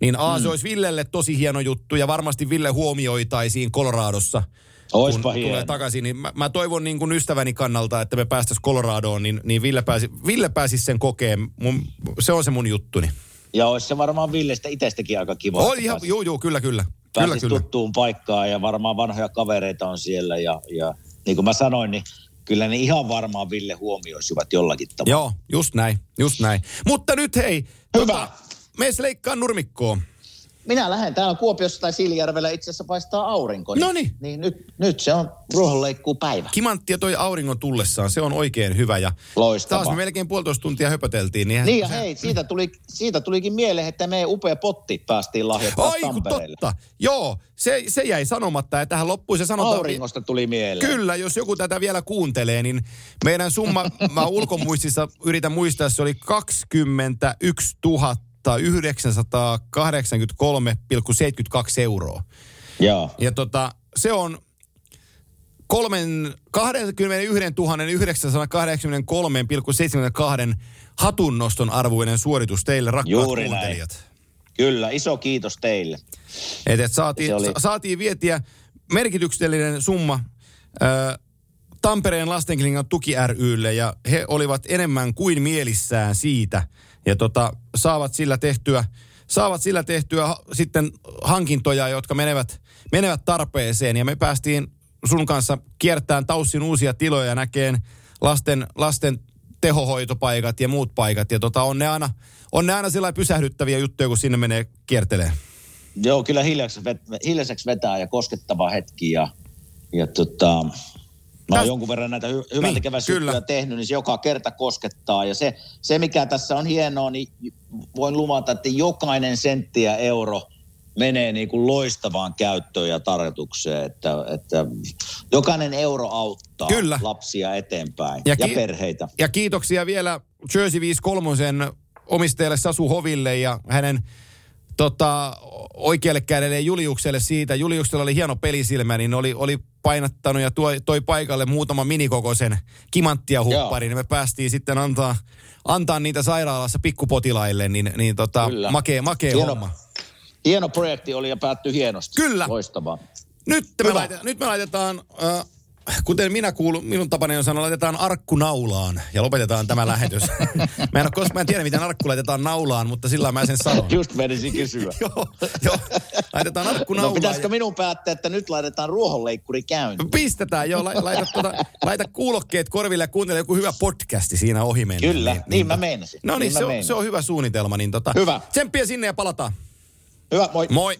Speaker 2: Niin A, mm. se olisi Villelle tosi hieno juttu ja varmasti Ville huomioitaisiin Coloradossa –
Speaker 3: Oispa
Speaker 2: kun tulee takaisin. Niin mä, mä toivon niin kuin ystäväni kannalta, että me päästäisiin Coloradoon, niin, niin Ville, pääsi, Ville pääsisi sen kokeen. Mun, se on se mun juttuni.
Speaker 3: Ja olisi se varmaan Villestä itsestäkin aika kiva.
Speaker 2: Oli ihan, juu, juu, kyllä, kyllä. Kyllä,
Speaker 3: kyllä. tuttuun paikkaan ja varmaan vanhoja kavereita on siellä. Ja, ja niin kuin mä sanoin, niin kyllä ne ihan varmaan Ville huomioisivat jollakin tavalla.
Speaker 2: Joo, just näin, just näin. Mutta nyt hei, Hyvä. Tota, me leikkaa nurmikkoon.
Speaker 3: Minä lähden täällä Kuopiossa tai Siilijärvellä itse asiassa paistaa aurinko. Niin,
Speaker 2: Noniin.
Speaker 3: Niin nyt, nyt se on ruohonleikkuu päivä.
Speaker 2: Kimanttia toi auringon tullessaan, se on oikein hyvä. Ja
Speaker 3: Loistavaa.
Speaker 2: taas me melkein puolitoista tuntia höpöteltiin. Niin,
Speaker 3: Niin ja hei, siitä, tuli, siitä tulikin mieleen, että meidän upea potti päästiin lahjoittamaan
Speaker 2: Ai
Speaker 3: Tampereelle.
Speaker 2: totta. Joo, se, se jäi sanomatta ja tähän loppuun se sanotaan.
Speaker 3: Auringosta tuli mieleen.
Speaker 2: Kyllä, jos joku tätä vielä kuuntelee, niin meidän summa, mä ulkomuistissa yritän muistaa, se oli 21 983,72 euroa.
Speaker 3: Joo.
Speaker 2: Ja tota, se on kolmen, 21 983,72 hatunnoston arvoinen suoritus teille, rakkaat
Speaker 3: Juuri näin.
Speaker 2: kuuntelijat.
Speaker 3: Kyllä, iso kiitos teille.
Speaker 2: Et, et saatiin,
Speaker 3: Se oli-
Speaker 2: sa- saatiin vietiä merkityksellinen summa ö, Tampereen lastenklinikan tuki rylle ja he olivat enemmän kuin mielissään siitä ja tota, saavat sillä tehtyä saavat sillä tehtyä sitten hankintoja, jotka menevät, menevät tarpeeseen ja me päästiin sun kanssa kiertämään Taussin uusia tiloja ja näkeen lasten, lasten tehohoitopaikat ja muut paikat ja tota, on ne aina, on ne aina pysähdyttäviä juttuja, kun sinne menee kiertelee.
Speaker 3: Joo, kyllä hiljaiseksi, vet, hiljaiseksi vetää ja koskettava hetki. Ja, ja tota, mä oon jonkun verran näitä hy- hyvän
Speaker 2: Niin,
Speaker 3: tehnyt, niin se joka kerta koskettaa. Ja se, se, mikä tässä on hienoa, niin voin luvata, että jokainen sentti ja euro menee niin kuin loistavaan käyttöön ja tarjotukseen. Että, että jokainen euro auttaa
Speaker 2: Kyllä.
Speaker 3: lapsia eteenpäin ja,
Speaker 2: Ja
Speaker 3: ja
Speaker 2: ki-
Speaker 3: perheitä.
Speaker 2: Ja kiitoksia vielä Jersey 53 omistajalle Sasu Hoville ja hänen tota, oikealle kädelle Juliukselle siitä. Juliuksella oli hieno pelisilmä, niin oli, oli painattanut ja toi, toi paikalle muutama minikokoisen kimanttia huppari, niin me päästiin sitten antaa, antaa niitä sairaalassa pikkupotilaille, niin, niin tota,
Speaker 3: Kyllä.
Speaker 2: makea, makea
Speaker 3: Hieno,
Speaker 2: homma.
Speaker 3: hieno projekti oli ja päättyi hienosti.
Speaker 2: Kyllä.
Speaker 3: Loistavaa.
Speaker 2: Nyt me,
Speaker 3: Hyvä.
Speaker 2: laite, nyt me laitetaan, äh, kuten minä kuulun, minun tapani on sanoa, laitetaan arkku naulaan ja lopetetaan tämä lähetys. mä, en ole, kos- mä en tiedä, miten arkku laitetaan naulaan, mutta sillä mä sen sanon.
Speaker 3: Just menisin kysyä.
Speaker 2: joo, joo, laitetaan arkku
Speaker 3: No
Speaker 2: naulaan.
Speaker 3: pitäisikö
Speaker 2: ja-
Speaker 3: minun päättää, että nyt laitetaan ruohonleikkuri käyntiin?
Speaker 2: Pistetään, joo, la- laita, tuota, laita kuulokkeet korville ja kuuntele joku hyvä podcasti siinä ohi mennä.
Speaker 3: Kyllä, niin mä meinasin.
Speaker 2: No niin,
Speaker 3: Niin mä
Speaker 2: se, on,
Speaker 3: meinasin.
Speaker 2: se on hyvä suunnitelma. Niin tota,
Speaker 3: Hyvä.
Speaker 2: Tsemppiä sinne ja palataan.
Speaker 3: Hyvä, moi.
Speaker 2: Moi.